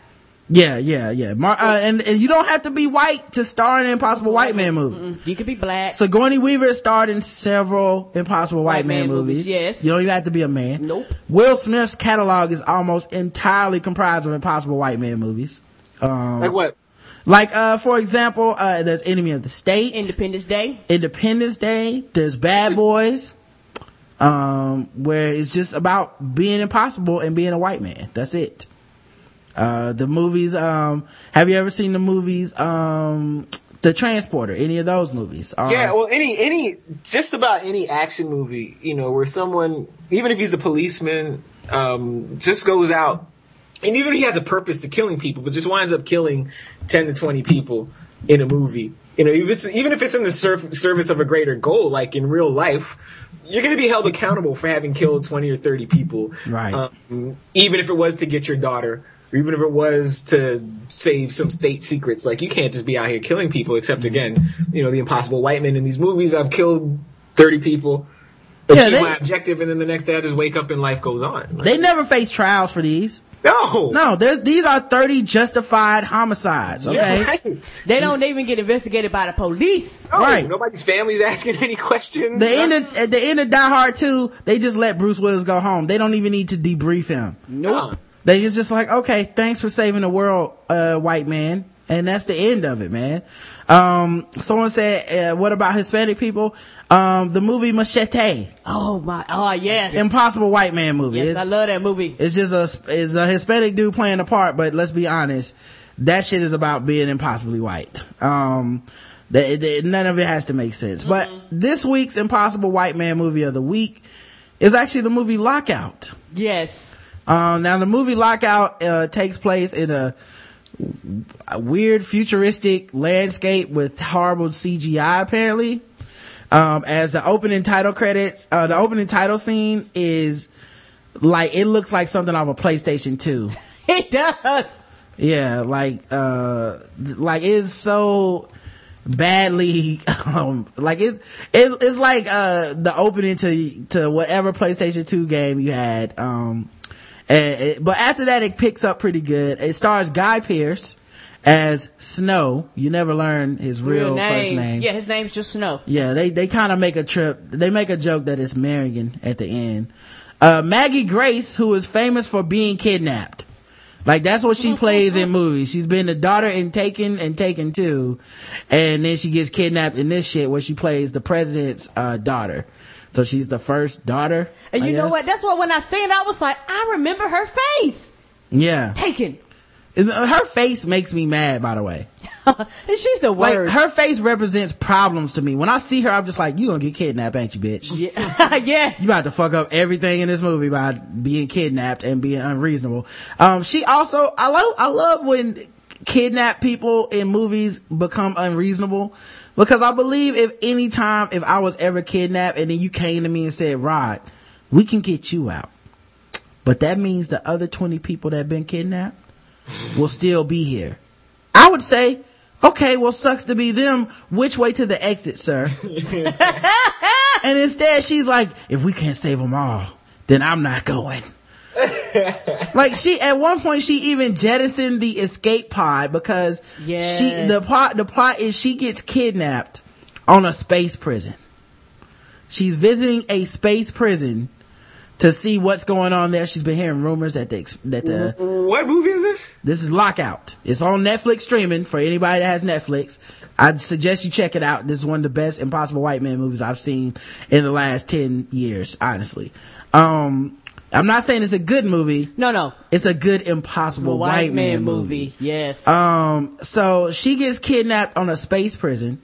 Yeah, yeah, yeah. Mar- uh, and, and you don't have to be white to star in an Impossible White Man movie. You could be black. Sigourney Weaver starred in several Impossible White, White Man, Man movies. movies, yes. You don't even have to be a man. Nope. Will Smith's catalog is almost entirely comprised of Impossible White Man movies. Um, Like what? like, uh, for example, uh, there's Enemy of the State, Independence Day. Independence Day, there's Bad Boys, um, where it's just about being impossible and being a white man. That's it. Uh, the movies, um, have you ever seen the movies, um, The Transporter, any of those movies? Uh, Yeah, well, any any just about any action movie, you know, where someone, even if he's a policeman, um, just goes out, and even if he has a purpose to killing people, but just winds up killing ten to twenty people in a movie. You know, if it's even if it's in the serv- service of a greater goal, like in real life, you're going to be held accountable for having killed twenty or thirty people. Right. Um, even if it was to get your daughter. Or even if it was to save some state secrets, like you can't just be out here killing people. Except mm-hmm. again, you know, the impossible white men in these movies. I've killed thirty people, Yeah, they- my objective, and then the next day I just wake up and life goes on. Like, They never face trials for these. no, No, these are 30 justified homicides, okay? Yeah, right. They don't even get investigated by the police. No, Right. Nobody's family's asking any questions. The end of, at the end of Die Hard 2, they just let Bruce Willis go home. They don't even need to debrief him. no. They is just like, okay, thanks for saving the world, uh, white man. And that's the end of it, man. Um, someone said, uh, what about Hispanic people? Um, the movie Machete, Oh my, oh yes. Impossible White Man movie. yes, I love that movie. It's just a, it's a Hispanic dude playing a part, but let's be honest, that shit is about being impossibly white. Um, none of it has to make sense. But this week's Impossible White Man movie of the week is actually the movie Lockout. Yes. Um, now the movie Lockout, uh, takes place in a, a weird futuristic landscape with horrible CGI apparently. Um, as the opening title credits, uh, the opening title scene is like, it looks like something off a PlayStation 2. It does. Yeah, like, uh, like it's so badly, um, like it, it, it's like, uh, the opening to, to whatever PlayStation 2 game you had, um, it, but after that it picks up pretty good. It stars Guy Pearce, as Snow. You never learn his real, first name. Yeah, his name's just Snow. Yeah, they, they kind of make a trip. They make a joke that it's Marion at the end. Uh, Maggie Grace, who is famous for being kidnapped. Like that's what she plays in movies. She's been the daughter in Taken and Taken 2. And then she gets kidnapped in this shit where she plays the president's, uh, daughter. So she's the first daughter. And you know what? That's why when I seen it, I was like, I remember her face. Yeah. Taken. Her face makes me mad, by the way. and she's the Like worst. her face represents problems to me. When I see her, I'm just like, you gonna get kidnapped, ain't you, bitch? yeah. yes. You about to fuck up everything in this movie by being kidnapped and being unreasonable. Um, she also, I love, I love when kidnapped people in movies become unreasonable because I believe if any time, if I was ever kidnapped and then you came to me and said, Rod, we can get you out. But that means the other 20 people that have been kidnapped will still be here. I would say, okay, well, sucks to be them. Which way to the exit, sir? and instead, she's like, if we can't save them all, then I'm not going. Like she, at one point, she even jettisoned the escape pod because Yes. she, the plot, the plot is she gets kidnapped on a space prison. She's visiting a space prison to see what's going on there. She's been hearing rumors that the, that the, What movie is this? this is Lockout. It's on Netflix streaming for anybody that has Netflix. I'd suggest you check it out. This is one of the best Impossible White Man movies I've seen in the last 10 years, honestly. Um, I'm not saying it's a good movie. No, no. It's a good Impossible The White, Man, movie. Yes. Um, so she gets kidnapped on a space prison.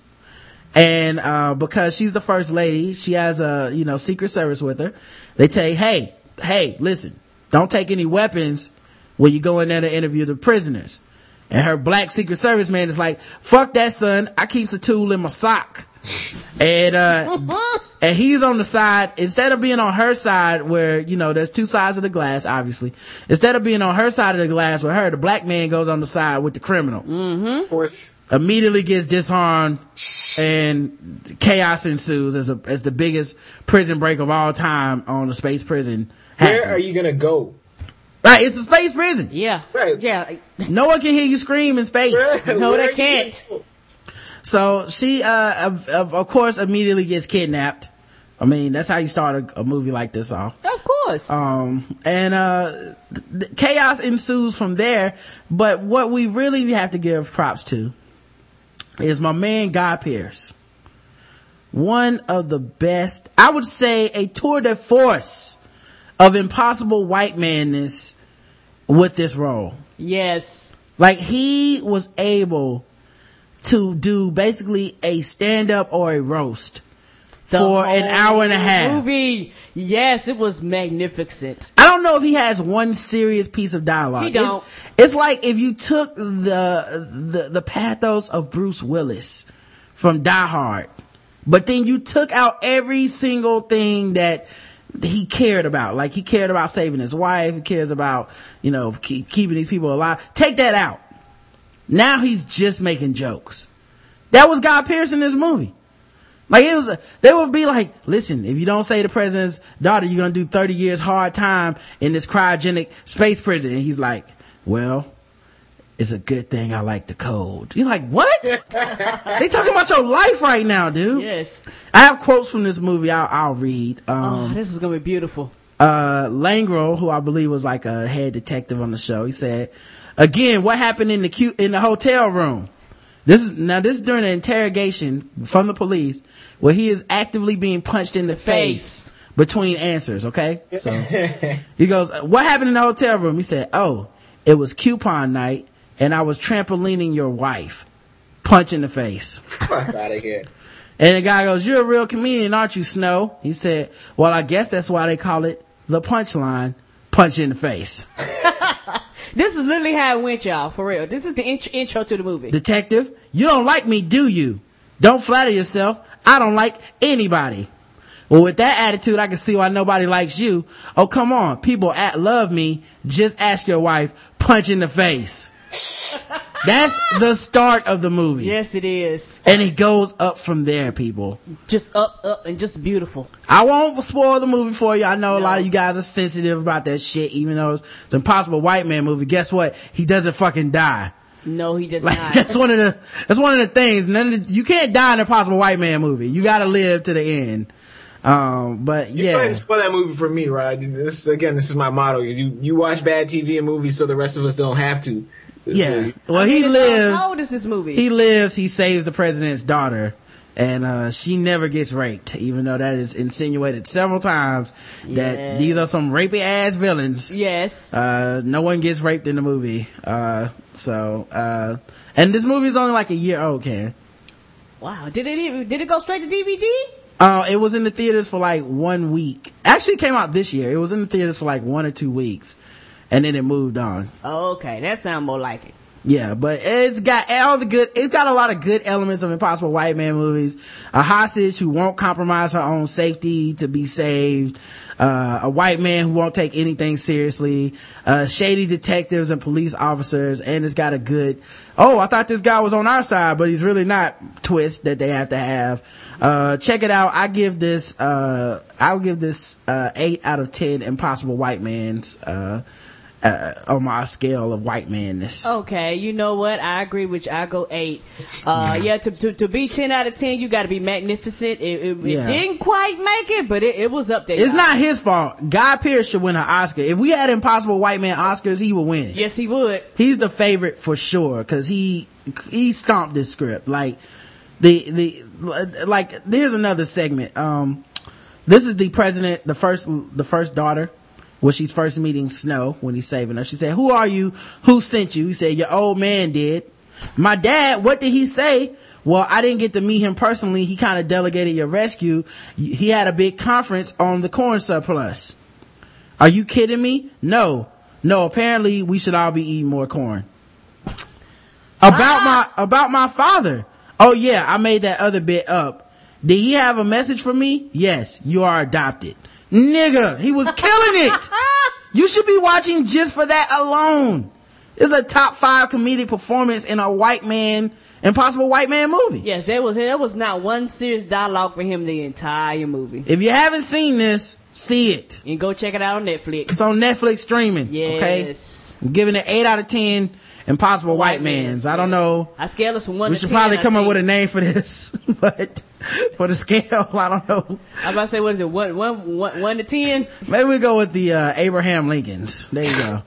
And, uh, because she's the first lady, she has a, you know, secret service with her. They say, hey, hey, listen, don't take any weapons when you go in there to interview the prisoners. And her black secret service man is like, fuck that son, I keeps a tool in my sock. And, uh, and he's on the side, instead of being on her side where, you know, there's two sides of the glass, obviously. Instead of being on her side of the glass with her, the black man goes on the side with the criminal Of course. immediately gets disarmed and chaos ensues as a, as the biggest prison break of all time on a space prison. Where are you gonna go? Right, it's a space prison. yeah. Right. Yeah. No one can hear you scream in space. No, Where they can't. So she, uh, of, of, of course immediately gets kidnapped. I mean, that's how you start a, a movie like this off. Of course. Um, and, uh, th- chaos ensues from there. But what we really have to give props to is my man Guy Pearce. One of the best, I would say a tour de force of impossible white manness with this role. yes. Like he was able to do basically a stand up or a roast The for an hour and a half. Movie. Yes, it was magnificent. I don't know if he has one serious piece of dialogue. He don't. It's, it's like if you took the, the, the pathos of Bruce Willis from Die Hard, but then you took out every single thing that he cared about. Like he cared about saving his wife, he cares about, you know, keep, keeping these people alive. Take that out. Now he's just making jokes. That was Guy Pearce in this movie. Like it was, they would be like, listen, if you don't say the president's daughter, you're gonna do 30 years hard time in this cryogenic space prison. And he's like, well, it's a good thing I like the cold. You're like, what? they talking about your life right now, dude. Yes. I have quotes from this movie I'll, I'll read. Oh, Um, this is gonna be beautiful. uh, Langro, who I believe was like a head detective on the show, he said, again, what happened in the cu- in the hotel room? This is, now this is during an interrogation from the police where he is actively being punched in the face, Face. between answers, okay? So, he goes, what happened in the hotel room? He said, oh, it was coupon night and I was trampolining your wife. Punch in the face. Fuck out of here. And the guy goes, you're a real comedian, aren't you, Snow? He said, well, I guess that's why they call it the punchline, punch in the face. This is literally how it went, y'all. For real. This is the int- intro to the movie. Detective, you don't like me, do you? Don't flatter yourself. I don't like anybody. Well, with that attitude, I can see why nobody likes you. Oh, come on. People at, love me. Just ask your wife, punch in the face. That's the start of the movie. yes, it is. And it goes up from there, people. Just up, up, and just beautiful. I won't spoil the movie for you. I know a lot of you guys are sensitive about that shit, even though it's an impossible white man movie. Guess what? He doesn't fucking die. No, he does Like not. that's one of the that's one of the things. None of the, you can't die in a possible White Man movie. You got to live to the end. Um, but You yeah, and spoil that movie for me, right? This again, this is my motto. You you watch bad TV and movies so the rest of us don't have to. This yeah. Well, I he lives. How old is this movie? He lives. He saves the president's daughter. And, uh, she never gets raped, even though that is insinuated several times that Yeah. these are some rapey ass villains. yes. Uh, no one gets raped in the movie. Uh, so, uh, and this movie is only like a year old, Karen. wow. Did it even, did it go straight to DVD? Uh, it was in the theaters for like one week. Actually, it came out this year. It was in the theaters for like one or two weeks. And then it moved on. Oh, okay. That sounds more like it. Yeah, but it's got all the good, it's got a lot of good elements of Impossible White Man movies. A hostage who won't compromise her own safety to be saved. Uh, a white man who won't take anything seriously. Uh, shady detectives and police officers. And it's got a good, oh, I thought this guy was on our side, but he's really not twist that they have to have. Uh, check it out. I give this, uh, I'll give this, uh, eight out of ten Impossible White Man's, uh, on my scale of white manness. Okay, you know what? I agree with you. I go eight. Uh, yeah, to, to, to be 10 out of 10, you gotta be magnificent. It, it, Yeah. it didn't quite make it, but it, it was up there. It's y'all. not his fault. Guy Pearce should win an Oscar. If we had Impossible White Man Oscars, he would win. Yes, he would. He's the favorite for sure because he he stomped this script. Like the the like. Here's another segment. Um, this is the president, the first the first daughter. When she's first meeting Snow, when he's saving her, she said, "Who are you? Who sent you?" He said, "Your old man did." My dad, what did he say? Well, I didn't get to meet him personally. He kind of delegated your rescue. He had a big conference on the corn surplus. Are you kidding me? No. No, apparently we should all be eating more corn. Ah. About my, about my father. Oh yeah, I made that other bit up. Did he have a message for me? Yes, you are adopted. Nigga, he was killing it. You should be watching just for that alone. It's a top five comedic performance in a white man, impossible white man movie. Yes, there was there was not one serious dialogue for him the entire movie. If you haven't seen this, see it. And go check it out on Netflix. It's on Netflix streaming. Okay. Yes. I'm giving it eight out of ten. Impossible White, White Mans. I don't know. I scale us from one We should 10. probably come up with a name for this, but for the scale, I don't know. I'm about to say, what is it? One, one, one, one to ten? Maybe we go with the uh, Abraham Lincolns. There you go.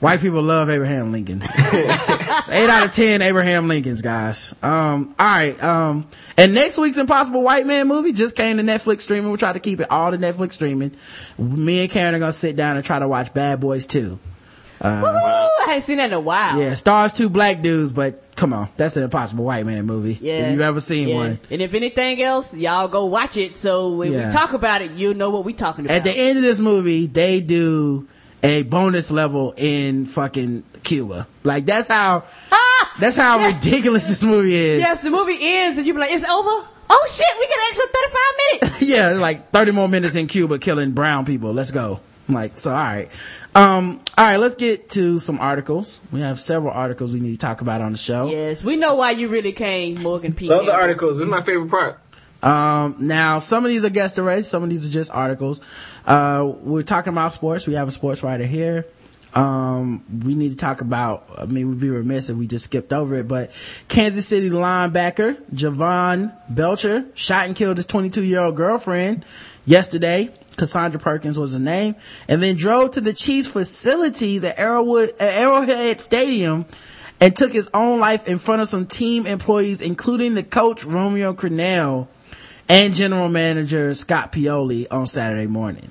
White people love Abraham Lincoln. it's eight out of ten Abraham Lincolns, guys. Um, all right. Um, and next week's Impossible White Man movie just came to Netflix streaming. We'll try to keep it all to Netflix streaming. Me and Karen are gonna sit down and try to watch Bad Boys 2. Um, I hadn't seen that in a while. Yeah, stars two black dudes, but come on, that's an Impossible White Man movie. Yeah. If you've ever seen Yeah. one. And if anything else, y'all go watch it. So when Yeah. we talk about it, you'll know what we're talking about. At the end of this movie, they do a bonus level in fucking Cuba. Like that's how that's how ridiculous this movie is. yes, the movie ends and you be like, it's over? Oh shit, we got an extra 35 minutes. yeah, like 30 more minutes in Cuba killing brown people. Let's go. I'm like, so alright. Um, alright, let's get to some articles. We have several articles we need to talk about on the show. yes, we know why you really came, Morgan P. Love the articles. This is my favorite part. Um, now some of these are guest arrays, some of these are just articles. Uh, we're talking about sports. We have a sports writer here. Um, we need to talk about, I mean, we'd be remiss if we just skipped over it, but Kansas City linebacker Jovan Belcher shot and killed his 22 year old girlfriend yesterday. Cassandra Perkins was his name, and then drove to the Chiefs facilities at Arrowwood, at Arrowhead Stadium and took his own life in front of some team employees, including the coach Romeo Crennel and general manager Scott Pioli on Saturday morning.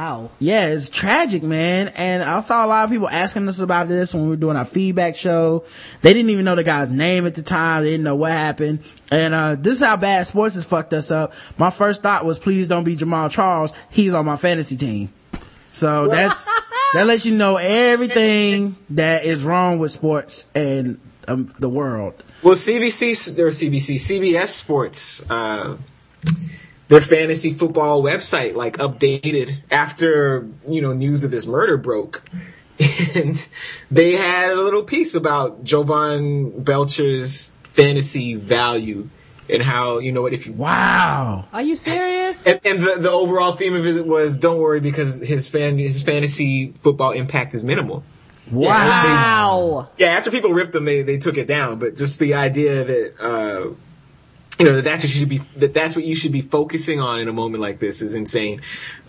Wow. Yeah, it's tragic, man. And I saw a lot of people asking us about this when we were doing our feedback show. They didn't even know the guy's name at the time. They didn't know what happened. And, uh, this is how bad sports has fucked us up. My first thought was, please don't be Jamaal Charles. He's on my fantasy team. So that's, that lets you know everything that is wrong with sports and um, the world. Well, CBC or CBC, CBS Sports, uh, their fantasy football website like updated after you know news of this murder broke, and they had a little piece about Jovan Belcher's fantasy value and how you know what if you Wow. Are you serious? and, and the, the overall theme of it was don't worry because his fan his fantasy football impact is minimal. Wow. Yeah, after people ripped them, they, they took it down. But just the idea that, uh, you know, that that's what you should be, that that's what you should be focusing on in a moment like this is insane.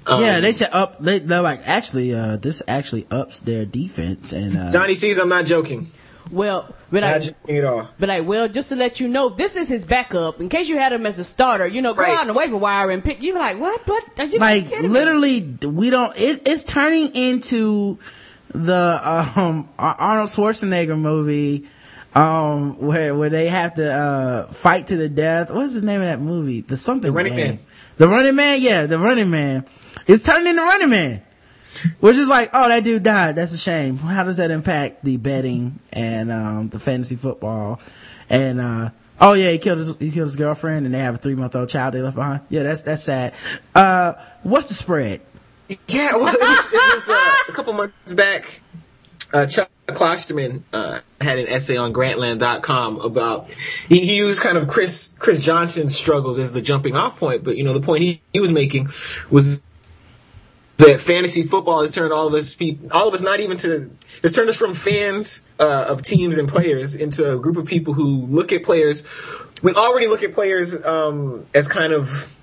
Um, yeah, they should up. They, they're like, actually, uh, this actually ups their defense. And uh, Johnny sees I'm not joking. Well, but Not I, joking at all. but I will just to let you know, this is his backup. In case you had him as a starter, you know, go Right. out on the waiver wire and pick. You're like, what? But are you like kidding me? literally, we don't. It, it's turning into the um Arnold Schwarzenegger movie. Um, where where they have to uh fight to the death. What's the name of that movie? The something The Running Man. The Running Man. Yeah, the Running Man. It's turning into Running Man. Which is like, oh, that dude died. That's a shame. How does that impact the betting and um the fantasy football? And uh oh yeah, he killed his he killed his girlfriend and they have a three month old child they left behind. Yeah, that's that's sad. Uh what's the spread? Yeah, well, it was, it was uh, a couple months back. Uh, Chuck Klosterman uh, had an essay on Grantland.com about he, he used kind of Chris Chris Johnson's struggles as the jumping off point, but you know the point he, he was making was that fantasy football has turned all of us people, all of us not even to has turned us from fans uh, of teams and players into a group of people who look at players. We already look at players um, as kind of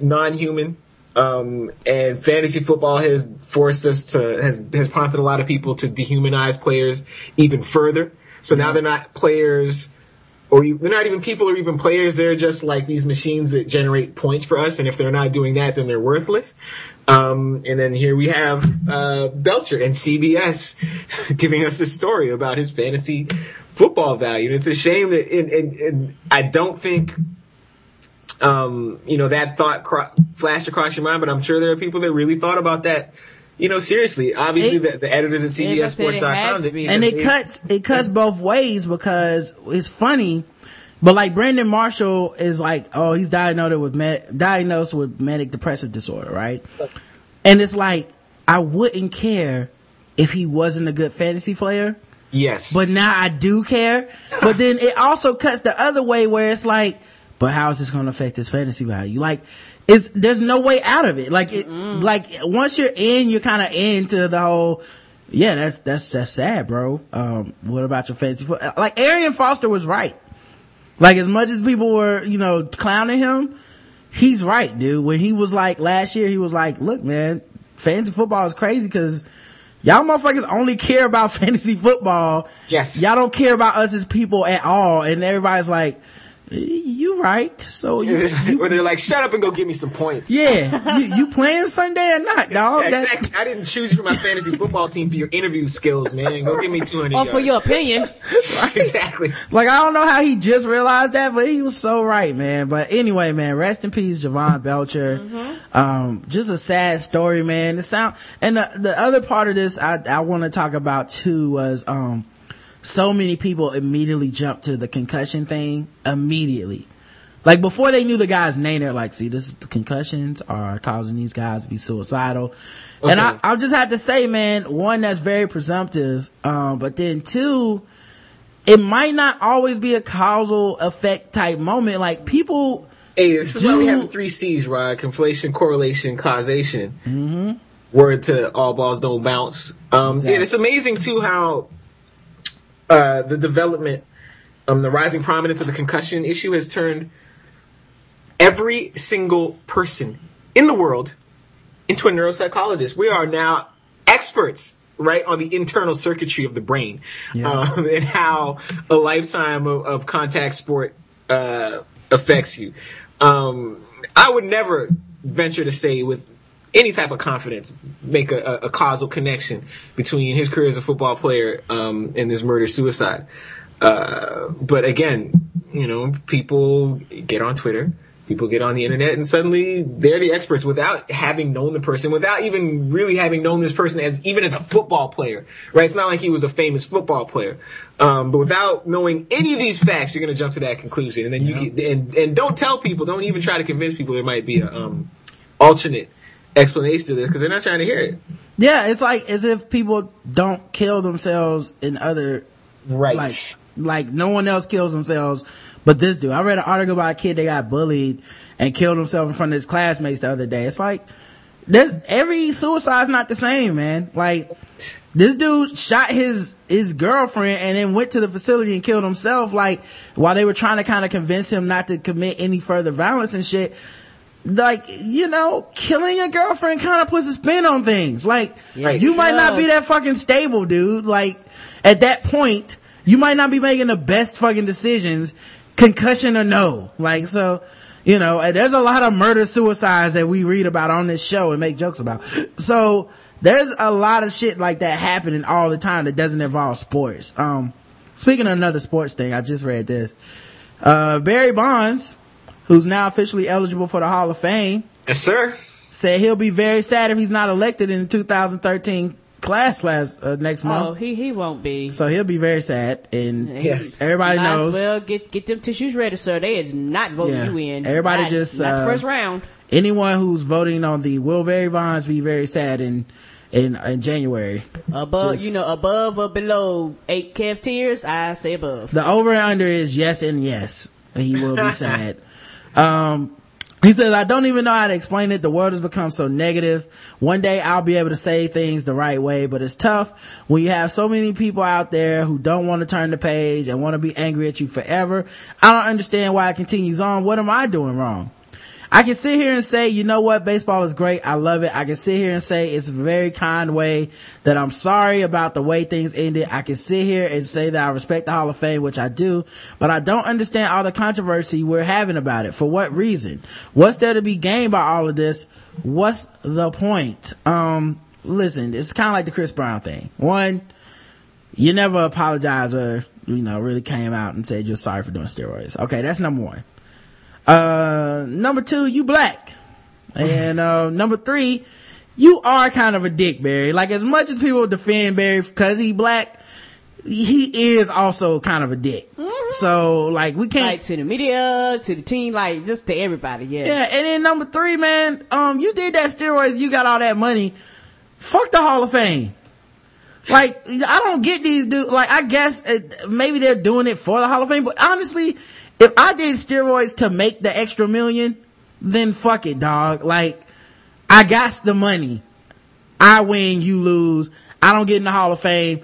non-human um, and fantasy football has forced us to has has prompted a lot of people to dehumanize players even further. So now they're not players, or you, they're not even people or even players. They're just like these machines that generate points for us. And if they're not doing that, then they're worthless. Um, and then here we have uh, Belcher and CBS giving us a story about his fantasy football value. And it's a shame that, and, and, and I don't think um, you know, that thought cro- flashed across your mind, but I'm sure there are people that really thought about that, you know, seriously. Obviously, It- the, the editors at Yeah, that's what it CBSSports.com, to and it cuts it cuts both ways because it's funny but like brandon marshall is like oh he's diagnosed with med- diagnosed with manic depressive disorder right? And it's like i wouldn't care if he wasn't a good fantasy player. Yes, but now i do care. But then it also cuts the other way where it's like but how is this going to affect his fantasy value like it's there's no way out of it like it like once you're in you're kind of into the whole yeah, that's that's that's sad, bro. Um, what about your fantasy? Like Arian Foster was right. Like as much as people were, you know, clowning him, he's right, dude. When he was like last year, he was like, "Look, man, fantasy football is crazy because y'all motherfuckers only care about fantasy football. Yes. y'all don't care about us as people at all." And everybody's like, "You right? So you, you where they're like, shut up and go get me some points. yeah, you, you playing Sunday or not, dog? Yeah, That- I didn't choose you for my fantasy football team for your interview skills, man. Go give me 200 Or for your opinion. exactly. Like I don't know how he just realized that, but he was so right, man. But anyway, man, rest in peace, Jovan Belcher. Um, just a sad story, man. The sound and the, the other part of this I, I want to talk about too was, um, so many people immediately jumped to the concussion thing immediately. Like before they knew the guy's name, they're like, see, this the concussions are causing these guys to be suicidal. And I, I'll just have to say, man, one, that's very presumptive. Um, but then two, it might not always be a causal effect type moment. Like people, Hey, this is why we have the three C's, Rod. Conflation, correlation, causation. Mm-hmm. Word to all balls don't bounce. Um, Exactly. yeah, it's amazing too how uh, the development, um, the rising prominence of the concussion issue has turned every single person in the world into a neuropsychologist. We are now experts, right, on the internal circuitry of the brain, Yeah. um, and how a lifetime of, of contact sport uh, affects you. Um, I would never venture to say with any type of confidence make a, a, a causal connection between his career as a football player um, and this murder suicide. Uh, but again, you know, people get on Twitter, people get on the internet, and suddenly they're the experts without having known the person, without even really having known this person as even as a football player, right? It's not like he was a famous football player, um, but without knowing any of these facts, you're going to jump to that conclusion, and then you can, and and don't tell people, don't even try to convince people there might be a um, alternate explanation to this because they're not trying to hear it. yeah, it's like as if people don't kill themselves in other Right. like like no one else kills themselves but this dude. I read an article about a kid that got bullied and killed himself in front of his classmates the other day. It's like there's every suicide's not the same, man. Like this dude shot his his girlfriend and then went to the facility and killed himself. Like while they were trying to kind of convince him not to commit any further violence and shit. Like you know, killing your girlfriend kind of puts a spin on things. Like you might not be that fucking stable, dude. Like at that point, you might not be making the best fucking decisions, concussion or no. Like so. You know, there's a lot of murder suicides that we read about on this show and make jokes about. So there's a lot of shit like that happening all the time that doesn't involve sports. Um, speaking of another sports thing, I just read this. Uh, Barry Bonds, who's now officially eligible for the Hall of Fame, Yes, sir. said he'll be very sad if he's not elected in the 2013 class last uh, next Oh, month. he he won't be. So he'll be very sad, and Yes. everybody Might as knows. well get get them tissues ready, sir. They is not voting Yeah. you in. Everybody Not- just, not uh, the first round. Anyone who's voting on the will Barry Bonds be very sad in in, in January. Above, just- you know, above or below eight Kev tears, I say above. The over and under is yes and yes. He will be sad. Um, he says, I don't even know how to explain it. The world has become so negative. One day I'll be able to say things the right way, but it's tough when you have so many people out there who don't want to turn the page and want to be angry at you forever. I don't understand why it continues on. What am I doing wrong? I can sit here and say, you know what, baseball is great. I love it. I can sit here and say it's a very kind way that I'm sorry about the way things ended. I can sit here and say that I respect the Hall of Fame, which I do, but I don't understand all the controversy we're having about it. For what reason? What's there to be gained by all of this? What's the point? Um, listen, it's kind of like the Chris Brown thing. One, you never apologize or, you know, really came out and said you're sorry for doing steroids. Okay, that's number one. Uh, number two, you black. And, uh, number three, you are kind of a dick, Barry. Like, as much as people defend Barry because he black, he is also kind of a dick. So, like, we can't. Like to the media, to the team, like just to everybody. Yeah. Yeah, and then number three, man, um, you did that steroids, you got all that money. Fuck the Hall of Fame. Like, I don't get these dudes, like, I guess uh, maybe they're doing it for the Hall of Fame, but honestly, if I did steroids to make the extra million, then fuck it, dog. Like, I got the money. I win, you lose. I don't get in the Hall of Fame.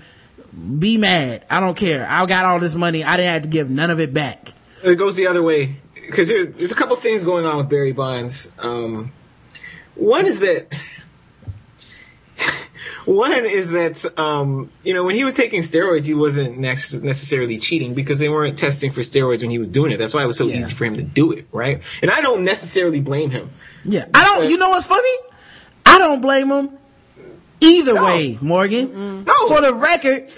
Be mad. I don't care. I got all this money. I didn't have to give none of it back. It goes the other way because there, there's a couple things going on with Barry Bonds. Um, one is that one is that um, you know when he was taking steroids, he wasn't necessarily cheating because they weren't testing for steroids when he was doing it. That's why it was so Yeah. easy for him to do it, right? And I don't necessarily blame him. Yeah. I don't, you know what's funny? I don't blame him either No. way, Morgan. No. For the record,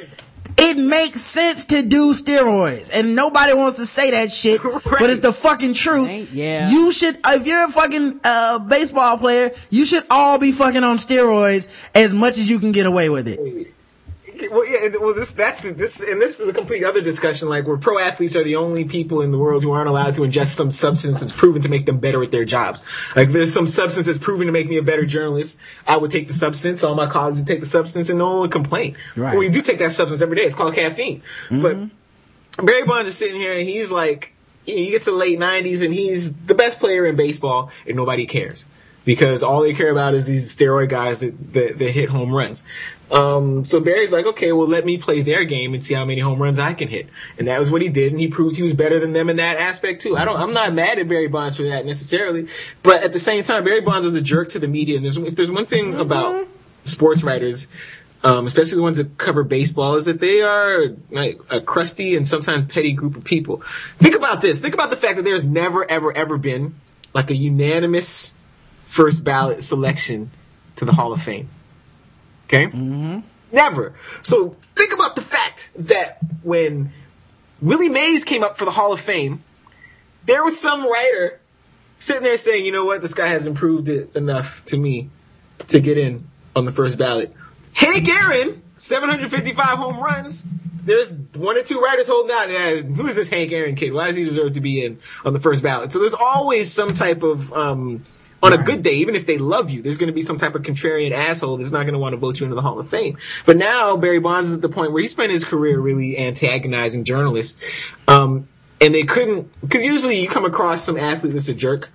it makes sense to do steroids and nobody wants to say that shit, but it's the fucking truth. Right, yeah. You should, if you're a fucking, uh, baseball player, you should all be fucking on steroids as much as you can get away with it. Well, yeah. Well, this that's this, and this is a complete other discussion. Like, where pro athletes are the only people in the world who aren't allowed to ingest some substance that's proven to make them better at their jobs. Like, there's some substance that's proven to make me a better journalist. I would take the substance. All my colleagues would take the substance, and no one would complain. Right. Well, you do take that substance every day. It's called caffeine. Mm-hmm. But Barry Bonds is sitting here, and he's like, you know, gets to the late '90s, and he's the best player in baseball, and nobody cares because all they care about is these steroid guys that that, that hit home runs. Um, so Barry's like, okay, well, let me play their game and see how many home runs I can hit. And that was what he did, and he proved he was better than them in that aspect too. I don't, I'm not mad at Barry Bonds for that necessarily, but at the same time, Barry Bonds was a jerk to the media. And there's, if there's one thing about sports writers, um, especially the ones that cover baseball, is that they are like a crusty and sometimes petty group of people. Think about this. Think about the fact that there's never, ever, ever been like a unanimous first ballot selection to the Hall of Fame. Okay? Mm-hmm. Never. So think about the fact that when Willie Mays came up for the Hall of Fame, there was some writer sitting there saying, you know what, this guy has improved it enough to me to get in on the first ballot. Hank Aaron, 755 home runs. There's one or two writers holding out. Yeah, who is this Hank Aaron kid? Why does he deserve to be in on the first ballot? So there's always some type of, um, on a good day, even if they love you, there's going to be some type of contrarian asshole that's not going to want to vote you into the Hall of Fame. But now Barry Bonds is at the point where he spent his career really antagonizing journalists. Um, and they couldn't, because usually you come across some athlete that's a jerk.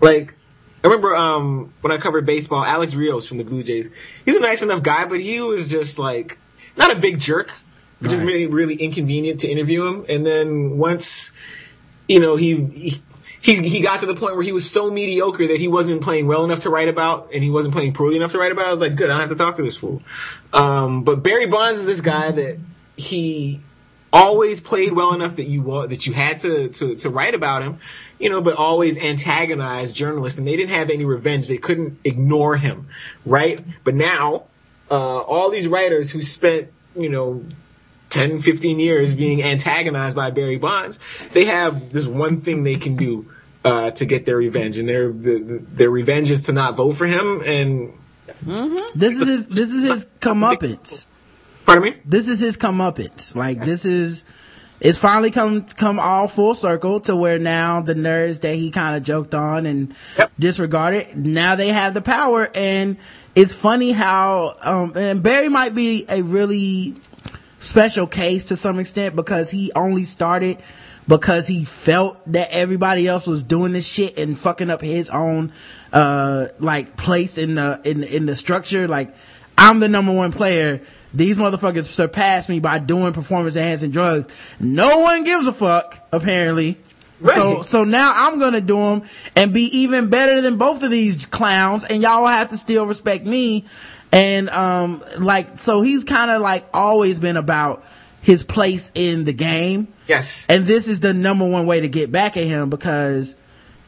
Like, I remember um, when I covered baseball, Alex Rios from the Blue Jays. He's a nice enough guy, but he was just like not a big jerk, which is Right. really really inconvenient to interview him. And then once you know he. he he, he got to the point where he was so mediocre that he wasn't playing well enough to write about and he wasn't playing poorly enough to write about. I was like, good, I don't have to talk to this fool. Um, but Barry Bonds is this guy that he always played well enough that you that you had to, to to write about him, you know, but always antagonized journalists, and they didn't have any revenge. They couldn't ignore him, right? But now, uh, all these writers who spent, you know. 10, 15 years being antagonized by Barry Bonds, they have this one thing they can do uh, to get their revenge, and their the, their revenge is to not vote for him. And This is his, this is his comeuppance. pardon me. This is his comeuppance. Like this is, it's finally come come all full circle to where now the nerds that he kind of joked on and Yep. disregarded now they have the power and it's funny how um and Barry might be a really special case to some extent because he only started because he felt that everybody else was doing this shit and fucking up his own uh like place in the in in the structure. Like I'm the number one player. These motherfuckers surpassed me by doing performance enhancing drugs. No one gives a fuck apparently. So so now I'm gonna do them and be even better than both of these clowns, and y'all have to still respect me. And um, like so, he's kind of like always been about his place in the game, Yes. and this is the number one way to get back at him because.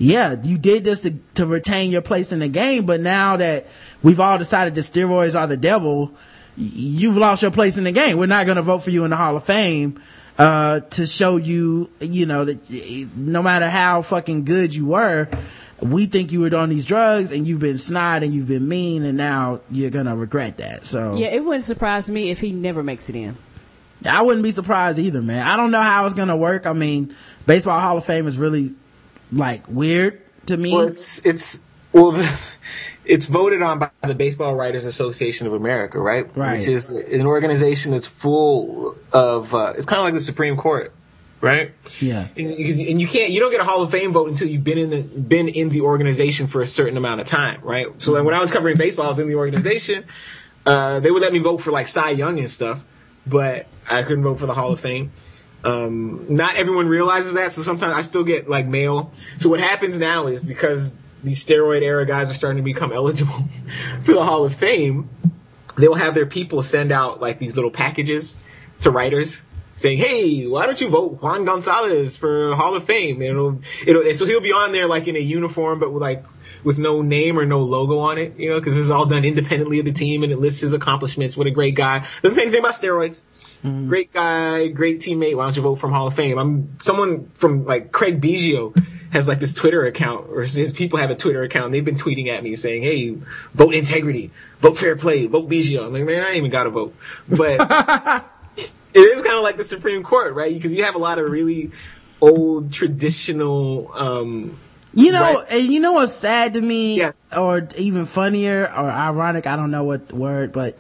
Yeah, you did this to, to retain your place in the game, but now that we've all decided that steroids are the devil, you've lost your place in the game. We're not going to vote for you in the Hall of Fame, uh, to show you, you know, that no matter how fucking good you were, we think you were on these drugs and you've been snide and you've been mean and now you're going to regret that. So Yeah, it wouldn't surprise me if he never makes it in. I wouldn't be surprised either, man. I don't know how it's going to work. I mean, baseball Hall of Fame is really like weird to me. Well, it's it's well, it's voted on by the Baseball Writers Association of America, right? Right. Which is an organization that's full of. Uh, it's kind of like the Supreme Court, right? yeah. And, and you can't, you don't get a Hall of Fame vote until you've been in the been in the organization for a certain amount of time, right? So like when I was covering baseball, I was in the organization. Uh, they would let me vote for like Cy Young and stuff, but I couldn't vote for the Hall of Fame. Um, not everyone realizes that, so sometimes I still get like mail. So what happens now is because these steroid era guys are starting to become eligible for the Hall of Fame, they will have their people send out like these little packages to writers saying, "Hey, why don't you vote Juan Gonzalez for Hall of Fame?" And it'll, it'll, so he'll be on there like in a uniform, but with like with no name or no logo on it, you know, because this is all done independently of the team and it lists his accomplishments. What a great guy! Doesn't say anything about steroids. Mm-hmm. Great guy, great teammate. Why don't you vote from Hall of Fame? I'm someone from like Craig Biggio has like this Twitter account, or his people have a Twitter account. And they've been tweeting at me saying, "Hey, vote integrity, vote fair play, vote Biggio." I'm like, man, I ain't even got to vote, but it is kind of like the Supreme Court, right? Because you have a lot of really old traditional. um You know, Right. and you know what's sad to me, Yes. or even funnier, or ironic, I don't know what word, but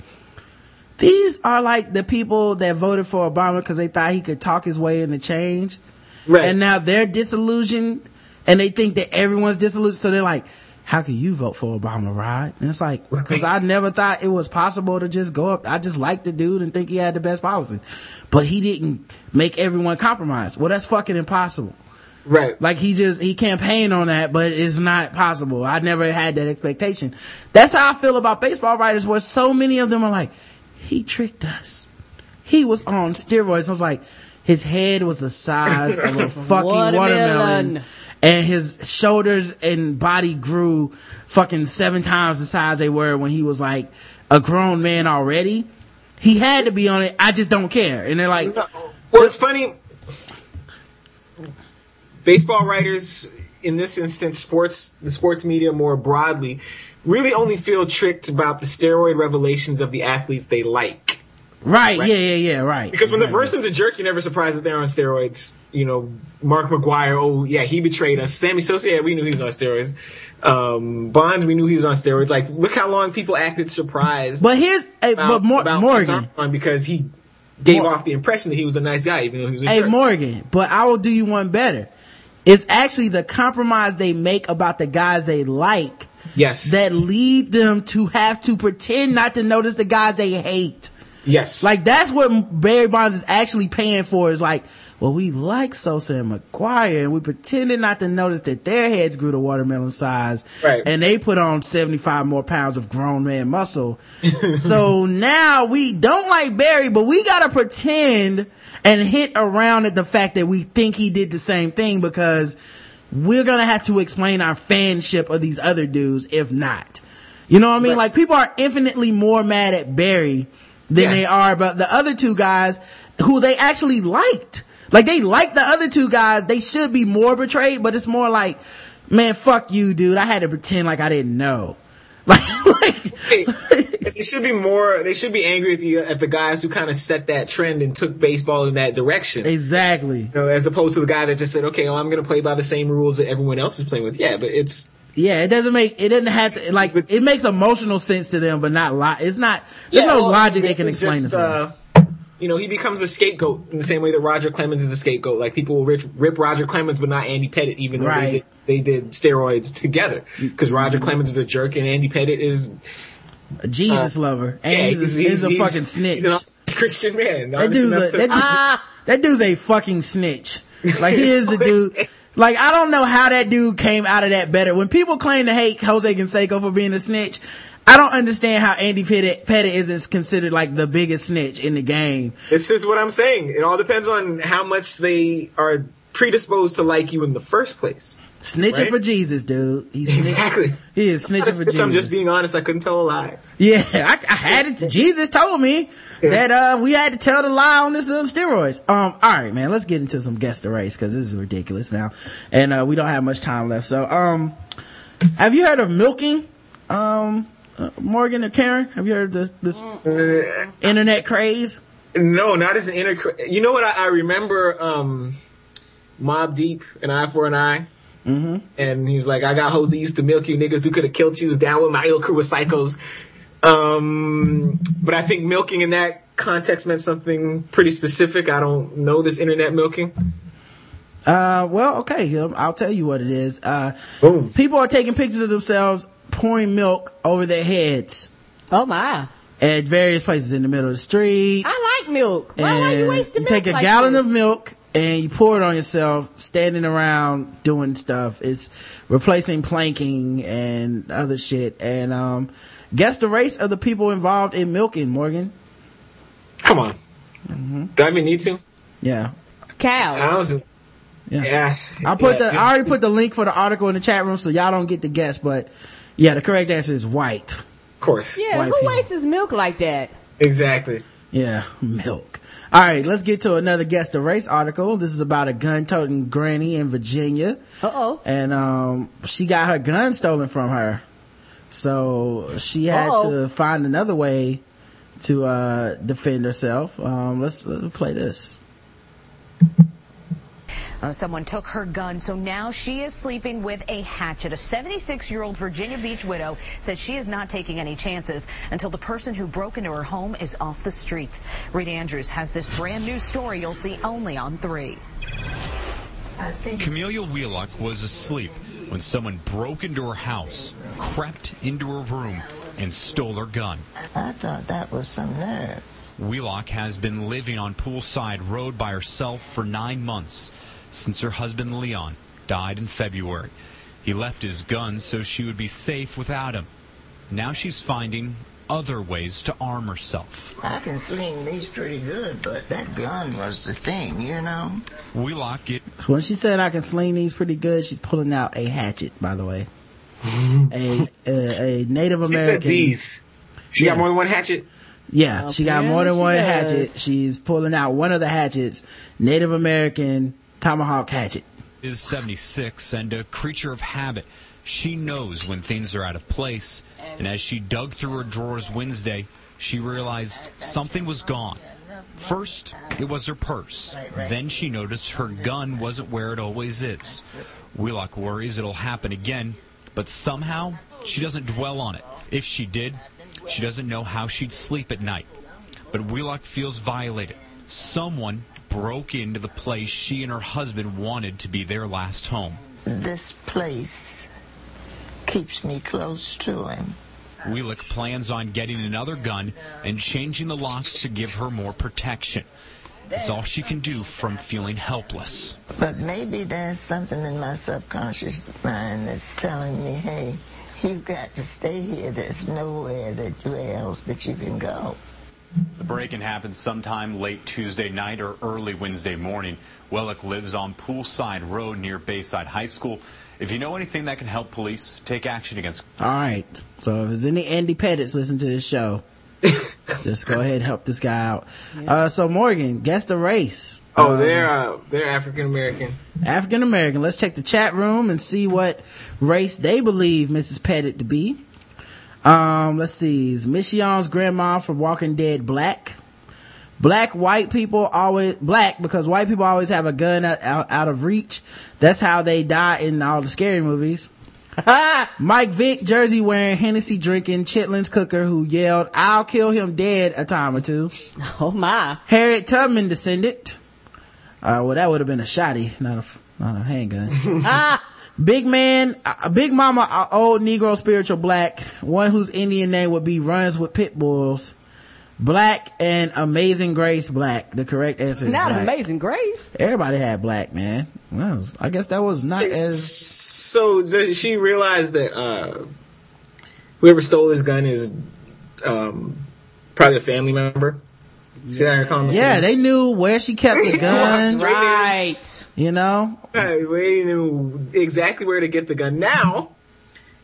these are like the people that voted for Obama because they thought he could talk his way into change. Right. And now they're disillusioned and they think that everyone's disillusioned. So they're like, how can you vote for Obama, Rod? And it's like, because I never thought it was possible to just go up. I just liked the dude and think he had the best policy. But he didn't make everyone compromise. Well, that's fucking impossible. right. Like he just he campaigned on that, but it's not possible. I never had that expectation. That's how I feel about baseball writers, where so many of them are like, he tricked us. He was on steroids. I was like, his head was the size of a fucking Watermelon. watermelon. And his shoulders and body grew fucking seven times the size they were when he was like a grown man already. He had to be on it. I just don't care. And they're like, No. Well, it's funny. Baseball writers, in this instance, sports, the sports media more broadly, really only feel tricked about the steroid revelations of the athletes they like. Right, Right. yeah, yeah, yeah, right. Because when the person's a jerk, you're never surprised that they're on steroids. You know, Mark McGwire, oh yeah, he betrayed us. Sammy Sosa, yeah, we knew he was on steroids. Um, Bonds, we knew he was on steroids. Like, look how long people acted surprised. But here's, hey, about, but Mor- about Morgan, because he gave Mor- off the impression that he was a nice guy, even though he was a hey jerk. Morgan, but I will do you one better. It's actually the compromise they make about the guys they like Yes. that lead them to have to pretend not to notice the guys they hate. Yes. Like that's what Barry Bonds is actually paying for is like, well, we like Sosa and McGwire and we pretended not to notice that their heads grew to watermelon size. Right. And they put on 75 more pounds of grown man muscle. so now we don't like Barry, but we gotta pretend and hit around at the fact that we think he did the same thing because we're gonna have to explain our fanship of these other dudes if not. You know what I mean? Right. Like people are infinitely more mad at Barry than Yes. they are about the other two guys who they actually liked. Like they like the other two guys. They should be more betrayed, but it's more like, man, fuck you, dude. I had to pretend like I didn't know. Like, like, they should be more. They should be angry at the at the guys who kind of set that trend and took baseball in that direction. exactly. You know, as opposed to the guy that just said, "Okay, well, I'm going to play by the same rules that everyone else is playing with." Yeah, but it's Yeah, it doesn't make, it doesn't have to, like, it makes emotional sense to them, but not lo- It's not, there's Yeah, no well, logic they can explain just, this. uh, you know, he becomes a scapegoat in the same way that Roger Clemens is a scapegoat. Like people will rip, rip Roger Clemens, but not Andy Pettitte, even though Right. they, did, they did steroids together. Because Roger Clemens is a jerk and Andy Pettitte is a Jesus lover. And yeah, he's, a, he's, a fucking snitch. He's an Christian man. That dude's a, to- that, dude, that dude's a fucking snitch. Like he is a dude. Like I don't know how that dude came out of that better. When people claim to hate Jose Canseco for being a snitch, I don't understand how Andy Pettitte, Pettitte isn't considered like the biggest snitch in the game. This is what I'm saying. It all depends on how much they are predisposed to like you in the first place. Snitching Right? for Jesus, dude. He's Exactly. He is snitching for Jesus. I'm just being honest. I couldn't tell a lie. Yeah, I, I had it. Jesus told me that uh we had to tell the lie on this uh, steroids. Um, all right, man. Let's get into some guest the race because this is ridiculous now, and uh we don't have much time left. So, um, have you heard of milking? Um, uh, Morgan and Karen, have you heard of this this internet craze? No, not as an inter. You know what? I, I remember um, Mobb Deep and Eye for an Eye. Mm-hmm. And he was like, I got hoes that used to milk you niggas who could have killed you. Was down with my ill crew of psychos. Um, but I think milking in that context meant something pretty specific. I don't know this internet milking. Uh, well, okay, um, I'll tell you what it is. Uh, Boom. people are taking pictures of themselves pouring milk over their heads Oh my. at various places in the middle of the street. I like milk. Why, why you wasting you milk take a like gallon this? of milk and you pour it on yourself standing around doing stuff it's replacing planking and other shit and um guess the race of the people involved in milking morgan Come on. Mm-hmm. Do I even need to? yeah Cows. I yeah, Yeah. i put yeah, the i already put the link for the article in the chat room so y'all don't get the guess but yeah the correct answer is white Of course. yeah, white who people. wastes milk like that? Exactly. Yeah, milk. All right, let's get to another guest the race article. This is about a gun-toting granny in Virginia. Uh-oh. And um she got her gun stolen from her. So she had Uh-oh. to find another way to uh defend herself. Um let's, let's play this. Uh, someone took her gun, so now she is sleeping with a hatchet. A 76 year old Virginia Beach widow says she is not taking any chances until the person who broke into her home is off the streets. Reed Andrews has this brand new story you'll see only on 3. Camelia Wheelock was asleep when someone broke into her house, crept into her room, and stole her gun. I thought that was some nerve. Wheelock has been living on Poolside Road by herself for nine months since her husband Leon died in February. He left his gun so she would be safe without him. Now she's finding other ways to arm herself. I can sling these pretty good, but that gun was the thing, you know? We Wheelock get When she said I can sling these pretty good, she's pulling out a hatchet, by the way. a, a a Native She American said these. She Yeah. got more than one hatchet. Yeah, she got more than one hatchet. She's pulling out one of the hatchets, Native American tomahawk hatchet. is 76 and a creature of habit. She knows when things are out of place, and as she dug through her drawers Wednesday, she realized something was gone. First, it was her purse. Then she noticed her gun wasn't where it always is. Wheelock worries it'll happen again, but somehow she doesn't dwell on it. If she did, she doesn't know how she'd sleep at night. But Wheelock feels violated. Someone broke into the place she and her husband wanted to be their last home. This place keeps me close to him. Wheelock plans on getting another gun and changing the locks to give her more protection. It's all she can do from feeling helpless. But maybe there's something in my subconscious mind that's telling me, hey, you've got to stay here. There's nowhere that you else that you can go. The break-in happened sometime late Tuesday night or early Wednesday morning. Wheelock lives on Poolside Road near Bayside High School. If you know anything that can help police, take action against. All right. So if there's any Andy Pettittes listen to this show, just go ahead and help this guy out. Uh, so Morgan, guess the race. Oh, Um, they're uh, they're African American. African American. Let's check the chat room and see what race they believe Mrs. Pettit to be. Um, let's see. Is Miss Young's grandma from Walking Dead black? Black white people always black because white people always have a gun out, out, out of reach. That's how they die in all the scary movies. Mike Vick, Jersey wearing Hennessy drinking Chitlins cooker who yelled, I'll kill him dead a time or two. Oh my. Harriet Tubman descendant. Uh, well, that would have been a shotty, not a, not a handgun. Big man, uh, Big Mama, uh, old Negro spiritual black, one whose Indian name would be runs with pit bulls. Black and Amazing Grace black. The correct answer is Not black. Amazing Grace. Everybody had black, man. Well, I guess that was not as, So does she realized that uh, whoever stole this gun is um, probably a family member? See how you're calling them? yeah, they knew where she kept the gun, Right. you know? Hey, They knew exactly where to get the gun. Now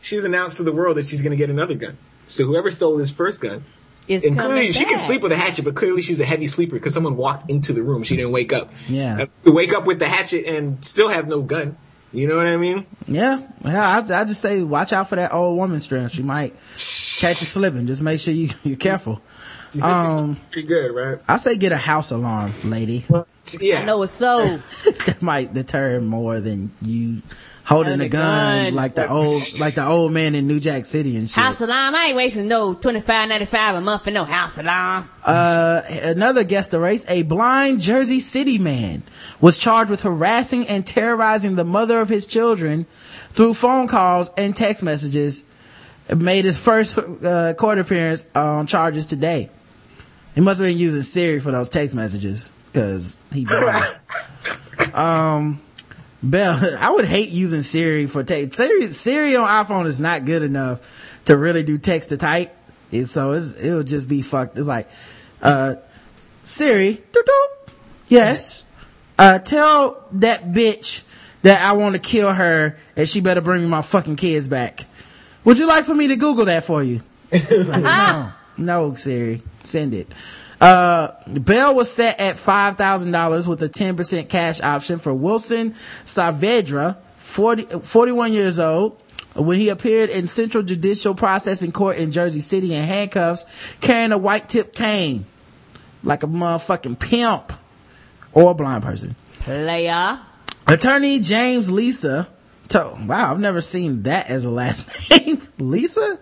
she's announced to the world that she's going to get another gun. So whoever stole this first gun, It's and clearly coming she can sleep with a hatchet, but clearly she's a heavy sleeper because someone walked into the room. She didn't wake up. Yeah. Uh, wake up with the hatchet and still have no gun. You know what I mean? Yeah. Yeah, I, I just say watch out for that old woman strength. She might catch you slipping. Just make sure you, you're careful. She said she's Um, pretty good, right? I say get a house alarm, lady. Yeah. I know it's so. that might deter more than you holding a a gun, gun. like the old like the old man in New Jack City and shit. House alarm. I ain't wasting no twenty five ninety five a month for no house alarm. Uh, another guest the race, a blind Jersey City man was charged with harassing and terrorizing the mother of his children through phone calls and text messages. Made his first uh, court appearance on charges today. He must have been using Siri for those text messages because he blind. um, Bell, I would hate using Siri for text. Siri, Siri on iPhone is not good enough to really do text to type. It, so it's, it'll just be fucked. It's like, uh, Siri, yes, uh, tell that bitch that I want to kill her and she better bring me my fucking kids back. Would you like for me to Google that for you? no, no, Siri, send it. Uh, bail was set at $5,000 with a 10% cash option for Wilson Saavedra, 40, 41 years old, when he appeared in Central Judicial Processing Court in Jersey City in handcuffs, carrying a white tip cane. Like a motherfucking pimp. Or a blind person. Player. Attorney James Lisa, to, wow, I've never seen that as a last name. Lisa?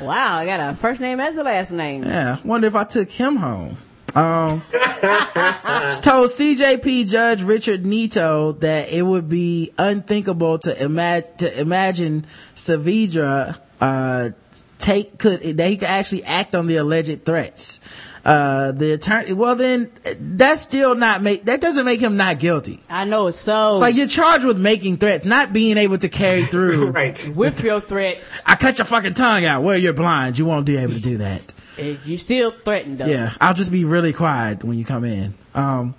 Wow, I got a first name as a last name. Yeah, wonder if I took him home. Um, she told CJP Judge Richard Nito that it would be unthinkable to imagine to imagine Saavedra uh, take could that he could actually act on the alleged threats. Uh, the attorney, well then, that's still not make, that doesn't make him not guilty. I know it's so. It's like you're charged with making threats, not being able to carry through. right. with your threats, I cut your fucking tongue out. Well, you're blind. You won't be able to do that. if you still threatened them. Yeah, I'll just be really quiet when you come in. Um,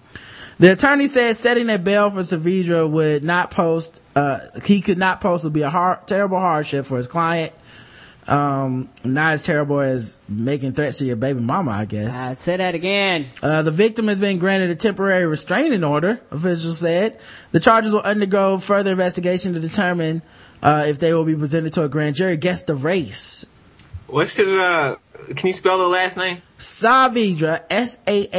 the attorney says setting a bail for Saavedra would not post, uh, he could not post would be a hard, terrible hardship for his client. Um, not as terrible as making threats to your baby mama, I guess. I'd say that again. Uh, the victim has been granted a temporary restraining order, officials said. The charges will undergo further investigation to determine, uh, if they will be presented to a grand jury. Guess the race. What's his, uh, can you spell the last name? Saavedra, S-A-A-V-E-D-R-A.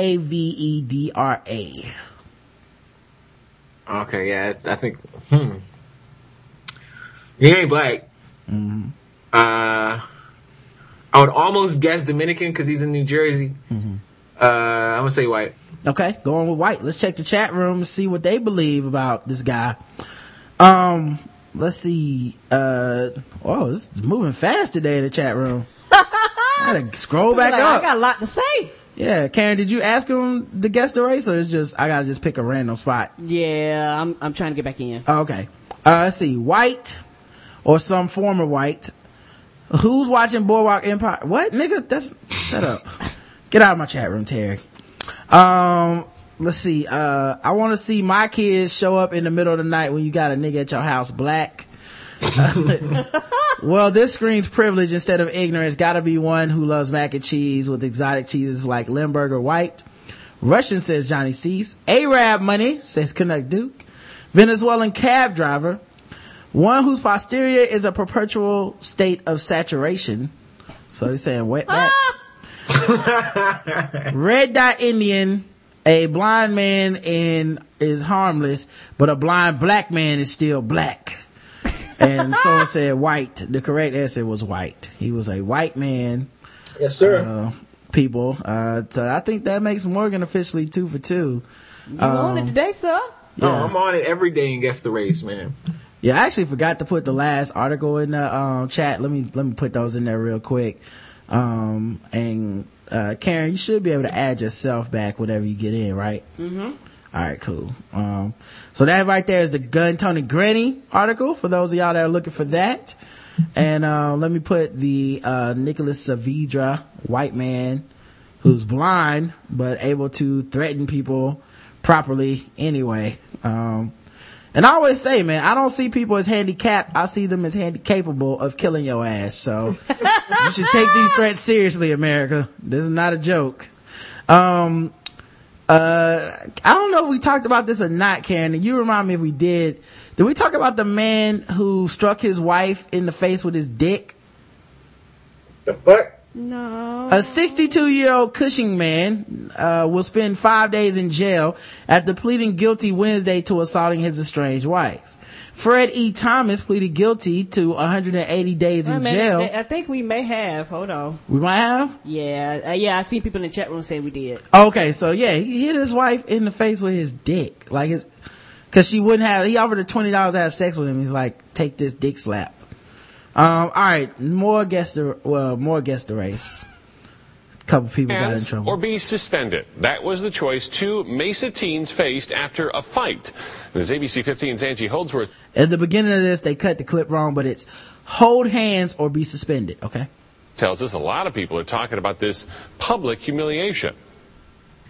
Okay, yeah, I I think, hmm. He ain't black. Mm-hmm. Uh, I would almost guess Dominican because he's in New Jersey. Mm-hmm. Uh, I'm gonna say white. Okay, going with white. Let's check the chat room and see what they believe about this guy. Um, let's see. Uh, oh, this is moving fast today in the chat room. I gotta scroll back Like, up. I got a lot to say. Yeah, Karen, did you ask him to guess the race, or it's just I gotta just pick a random spot? Yeah, I'm I'm trying to get back in. Oh, okay. Uh, let's see. White or some former white. Who's watching Boardwalk Empire? What, nigga? That's shut up. Get out of my chat room, Terry. Um, let's see. Uh, I want to see my kids show up in the middle of the night when you got a nigga at your house black. well, this screams privilege instead of ignorance. Gotta be one who loves mac and cheese with exotic cheeses like Limburger White. Russian says Johnny Cease. Arab money says Canuck Duke. Venezuelan cab driver. One whose posterior is a perpetual state of saturation. So he's saying wet back. Red dot Indian. A blind man in is harmless, but a blind black man is still black. And someone said white. The correct answer was white. He was a white man. Yes, sir. Uh, people. Uh, so I think that makes Morgan officially two for two. You on it today, sir? No, I'm on it every day and guess the race, man. Yeah, I actually forgot to put the last article in the um, chat. Let me let me put those in there real quick. Um, and uh, Karen, you should be able to add yourself back whenever you get in, right? Mm-hmm. All right, cool. Um, so that right there is the Gun Tony Granny article for those of y'all that are looking for that. And uh, let me put the uh, Nicholas Saavedra, white man who's blind but able to threaten people properly anyway. Um, and I always say, man, I don't see people as handicapped. I see them as handy capable of killing your ass. So you should take these threats seriously, America. This is not a joke. Um, uh, I don't know if we talked about this or not, Karen. and You remind me if we did. Did we talk about the man who struck his wife in the face with his dick? The fuck? No. A 62 year old Cushing man uh, will spend five days in jail after pleading guilty Wednesday to assaulting his estranged wife. Fred E. Thomas pleaded guilty to 180 days in jail. I think we may have. Hold on. We might have. Yeah, uh, yeah. I see people in the chat room say we did. Okay, so yeah, he hit his wife in the face with his dick, like his, cause she wouldn't have. He offered her twenty dollars to have sex with him. He's like, take this dick slap. Um, all right, more guess the well, more guess the race. A couple people got in trouble. or be suspended. That was the choice two Mesa teens faced after a fight. As ABC 15's Angie Holdsworth At the beginning of this, they cut the clip wrong, but it's hold hands or be suspended. Okay. tells us a lot of people are talking about this public humiliation.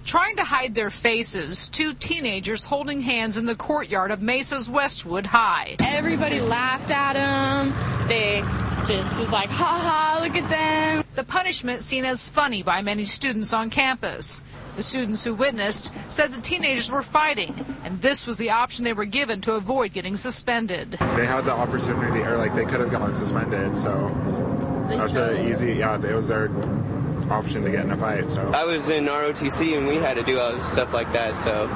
Trying to hide their faces, two teenagers holding hands in the courtyard of Mesa's Westwood High. Everybody laughed at them. They just was like, ha ha, look at them. The punishment seen as funny by many students on campus. The students who witnessed said the teenagers were fighting, and this was the option they were given to avoid getting suspended. They had the opportunity, or like they could have gotten suspended. So that's a easy. Yeah, it was their option to get in a fight. So I was in ROTC and we had to do all this stuff like that, so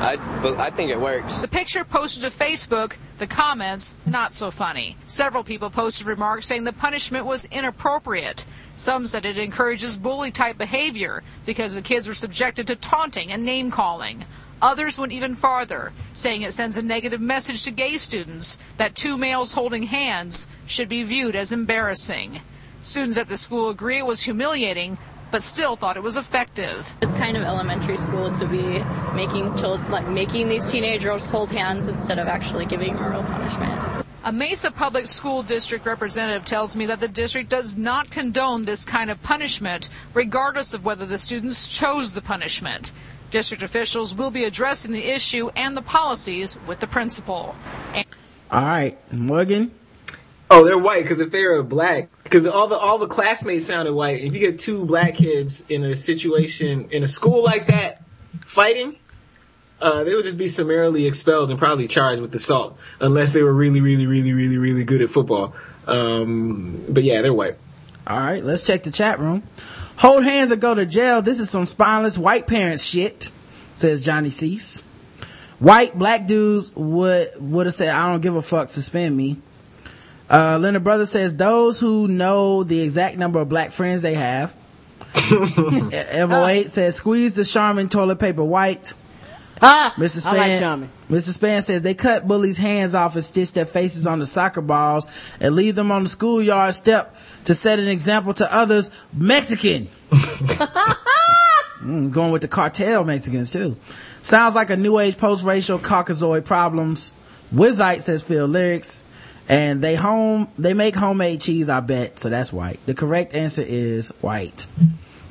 I, I think it works. The picture posted to Facebook, the comments, not so funny. Several people posted remarks saying the punishment was inappropriate. Some said it encourages bully type behavior because the kids were subjected to taunting and name calling. Others went even farther, saying it sends a negative message to gay students that two males holding hands should be viewed as embarrassing. Students at the school agree it was humiliating, but still thought it was effective. It's kind of elementary school to be making children, like making these teenagers hold hands instead of actually giving them a real punishment. A Mesa Public School District representative tells me that the district does not condone this kind of punishment, regardless of whether the students chose the punishment. District officials will be addressing the issue and the policies with the principal. And- All right, Morgan. Oh, they're white because if they were black, because all the all the classmates sounded white. If you get two black kids in a situation in a school like that fighting, uh, they would just be summarily expelled and probably charged with assault, unless they were really, really, really, really, really good at football. Um, but yeah, they're white. All right, let's check the chat room. Hold hands or go to jail. This is some spineless white parents shit, says Johnny Cease. White black dudes would would have said, "I don't give a fuck, suspend me." Uh, Leonard Brother says those who know the exact number of black friends they have. Evo 8 says, squeeze the Charmin toilet paper white. Ah, Mr. I like Span, Charmin. Mr. Span says they cut bullies' hands off and stitch their faces on the soccer balls and leave them on the schoolyard step to set an example to others. Mexican. Mm, going with the cartel Mexicans too. Sounds like a new age post-racial Caucasoid problems. Wizite says Phil lyrics. And they home, they make homemade cheese, I bet. So that's white. The correct answer is white.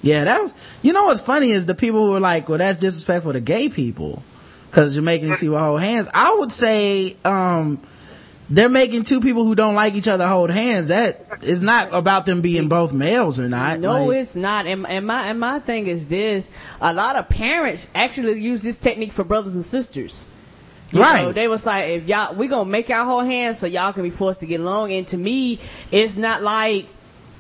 Yeah, that was, you know what's funny is the people who were like, well, that's disrespectful to gay people. Cause you're making them see hold hands. I would say, um, they're making two people who don't like each other hold hands. That is not about them being both males or not. No, Like- it's not. And, and my and my thing is this: a lot of parents actually use this technique for brothers and sisters. You Right. know, they was like, if y'all, we gonna make our whole hands so y'all can be forced to get along. And to me, it's not like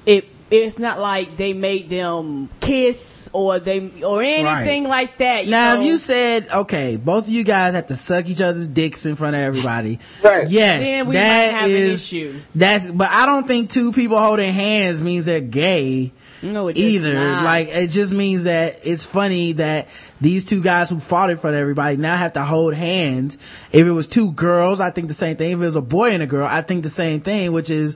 it. It's not like they made them kiss or they or anything Right. like that. You now, know? if you said, okay, both of you guys have to suck each other's dicks in front of everybody. Right. Yes. Then we that might have an issue. That's, but I don't think two people holding hands means they're gay. No, it either. Like, it just means that it's funny that these two guys who fought in front of everybody now have to hold hands. If it was two girls, I think the same thing. If it was a boy and a girl, I think the same thing, which is,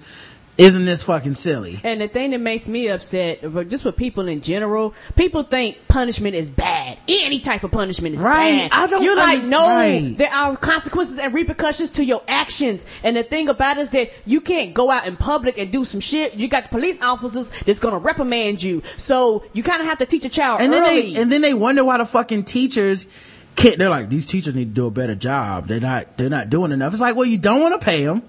isn't this fucking silly? And the thing that makes me upset, just with people in general, people think punishment is bad. Any type of punishment is Right. bad. I don't You're like, no, right. there are consequences and repercussions to your actions. And the thing about it is that you can't go out in public and do some shit. You got the police officers that's gonna reprimand you. So you kind of have to teach a child and then early. they and then they wonder why the fucking teachers can't they're like these teachers need to do a better job they're not they're not doing enough it's like well you don't want to pay them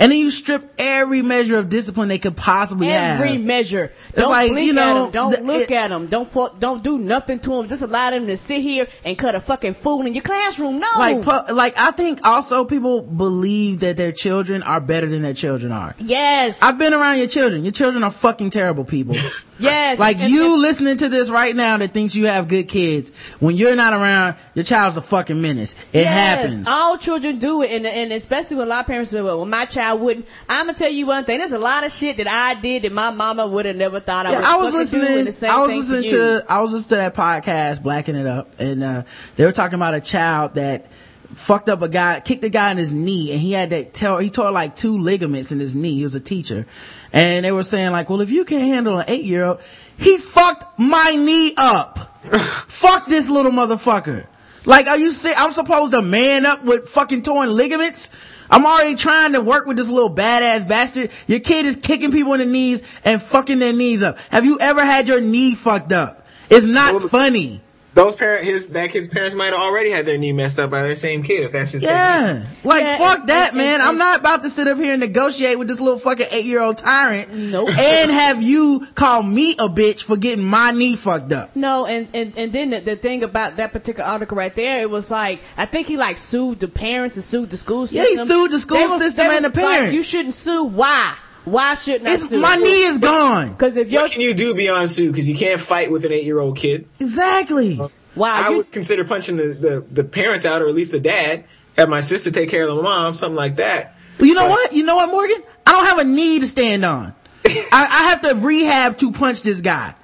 and then you strip every measure of discipline they could possibly Every have Every measure. It's Don't like, blink you know, at them. Don't the- look it- at them. Don't fu- don't do nothing to them. Just allow them to sit here and cut a fucking fool in your classroom. No. like pu- like i think also people believe that their children are better than their children are yes. i've been around your children your children are fucking terrible people yes. like And- you listening to this right now that thinks you have good kids when you're not around your child's a fucking menace it Yes, happens All children do it, and, and especially when a lot of parents say, "Well, my child wouldn't." I'm gonna tell you one thing. There's a lot of shit that I did that my mama would have never thought I Yeah, would. I was listening. and the same I was listening to, to. I was listening to that podcast, blacking it up, and uh, they were talking about a child that fucked up a guy, kicked a guy in his knee, and he had to tell. He tore like two ligaments in his knee. He was a teacher, and they were saying like, "Well, if you can't handle an eight year old, he fucked my knee up. Fuck this little motherfucker." Like, are you saying I'm supposed to man up with fucking torn ligaments? I'm already trying to work with this little badass bastard. Your kid is kicking people in the knees and fucking their knees up. Have you ever had your knee fucked up? It's not funny. Those parent, his that kid's parents might have already had their knee messed up by their same kid. If that's his Yeah. Like, Yeah, fuck and- that, and- man. and- I'm not about to sit up here and negotiate with this little fucking eight year old tyrant. Nope. And have you call me a bitch for getting my knee fucked up. No, and, and, and then the, the thing about that particular article right there, it was like, I think he like sued the parents and sued the school system Yeah, system. he sued the school They system they and was the like, parents. you shouldn't sue. Why? Why shouldn't I It's, sue? my knee is gone. Cause if you're, What can you do beyond sue? Because you can't fight with an eight-year-old kid. Exactly. Uh, wow, I would consider punching the, the, the parents out, or at least the dad. Have my sister take care of the mom, something like that. Well, you know what? You know what, Morgan? I don't have a knee to stand on. I, I have to rehab to punch this guy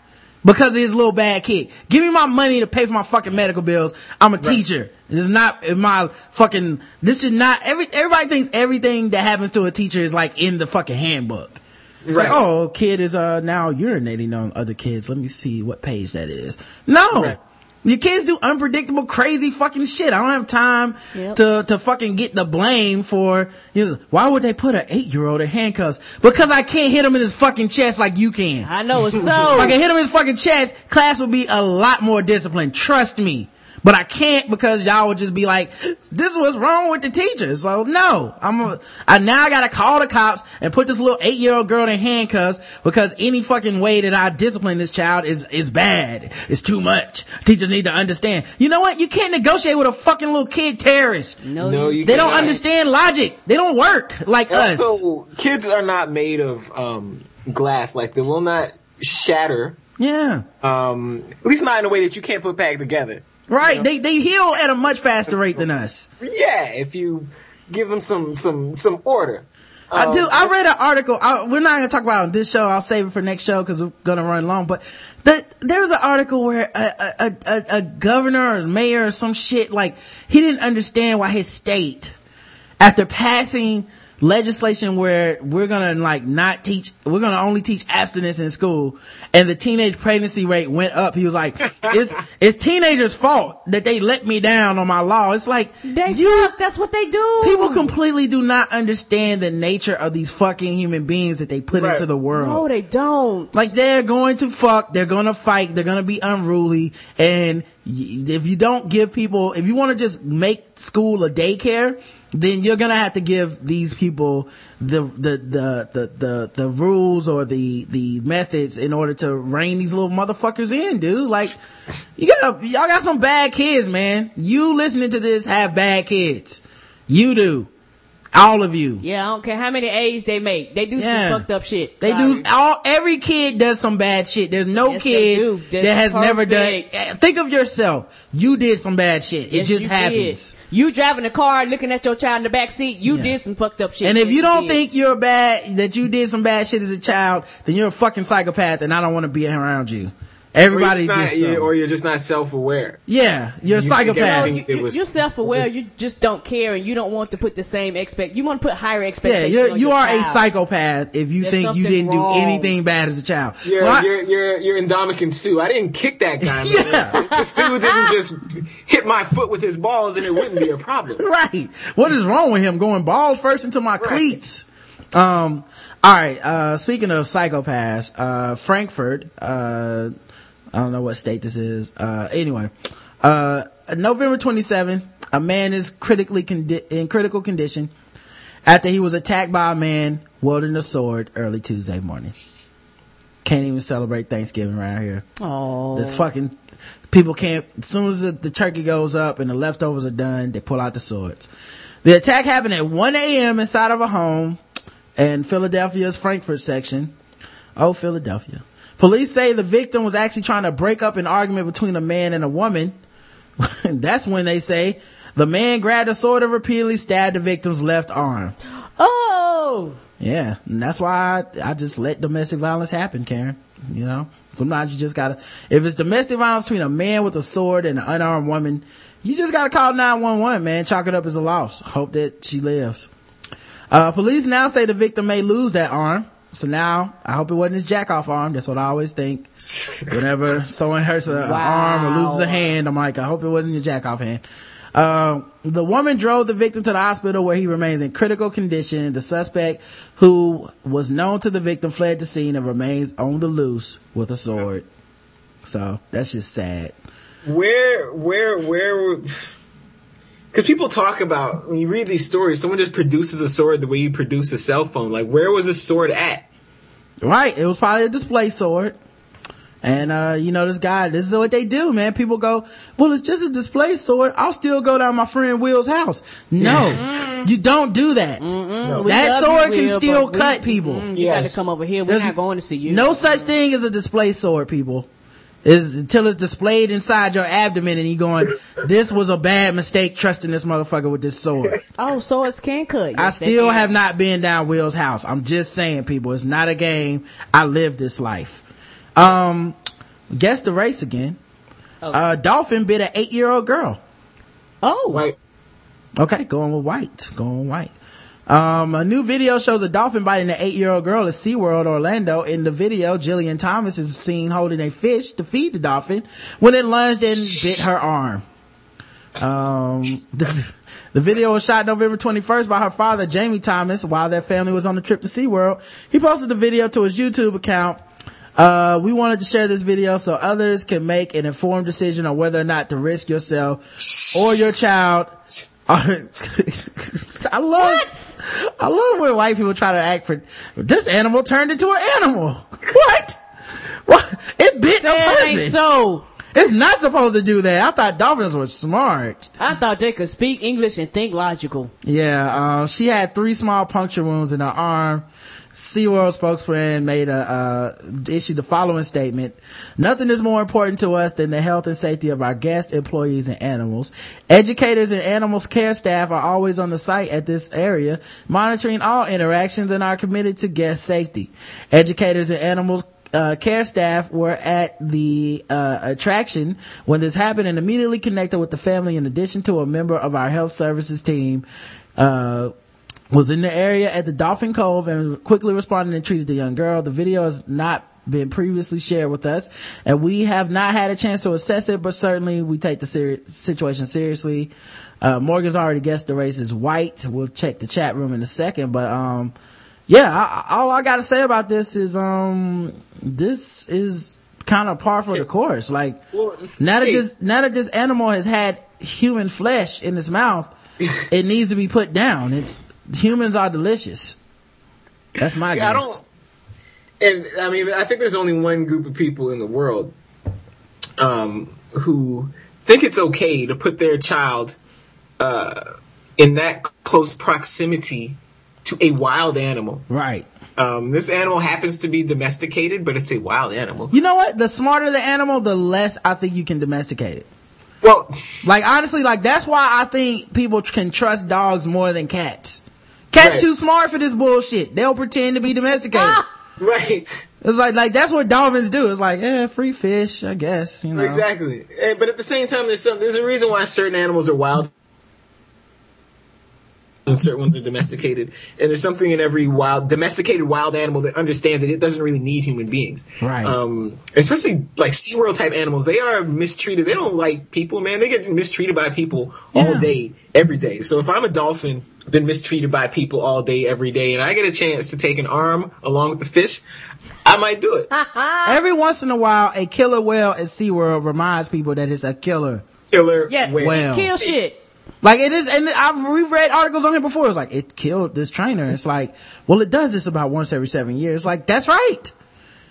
because of his little bad kid. Give me my money to pay for my fucking medical bills. I'm a teacher. This is not in my fucking. This is not every. Everybody thinks everything that happens to a teacher is like in the fucking handbook. It's like, Right. oh, kid is uh now urinating on other kids. Let me see what page that is. No. Right. Your kids do unpredictable, crazy fucking shit. I don't have time Yep. to, to fucking get the blame for, you know, why would they put an eight year old in handcuffs? Because I can't hit him in his fucking chest like you can. I know it's so. If. I can hit him in his fucking chest, class would be a lot more disciplined. Trust me. But I can't because y'all would just be like, this is what's wrong with the teacher. So no, I'm a, I now I gotta call the cops and put this little eight year old girl in handcuffs because any fucking way that I discipline this child is, is bad. It's too much. Teachers need to understand. You know what? You can't negotiate with a fucking little kid terrorist. no, No, you, you They don't understand logic. They don't work like us. Also, kids are not made of um, glass. Like they will not shatter. Yeah. Um, at least not in a way that you can't put back together. Right. They, they heal at a much faster rate than us. Yeah, if you give them some some some order. I Um, do. I read an article. I, we're not going to talk about it on this show. I'll save it for next show because we're going to run long. But the, there was an article where a, a, a, a governor or mayor or some shit, like, he didn't understand why his state, after passing legislation where we're gonna like not teach, we're gonna only teach abstinence in school and the teenage pregnancy rate went up. He was like, it's, it's teenagers fault that they let me down on my law. It's like, They you, fuck, that's what they do. people completely do not understand the nature of these fucking human beings that they put Right. into the world. No, they don't. Like they're going to fuck, they're gonna fight, they're gonna be unruly, and if you don't give people, if you want to just make school a daycare, then you're gonna have to give these people the the the the the, the rules or the the methods in order to rein these little motherfuckers in, dude. Like you got y'all got some bad kids, man. You listening to this have bad kids. You do. All of you. Yeah, I don't care how many A's they make. They do Yeah. some fucked up shit. They Sorry. do all every kid does some bad shit. There's no Yes, kid that has never done perfect. think of yourself. You did some bad shit. It Yes, just you happens. did. You driving the car, looking at your child in the back seat. You Yeah. did some fucked up shit. And if you don't did. think you're bad that you did some bad shit as a child, then you're a fucking psychopath and I don't want to be around you. Everybody or you're, gets not, some. or you're just not self-aware. Yeah, you're a You psychopath. everything- it was- you're self-aware. You just don't care, and you don't want to put the same expect. You want to put higher Yeah, expectations. you're, on you your are a psychopath if you There's think you didn't wrong. do anything bad as a child. You're, Well, I- you're, you're, you're Ndamukong Suh. I didn't kick that guy. man. Yeah. This dude didn't just hit my foot with his balls and it wouldn't be a problem. right. What is wrong with him going balls first into my cleats? Um, all right. Uh, speaking of psychopaths, uh, Frankford, uh, I don't know what state this is. Uh, anyway, uh, November 27th, a man is critically condi- in critical condition after he was attacked by a man wielding a sword early Tuesday morning. Can't even celebrate Thanksgiving around here. Oh, This fucking people can't. As soon as the, the turkey goes up and the leftovers are done, they pull out the swords. The attack happened at 1 a.m. inside of a home in Philadelphia's Frankford section. Oh, Philadelphia. Police say the victim was actually trying to break up an argument between a man and a woman. That's when they say the man grabbed a sword and repeatedly stabbed the victim's left arm. Oh, Yeah, and that's why I, I just let domestic violence happen, Karen. You know, sometimes you just gotta, if it's domestic violence between a man with a sword and an unarmed woman, you just gotta call 911, man. Chalk it up as a loss. Hope that she lives. Uh, police now say the victim may lose that arm. So now, I hope it wasn't his jack off arm. That's what I always think. Whenever someone hurts an a arm or loses a hand, I'm like, I hope it wasn't your jack off hand. Uh, the woman drove the victim to the hospital where he remains in critical condition. The suspect, who was known to the victim, fled the scene and remains on the loose with a sword. So that's just sad. Where, where, where? Because people talk about when you read these stories, someone just produces a sword the way you produce a cell phone. Like, where was this sword at? Right. It was probably a display sword. And, uh, you know, this guy, this is what they do, man. People go, well, it's just a display sword. I'll still go down my friend Will's house. No, you don't do that. We That sword you, can still but we- cut people. Mm, You got to come over here. We're There's not going to see you. No such thing as a display sword, people. Is until it's displayed inside your abdomen and you going, this was a bad mistake trusting this motherfucker with this sword. Oh, swords can cut. I Yes, they still have not been down Will's house. I'm just saying, people, it's not a game. I live this life. Um, guess the race again. Uh, dolphin bit an eight year old girl. Oh. White. Okay, going with white. Going white. Um, a new video shows a dolphin biting an eight-year-old girl at SeaWorld Orlando. In the video, Jillian Thomas is seen holding a fish to feed the dolphin when it lunged and bit her arm. Um, the, the video was shot November 21st by her father, Jamie Thomas, while their family was on a trip to SeaWorld. He posted the video to his YouTube account. Uh, we wanted to share this video so others can make an informed decision on whether or not to risk yourself or your child. I love, what? I love when white people try to act for, this animal turned into an animal. What? What? It bit a person. ain't so. it's not supposed to do that. I thought dolphins were smart. I thought they could speak English and think logical. Yeah, uh, she had three small puncture wounds in her arm. SeaWorld spokesman made a, uh, issued the following statement. Nothing is more important to us than the health and safety of our guests, employees, and animals. Educators and animals care staff are always on the site at this area, monitoring all interactions and are committed to guest safety. Educators and animals uh, care staff were at the uh, attraction when this happened and immediately connected with the family in addition to a member of our health services team uh, was in the area at the Dolphin Cove and quickly responded and treated the young girl. The video has not been previously shared with us and we have not had a chance to assess it, but certainly we take the seri- situation seriously. Uh, Morgan's already guessed the race is white. We'll check the chat room in a second, but, um, yeah, I, all I gotta say about this is, um, this is kind of par for the course. Like, now that this, now that this animal has had human flesh in its mouth, it needs to be put down. It's, humans are delicious. That's my Yeah, I guess. don't. And I mean, I think there's only one group of people in the world um, who think it's okay to put their child uh, in that close proximity to a wild animal. Right. Um, this animal happens to be domesticated, but it's a wild animal. You know what? The smarter the animal, the less I think you can domesticate it. Well, like honestly, like that's why I think people can trust dogs more than cats. Cats Right. too smart for this bullshit. They'll pretend to be domesticated. right. It's like like that's what dolphins do. It's like, eh, free fish, I guess. You know. Exactly. Eh, But at the same time, there's some, there's a reason why certain animals are wild and certain ones are domesticated. And there's something in every wild, domesticated wild animal that understands that it doesn't really need human beings. Right. Um, especially like SeaWorld type animals. They are mistreated. They don't like people, man. They get mistreated by people all day, every day. So if I'm a dolphin, been mistreated by people all day, every day, and I get a chance to take an arm along with the fish, I might do it. Every once in a while, a killer whale at SeaWorld reminds people that it's a killer. Killer Yeah, whale. kill shit. Like it is, and I've we've read articles on it before. It's like it killed this trainer. It's like, well, it does this about once every seven years. Like that's right.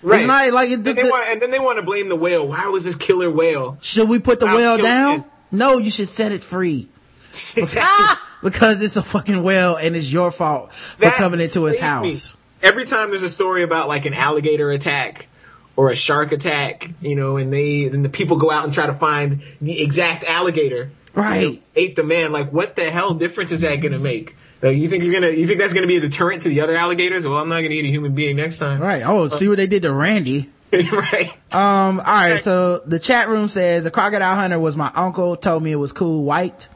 Right. Not like it, And they want, and then they want to blame the whale. Why was this killer whale? Should we put the I'll whale down? it. No, you should set it free. because it's a fucking whale and it's your fault for coming into his slays me. house. Every time there's a story about like an alligator attack or a shark attack, you know, and they and the people go out and try to find the exact alligator. Right. Ate the man. Like, what the hell difference is that going to make? Like, you think you're gonna? You think that's gonna be a deterrent to the other alligators? Well, I'm not gonna eat a human being next time. Right. Oh, see what they did to Randy. right. Um, alright, so the chat room says a crocodile hunter was my uncle, told me it was cool white.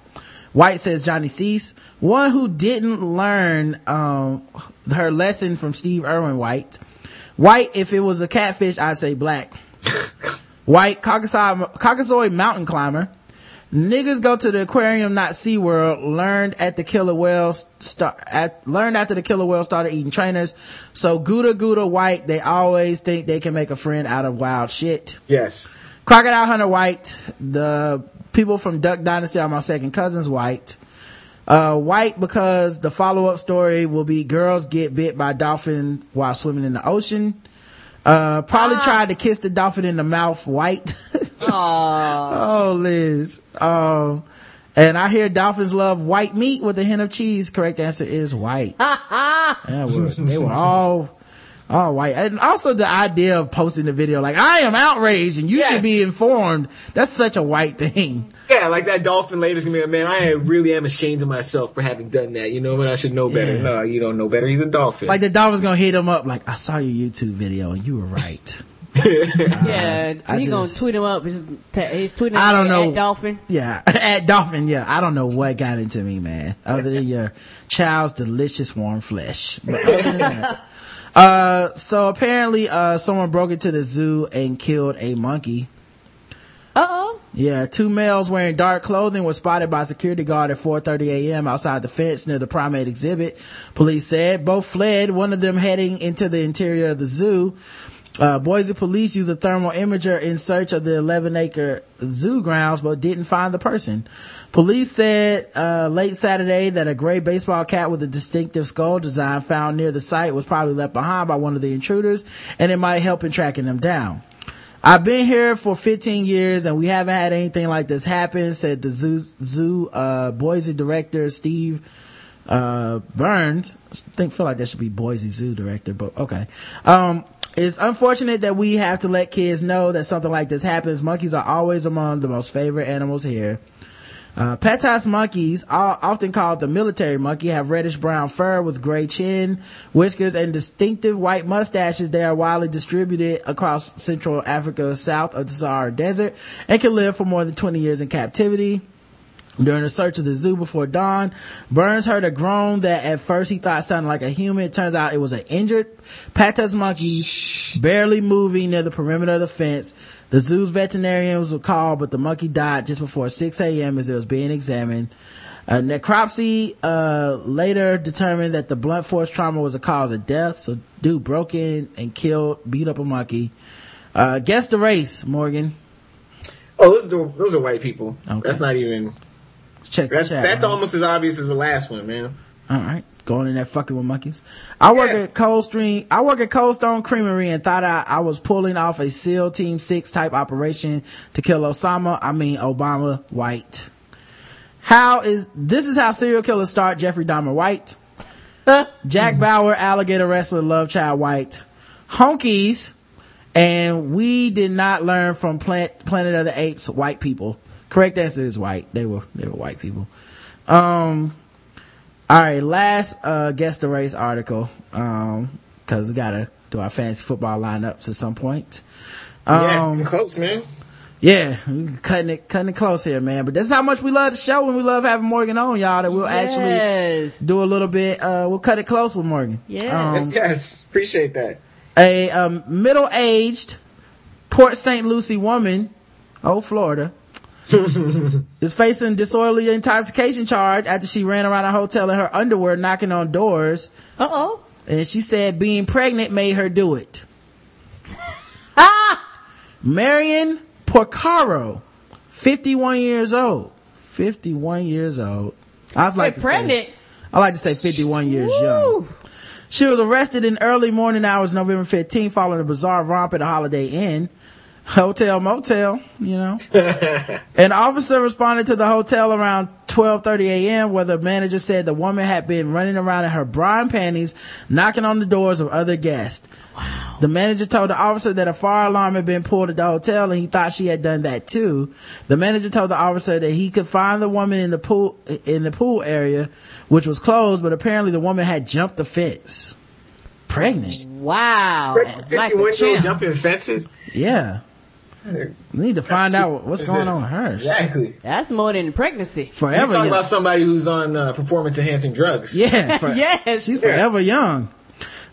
White says Johnny Cease. One who didn't learn, um, her lesson from Steve Irwin White. White, if it was a catfish, I'd say black. White, Caucasoid, Caucasoid mountain climber. Niggas go to the aquarium, not SeaWorld. Learned at the killer whales, start, at, learned after the killer whale started eating trainers. So Gouda Gouda White, they always think they can make a friend out of wild shit. Yes. Crocodile Hunter White, the people from Duck Dynasty are my second cousins White. Uh, white because the follow-up story will be girls get bit by dolphin while swimming in the ocean. Uh, probably tried to kiss the dolphin in the mouth white. oh, Liz. Um, and I hear dolphins love white meat with a hint of cheese. Correct answer is white. Yeah, were, they were all, all white. And also the idea of posting the video like, I am outraged and you should be informed. That's such a white thing. Yeah, like that dolphin lady's gonna be like, man, I really am ashamed of myself for having done that. You know, what? I should know better. Yeah. No, you don't know better. He's a dolphin. Like the dolphin's gonna hit him up like, I saw your YouTube video and you were right. yeah, uh, I he gonna tweet him up. He's, t- he's tweeting. I don't at know. Dolphin. Yeah, at Dolphin, yeah. I don't know what got into me, man. Other than your child's delicious warm flesh. But other than that. Uh, so apparently, uh, someone broke into the zoo and killed a monkey. Uh oh. Yeah, two males wearing dark clothing were spotted by a security guard at 4:30 a.m. outside the fence near the primate exhibit. Police said both fled. One of them heading into the interior of the zoo. Uh, Boise police used a thermal imager in search of the 11 acre zoo grounds, but didn't find the person. Police said, uh, late Saturday that a gray baseball cap with a distinctive skull design found near the site was probably left behind by one of the intruders and it might help in tracking them down. I've been here for 15 years and we haven't had anything like this happen, said the zoo, zoo, uh, Boise director, Steve, uh, Burns. I think, feel like that should be Boise Zoo director, but okay. Um, it's unfortunate that we have to let kids know that something like this happens. Monkeys are always among the most favorite animals here. Uh, Patas monkeys, often called the military monkey, have reddish brown fur with gray chin, whiskers, and distinctive white mustaches. They are widely distributed across Central Africa, south of the Sahara Desert, and can live for more than 20 years in captivity. During a search of the zoo before dawn, Burns heard a groan that at first he thought sounded like a human. It turns out it was an injured Patas monkey barely moving near the perimeter of the fence. The zoo's veterinarians were called, but the monkey died just before 6 a.m. as it was being examined. A necropsy uh, later determined that the blunt force trauma was a cause of death. So, dude broke in and killed, beat up a monkey. Uh, guess the race, Morgan. Oh, those are those are white people. That's not even. Let's check That's that's almost as obvious as the last one, man. All right. Going in there fucking with monkeys. I work at Cold Stream. I work at Cold Stone Creamery and thought I, I was pulling off a SEAL Team 6 type operation to kill Osama. I mean, Obama White. How is, this is how serial killers start Jeffrey Dahmer White. Jack Bauer, alligator wrestler, love child White. Honkies. And we did not learn from Plant, Planet of the Apes, white people. Correct answer is white. They were, they were white people. Um, all right, last uh guess the race article. Um, cause we gotta do our fantasy football lineups at some point. yeah, Um, getting close, man. yeah, cutting it, cutting it close here, man. But that's how much we love the show and we love having Morgan on, y'all, that we'll Yes. actually do a little bit, uh, we'll cut it close with Morgan. Yes. Um, yes, yes, appreciate that. a um, middle-aged Port St. Lucie woman, oh Florida, is facing disorderly intoxication charge after she ran around a hotel in her underwear knocking on doors. Uh oh. And she said being pregnant made her do it. Marion Porcaro, 51 years old. 51 years old. I was like pregnant? Say, I like to say 51 years young. She was arrested in early morning hours November 15th following a bizarre romp at a Holiday Inn. Hotel motel, you know. An officer responded to the hotel around 12:30 a.m. where the manager said the woman had been running around in her bra and panties, knocking on the doors of other guests. Wow. The manager told the officer that a fire alarm had been pulled at the hotel and he thought she had done that too. The manager told the officer that he could find the woman in the pool in the pool area, which was closed, but apparently the woman had jumped the fence. Pregnant. Wow. Like a 51 year old jumping fences. Yeah. We need to find That's- out what's going on with her. Exactly. That's more than pregnancy. Forever You're talking young. about somebody who's on uh, performance enhancing drugs. Yeah. for- yes. She's forever young.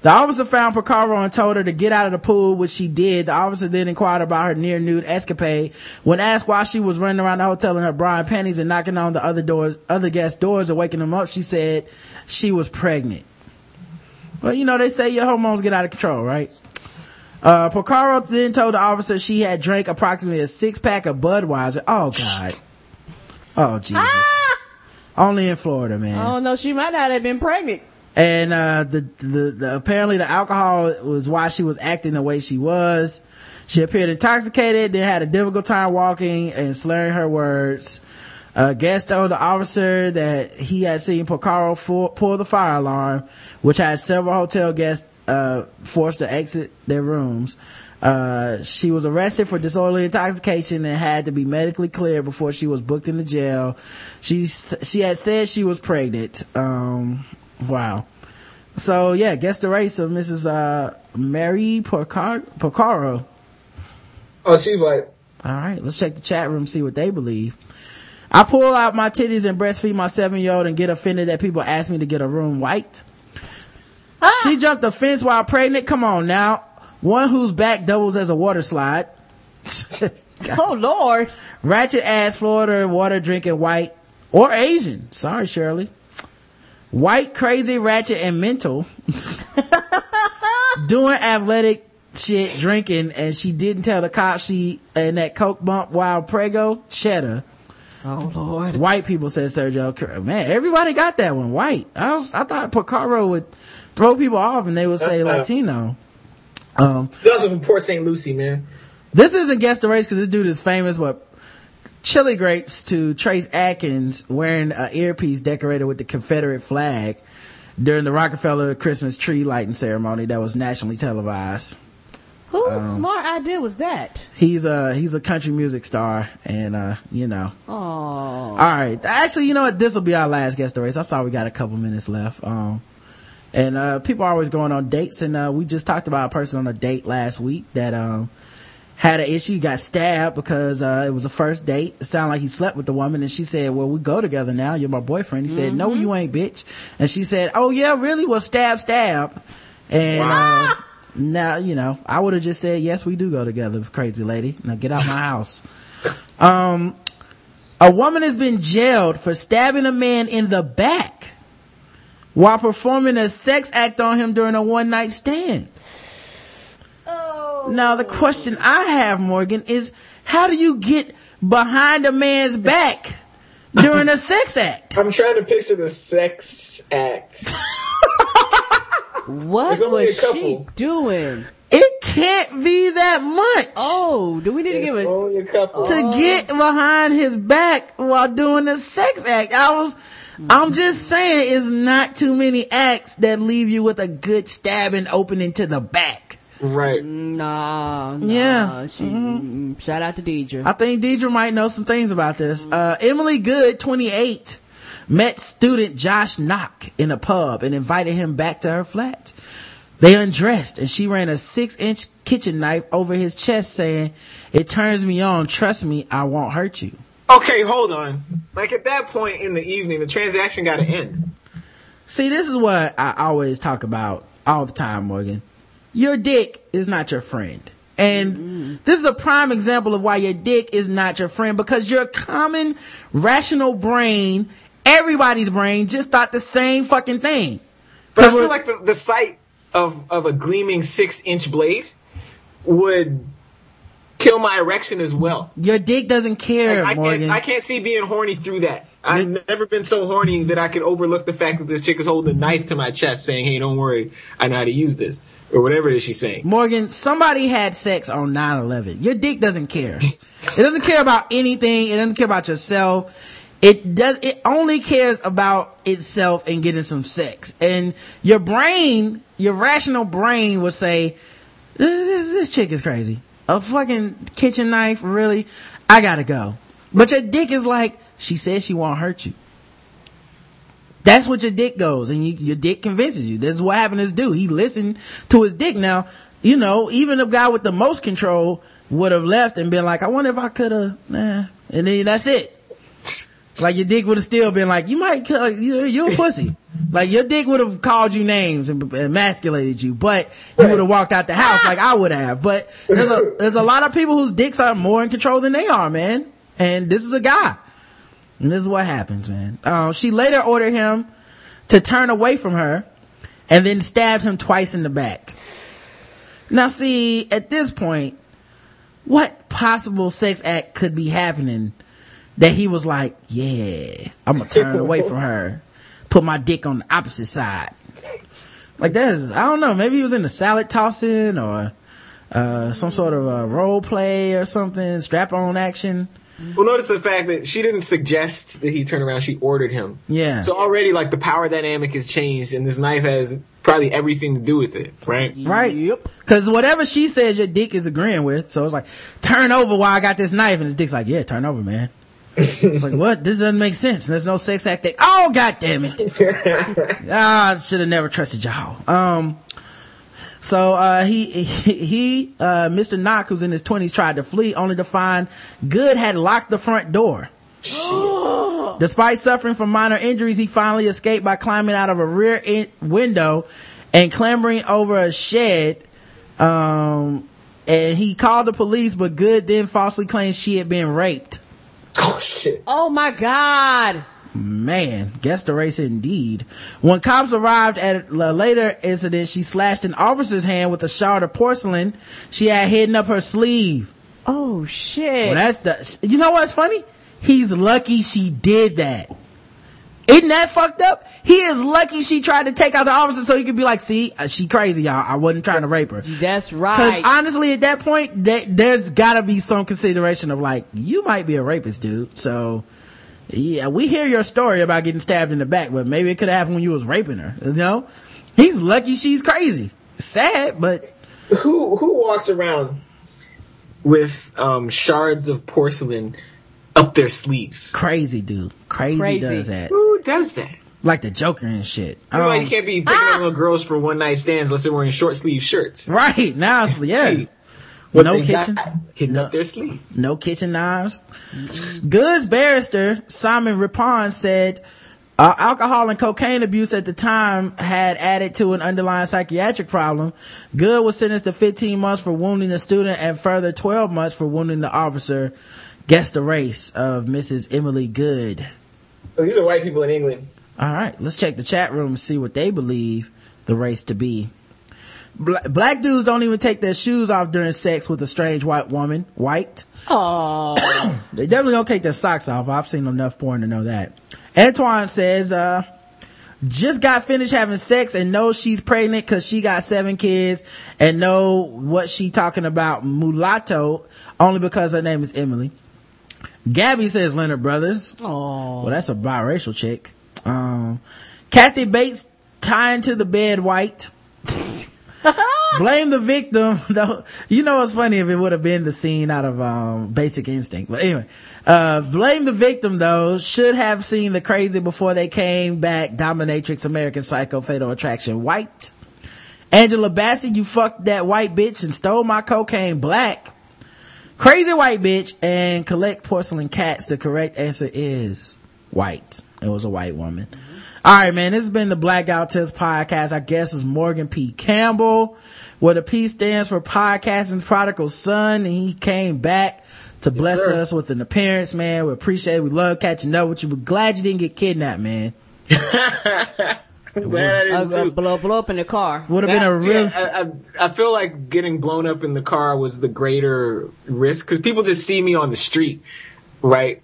The officer found Picaro and told her to get out of the pool, which she did. The officer then inquired about her near nude escapade. When asked why she was running around the hotel in her bra and panties and knocking on the other doors, other guest doors and waking them up, she said she was pregnant. Well, you know, they say your hormones get out of control, right? Uh, Picaro then told the officer she had drank approximately a six pack of Budweiser. Oh God. Oh Jesus. Only in Florida, man. Oh no, she might not have been pregnant. And, uh, the, the, the, apparently the alcohol was why she was acting the way she was. She appeared intoxicated, then had a difficult time walking and slurring her words. Uh, guest told the officer that he had seen Picaro fu- pull the fire alarm, which had several hotel guests, uh, forced to exit their rooms. Uh, she was arrested for disorderly intoxication and had to be medically cleared before she was booked into jail. She, she had said she was pregnant. Um, wow. So yeah, guess the race of Mrs. Uh, Mary Porcar- Porcaro. Oh, she's like, All right, let's check the chat room, see what they believe. I pull out my titties and breastfeed my seven year old and get offended that people ask me to get a room white. Ah. She jumped the fence while pregnant. Come on now. One whose back doubles as a water slide. oh lord. Ratchet ass Florida water drinking white or Asian. Sorry, Shirley. White, crazy, ratchet, and mental. Doing athletic shit, drinking, and she didn't tell the cops she and that coke bump while prego cheddar. Oh lord. White people said Sergio. Man, everybody got that one. White. I was, I thought Picaro would throw people off and they would say. Latino. Um, she's also from Port St. Lucie, man. This isn't guess the race because this dude is famous, but chili grapes to Trace Atkins wearing an earpiece decorated with the Confederate flag during the Rockefeller Christmas tree lighting ceremony that was nationally televised. Whose Um, smart idea was that? He's a he's a country music star, and uh, you know. Oh. All right, actually, you know what? This will be our last guest the race. I saw we got a couple minutes left. Um, and uh, people are always going on dates, and uh, we just talked about a person on a date last week that um had an issue, got stabbed because uh, it was a first date. It sounded like he slept with the woman, and she said, "Well, we go together now. You're my boyfriend." He said, "No, you ain't, bitch." And she said, "Oh yeah, really? Well, stab, stab." And uh, now, you know, I would have just said, "Yes, we do go together, crazy lady. Now get out my house." Um, a woman has been jailed for stabbing a man in the back while performing a sex act on him during a one night stand. Oh. Now the question I have, Morgan, is how do you get behind a man's back during a sex act? I'm trying to picture the sex act. What was she doing? It can't be that much. Oh, do we need to give it? only a couple. to get behind his back while doing a sex act. I was, I'm just saying it's not too many acts that leave you with a good stabbing opening to the back. Right. Nah, nah. Yeah. She, mm, Shout out to Deidre. I think Deidre might know some things about this. Uh, Emily Good, 28, met student Josh Knock in a pub and invited him back to her flat. They undressed and she ran a six inch kitchen knife over his chest saying, it turns me on. Trust me, I won't hurt you. Okay, hold on. Like at that point in the evening, the transaction got to end. See, this is what I always talk about all the time, Morgan. Your dick is not your friend. And mm-hmm. this is a prime example of why your dick is not your friend because your common rational brain, everybody's brain just thought the same fucking thing. But I feel like the, the sight of, of a gleaming six inch blade would kill my erection as well. Your dick doesn't care, Like, I Morgan. can't I can't see being horny through that. I've never been so horny that I could overlook the fact that this chick is holding a knife to my chest saying, Hey, don't worry, I know how to use this. Or whatever it is she's saying. Morgan, somebody had sex on 9-11. Your dick doesn't care. it doesn't care about anything. It doesn't care about yourself. It does, it only cares about itself and getting some sex. And your brain, your rational brain would say, this, this chick is crazy. A fucking kitchen knife, really? I gotta go. But your dick is like, she said she won't hurt you. That's what your dick goes, and you, your dick convinces you. This is what happened to this dude. He listened to his dick. Now, you know, even the guy with the most control would have left and been like, I wonder if I could have, nah. And then that's it. Like your dick would have still been like, you might, kill- you, you're a pussy. Like your dick would have called you names and emasculated you, but you would have walked out the house like I would have. But there's a, there's a lot of people whose dicks are more in control than they are, man. And this is a guy. And this is what happens, man. Um, she later ordered him to turn away from her and then stabbed him twice in the back. Now see, at this point, what possible sex act could be happening that he was like, yeah, I'm gonna turn away from her, put my dick on the opposite side. Like that is, I don't know, maybe he was in the salad tossing or, uh, some sort of a role play or something, strap on action. Well, notice the fact that she didn't suggest that he turn around; she ordered him. Yeah. So already, like the power dynamic has changed, and this knife has probably everything to do with it, right? Right. Yep. Cause whatever she says your dick is agreeing with. So it's like, turn over while I got this knife. And his dick's like, yeah, turn over, man. It's like, what? This doesn't make sense. There's no sex act. There. Oh, god damn it. ah, I should have never trusted y'all. Um, so, uh, he, he, he, uh, Mr. Knock, who's in his twenties, tried to flee only to find Good had locked the front door. Despite suffering from minor injuries, he finally escaped by climbing out of a rear in- window and clambering over a shed. Um, and he called the police, but Good then falsely claimed she had been raped. Oh shit. Oh my God. Man, guess the race indeed. When cops arrived at a later incident, she slashed an officer's hand with a shard of porcelain she had hidden up her sleeve. Oh shit. Well, that's the, you know what's funny? He's lucky she did that. Isn't that fucked up? He is lucky she tried to take out the officer so he could be like, see, uh, she crazy, y'all. I wasn't trying to rape her. That's right. Cause right. honestly, at that point, that, there's gotta be some consideration of like, you might be a rapist, dude. So, yeah, we hear your story about getting stabbed in the back, but maybe it could have happened when you was raping her, you know? He's lucky she's crazy. Sad, but. Who, who walks around with, um, shards of porcelain up their sleeves? Crazy, dude. Crazy, Crazy. does that. Who does that? Like the Joker and shit. You know, Um, you can't be picking up little girls for one night stands unless they're wearing short sleeve shirts. Right, now it's, yeah. See no they got kitchen. hidden up their sleeve. No kitchen knives. Goods barrister Simon Ripon said uh, alcohol and cocaine abuse at the time had added to an underlying psychiatric problem. Good was sentenced to 15 months for wounding the student and further 12 months for wounding the officer. Guess the race of Mrs. Emily Good. These are white people in England. All right, let's check the chat room and see what they believe the race to be. Bla- Black dudes don't even take their shoes off during sex with a strange white woman. White. Oh. They definitely don't take their socks off. I've seen enough porn to know that. Antoine says, uh, just got finished having sex and knows she's pregnant because she got seven kids and know what she talking about mulatto only because her name is Emily. Gabby says Leonard Brothers. Oh. Well, that's a biracial chick. Um, Kathy Bates tying to the bed white. Blame the victim. Though you know what's funny if it would have been the scene out of um, Basic Instinct. But anyway, uh, blame the victim though. Should have seen the crazy before they came back. Dominatrix, American Psycho, Fatal Attraction, white. Angela Bassett, you fucked that white bitch and stole my cocaine black. Crazy white bitch and collect porcelain cats. The correct answer is white. It was a white woman. Mm-hmm. All right, man. This has been the Black Guy Who Tips podcast. Our guest is Morgan P. Campbell, where the P stands for Podcasting Prodigal Son. And he came back to bless sir. us with an appearance, man. We appreciate it. We love catching up with you. We're glad you didn't get kidnapped, man. I'm glad I didn't Uh, too. blow, blow up in the car. Would have been a That- see, real. I, I, I feel like getting blown up in the car was the greater risk because people just see me on the street, right?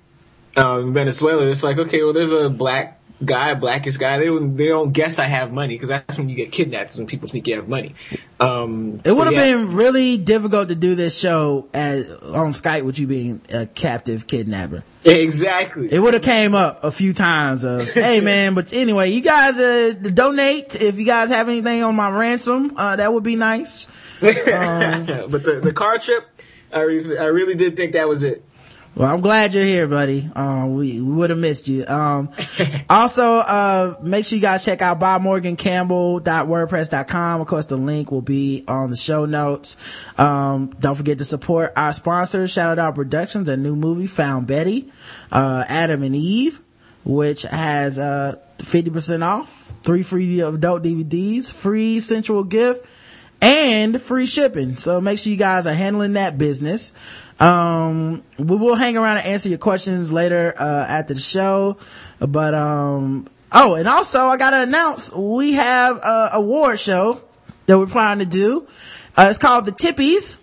Um, Venezuela, it's like, okay, well, there's a black guy, blackish guy. They don't, they don't guess I have money because that's when you get kidnapped. is when people think you have money. Um, It so would have yeah. been really difficult to do this show as, on Skype with you being a captive kidnapper. exactly. It would have came up a few times of, hey man, but anyway, you guys, uh, donate if you guys have anything on my ransom, uh, that would be nice. Um, but the, the car trip, I really, I really did think that was it. Well, I'm glad you're here, buddy. Um, we, we would have missed you. Um, also, uh, make sure you guys check out bymorgancampbell.wordpress.com. Of course, the link will be on the show notes. Um, don't forget to support our sponsors, Shadow Dog Productions, a new movie, Found Betty, uh, Adam and Eve, which has, uh, 50% off, three free adult DVDs, free sensual gift, and free shipping. So make sure you guys are handling that business. Um, we will hang around and answer your questions later, uh, after the show. But, um, oh, and also I gotta announce we have a award show that we're planning to do. Uh, it's called the Tippies.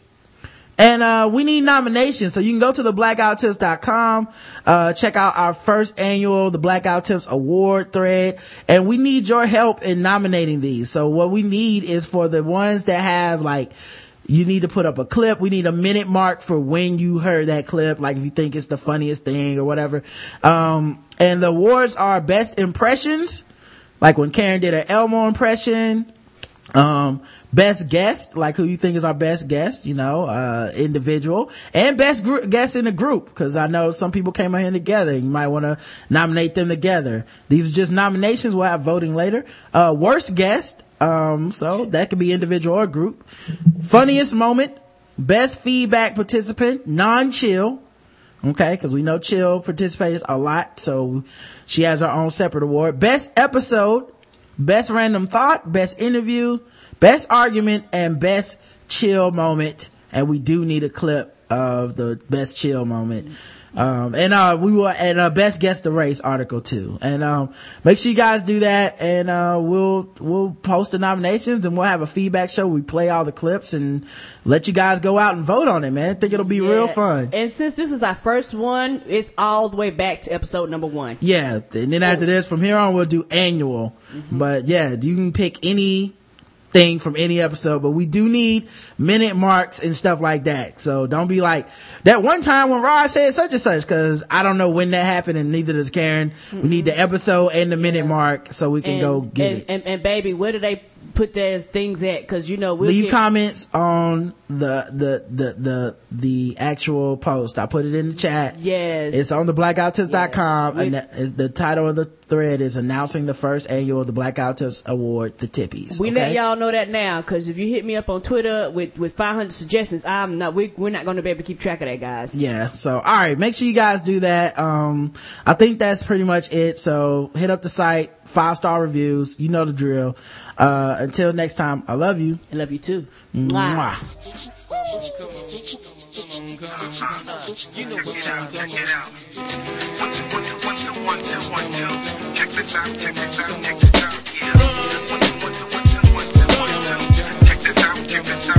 And, uh, we need nominations. So you can go to theblackguywhotips.com, uh, check out our first annual, the Black Guy Who Tips Award thread. And we need your help in nominating these. So what we need is for the ones that have like, you need to put up a clip. We need a minute mark for when you heard that clip. Like if you think it's the funniest thing or whatever. Um, and the awards are best impressions. Like when Karen did her Elmo impression, um best guest like who you think is our best guest you know uh individual and best guest in the group because i know some people came in together you might want to nominate them together these are just nominations we'll have voting later uh worst guest um so that could be individual or group funniest moment best feedback participant non-chill Okay, because we know Chill participates a lot, so she has her own separate award. Best episode, best random thought, best interview, best argument, and best chill moment. And we do need a clip of the best chill moment. Um, and, uh, we will, and, uh, best guess the race article too. And, um, make sure you guys do that and, uh, we'll, we'll post the nominations and we'll have a feedback show. We play all the clips and let you guys go out and vote on it, man. I think it'll be real fun. And since this is our first one, it's all the way back to episode number one. Yeah, and then after this, from here on, we'll do annual. Mm-hmm. But yeah, you can pick any thing from any episode, but we do need minute marks and stuff like that. So don't be like that one time when Rod said such and such, cause I don't know when that happened and neither does Karen. We need the episode and the minute mark so we can and, go get and, it. And, and baby, where do they put their things at? Cause you know, we'll Leave get- comments on the, the, the, the, the actual post. I put it in the chat. Yes. It's on theblackguywhotips.com and that is- the title of the thread is announcing the first annual the Black Guy Who Tips Award, the Tippies. We okay? let y'all know that now, cause if you hit me up on Twitter with, with 500 suggestions, I'm not, we, we're not gonna be able to keep track of that, guys. Yeah. So, all right. Make sure you guys do that. Um, I think that's pretty much it. So hit up the site, five star reviews. You know the drill. Uh, until next time, I love you. I love you too. Mwah. You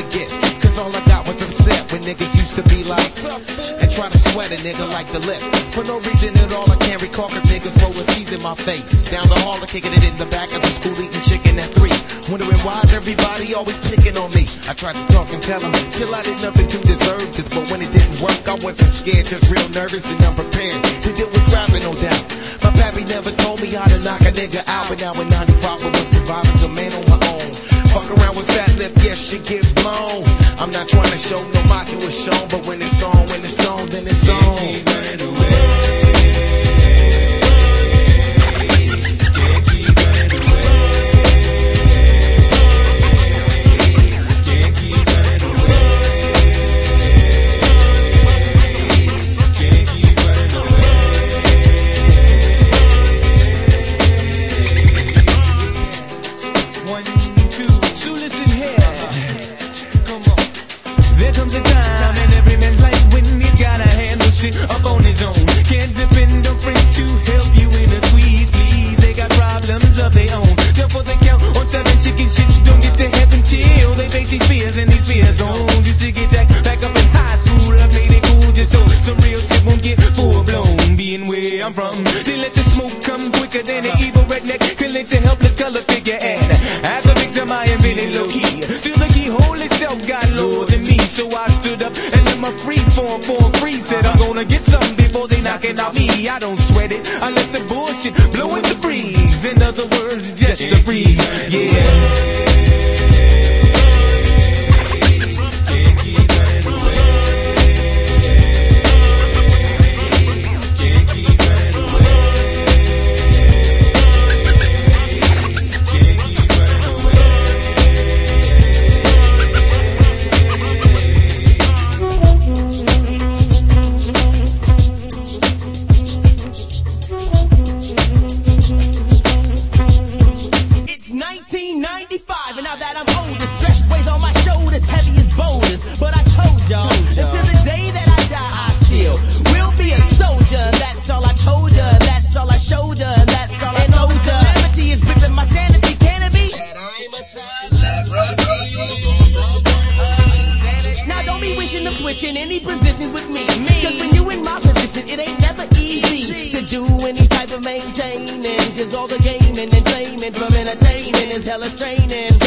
Cause all I got was upset when niggas used to be like, and try to sweat a nigga like the lip. For no reason at all, I can't recall cause niggas rolling C's in my face. Down the hall, I'm kicking it in the back of the school eating chicken at three. Wondering why's everybody always picking on me. I tried to talk and tell them, chill, I did nothing to deserve this. But when it didn't work, I wasn't scared, just real nervous and unprepared. To deal with rapping, no doubt. My pappy never told me how to knock a nigga out, but now in 95 I was surviving, a man on my own. Fuck around with fat lip, yes, shit get blown. I'm not trying to show no macho is shown, but when it's on, when it's on, then it's on. Keep running away. Face these fears and these fear zones. Used to get jacked back up in high school. I made it cool just so some real shit won't get full blown. Being where I'm from, they let the smoke come quicker than an evil redneck lynch a helpless color figure. And as a victim, I am really low key. Till the keyhole itself got lower than me, so I stood up and let my free form for free. Said I'm gonna get something before they knocking out me. I don't sweat it. I let the bullshit blow in the breeze. In other words, just a breeze. Yeah. Switching any position with me. Cause when you in my position, it ain't never easy to do any type of maintaining. Cause all the gaming and claiming from entertaining is hella straining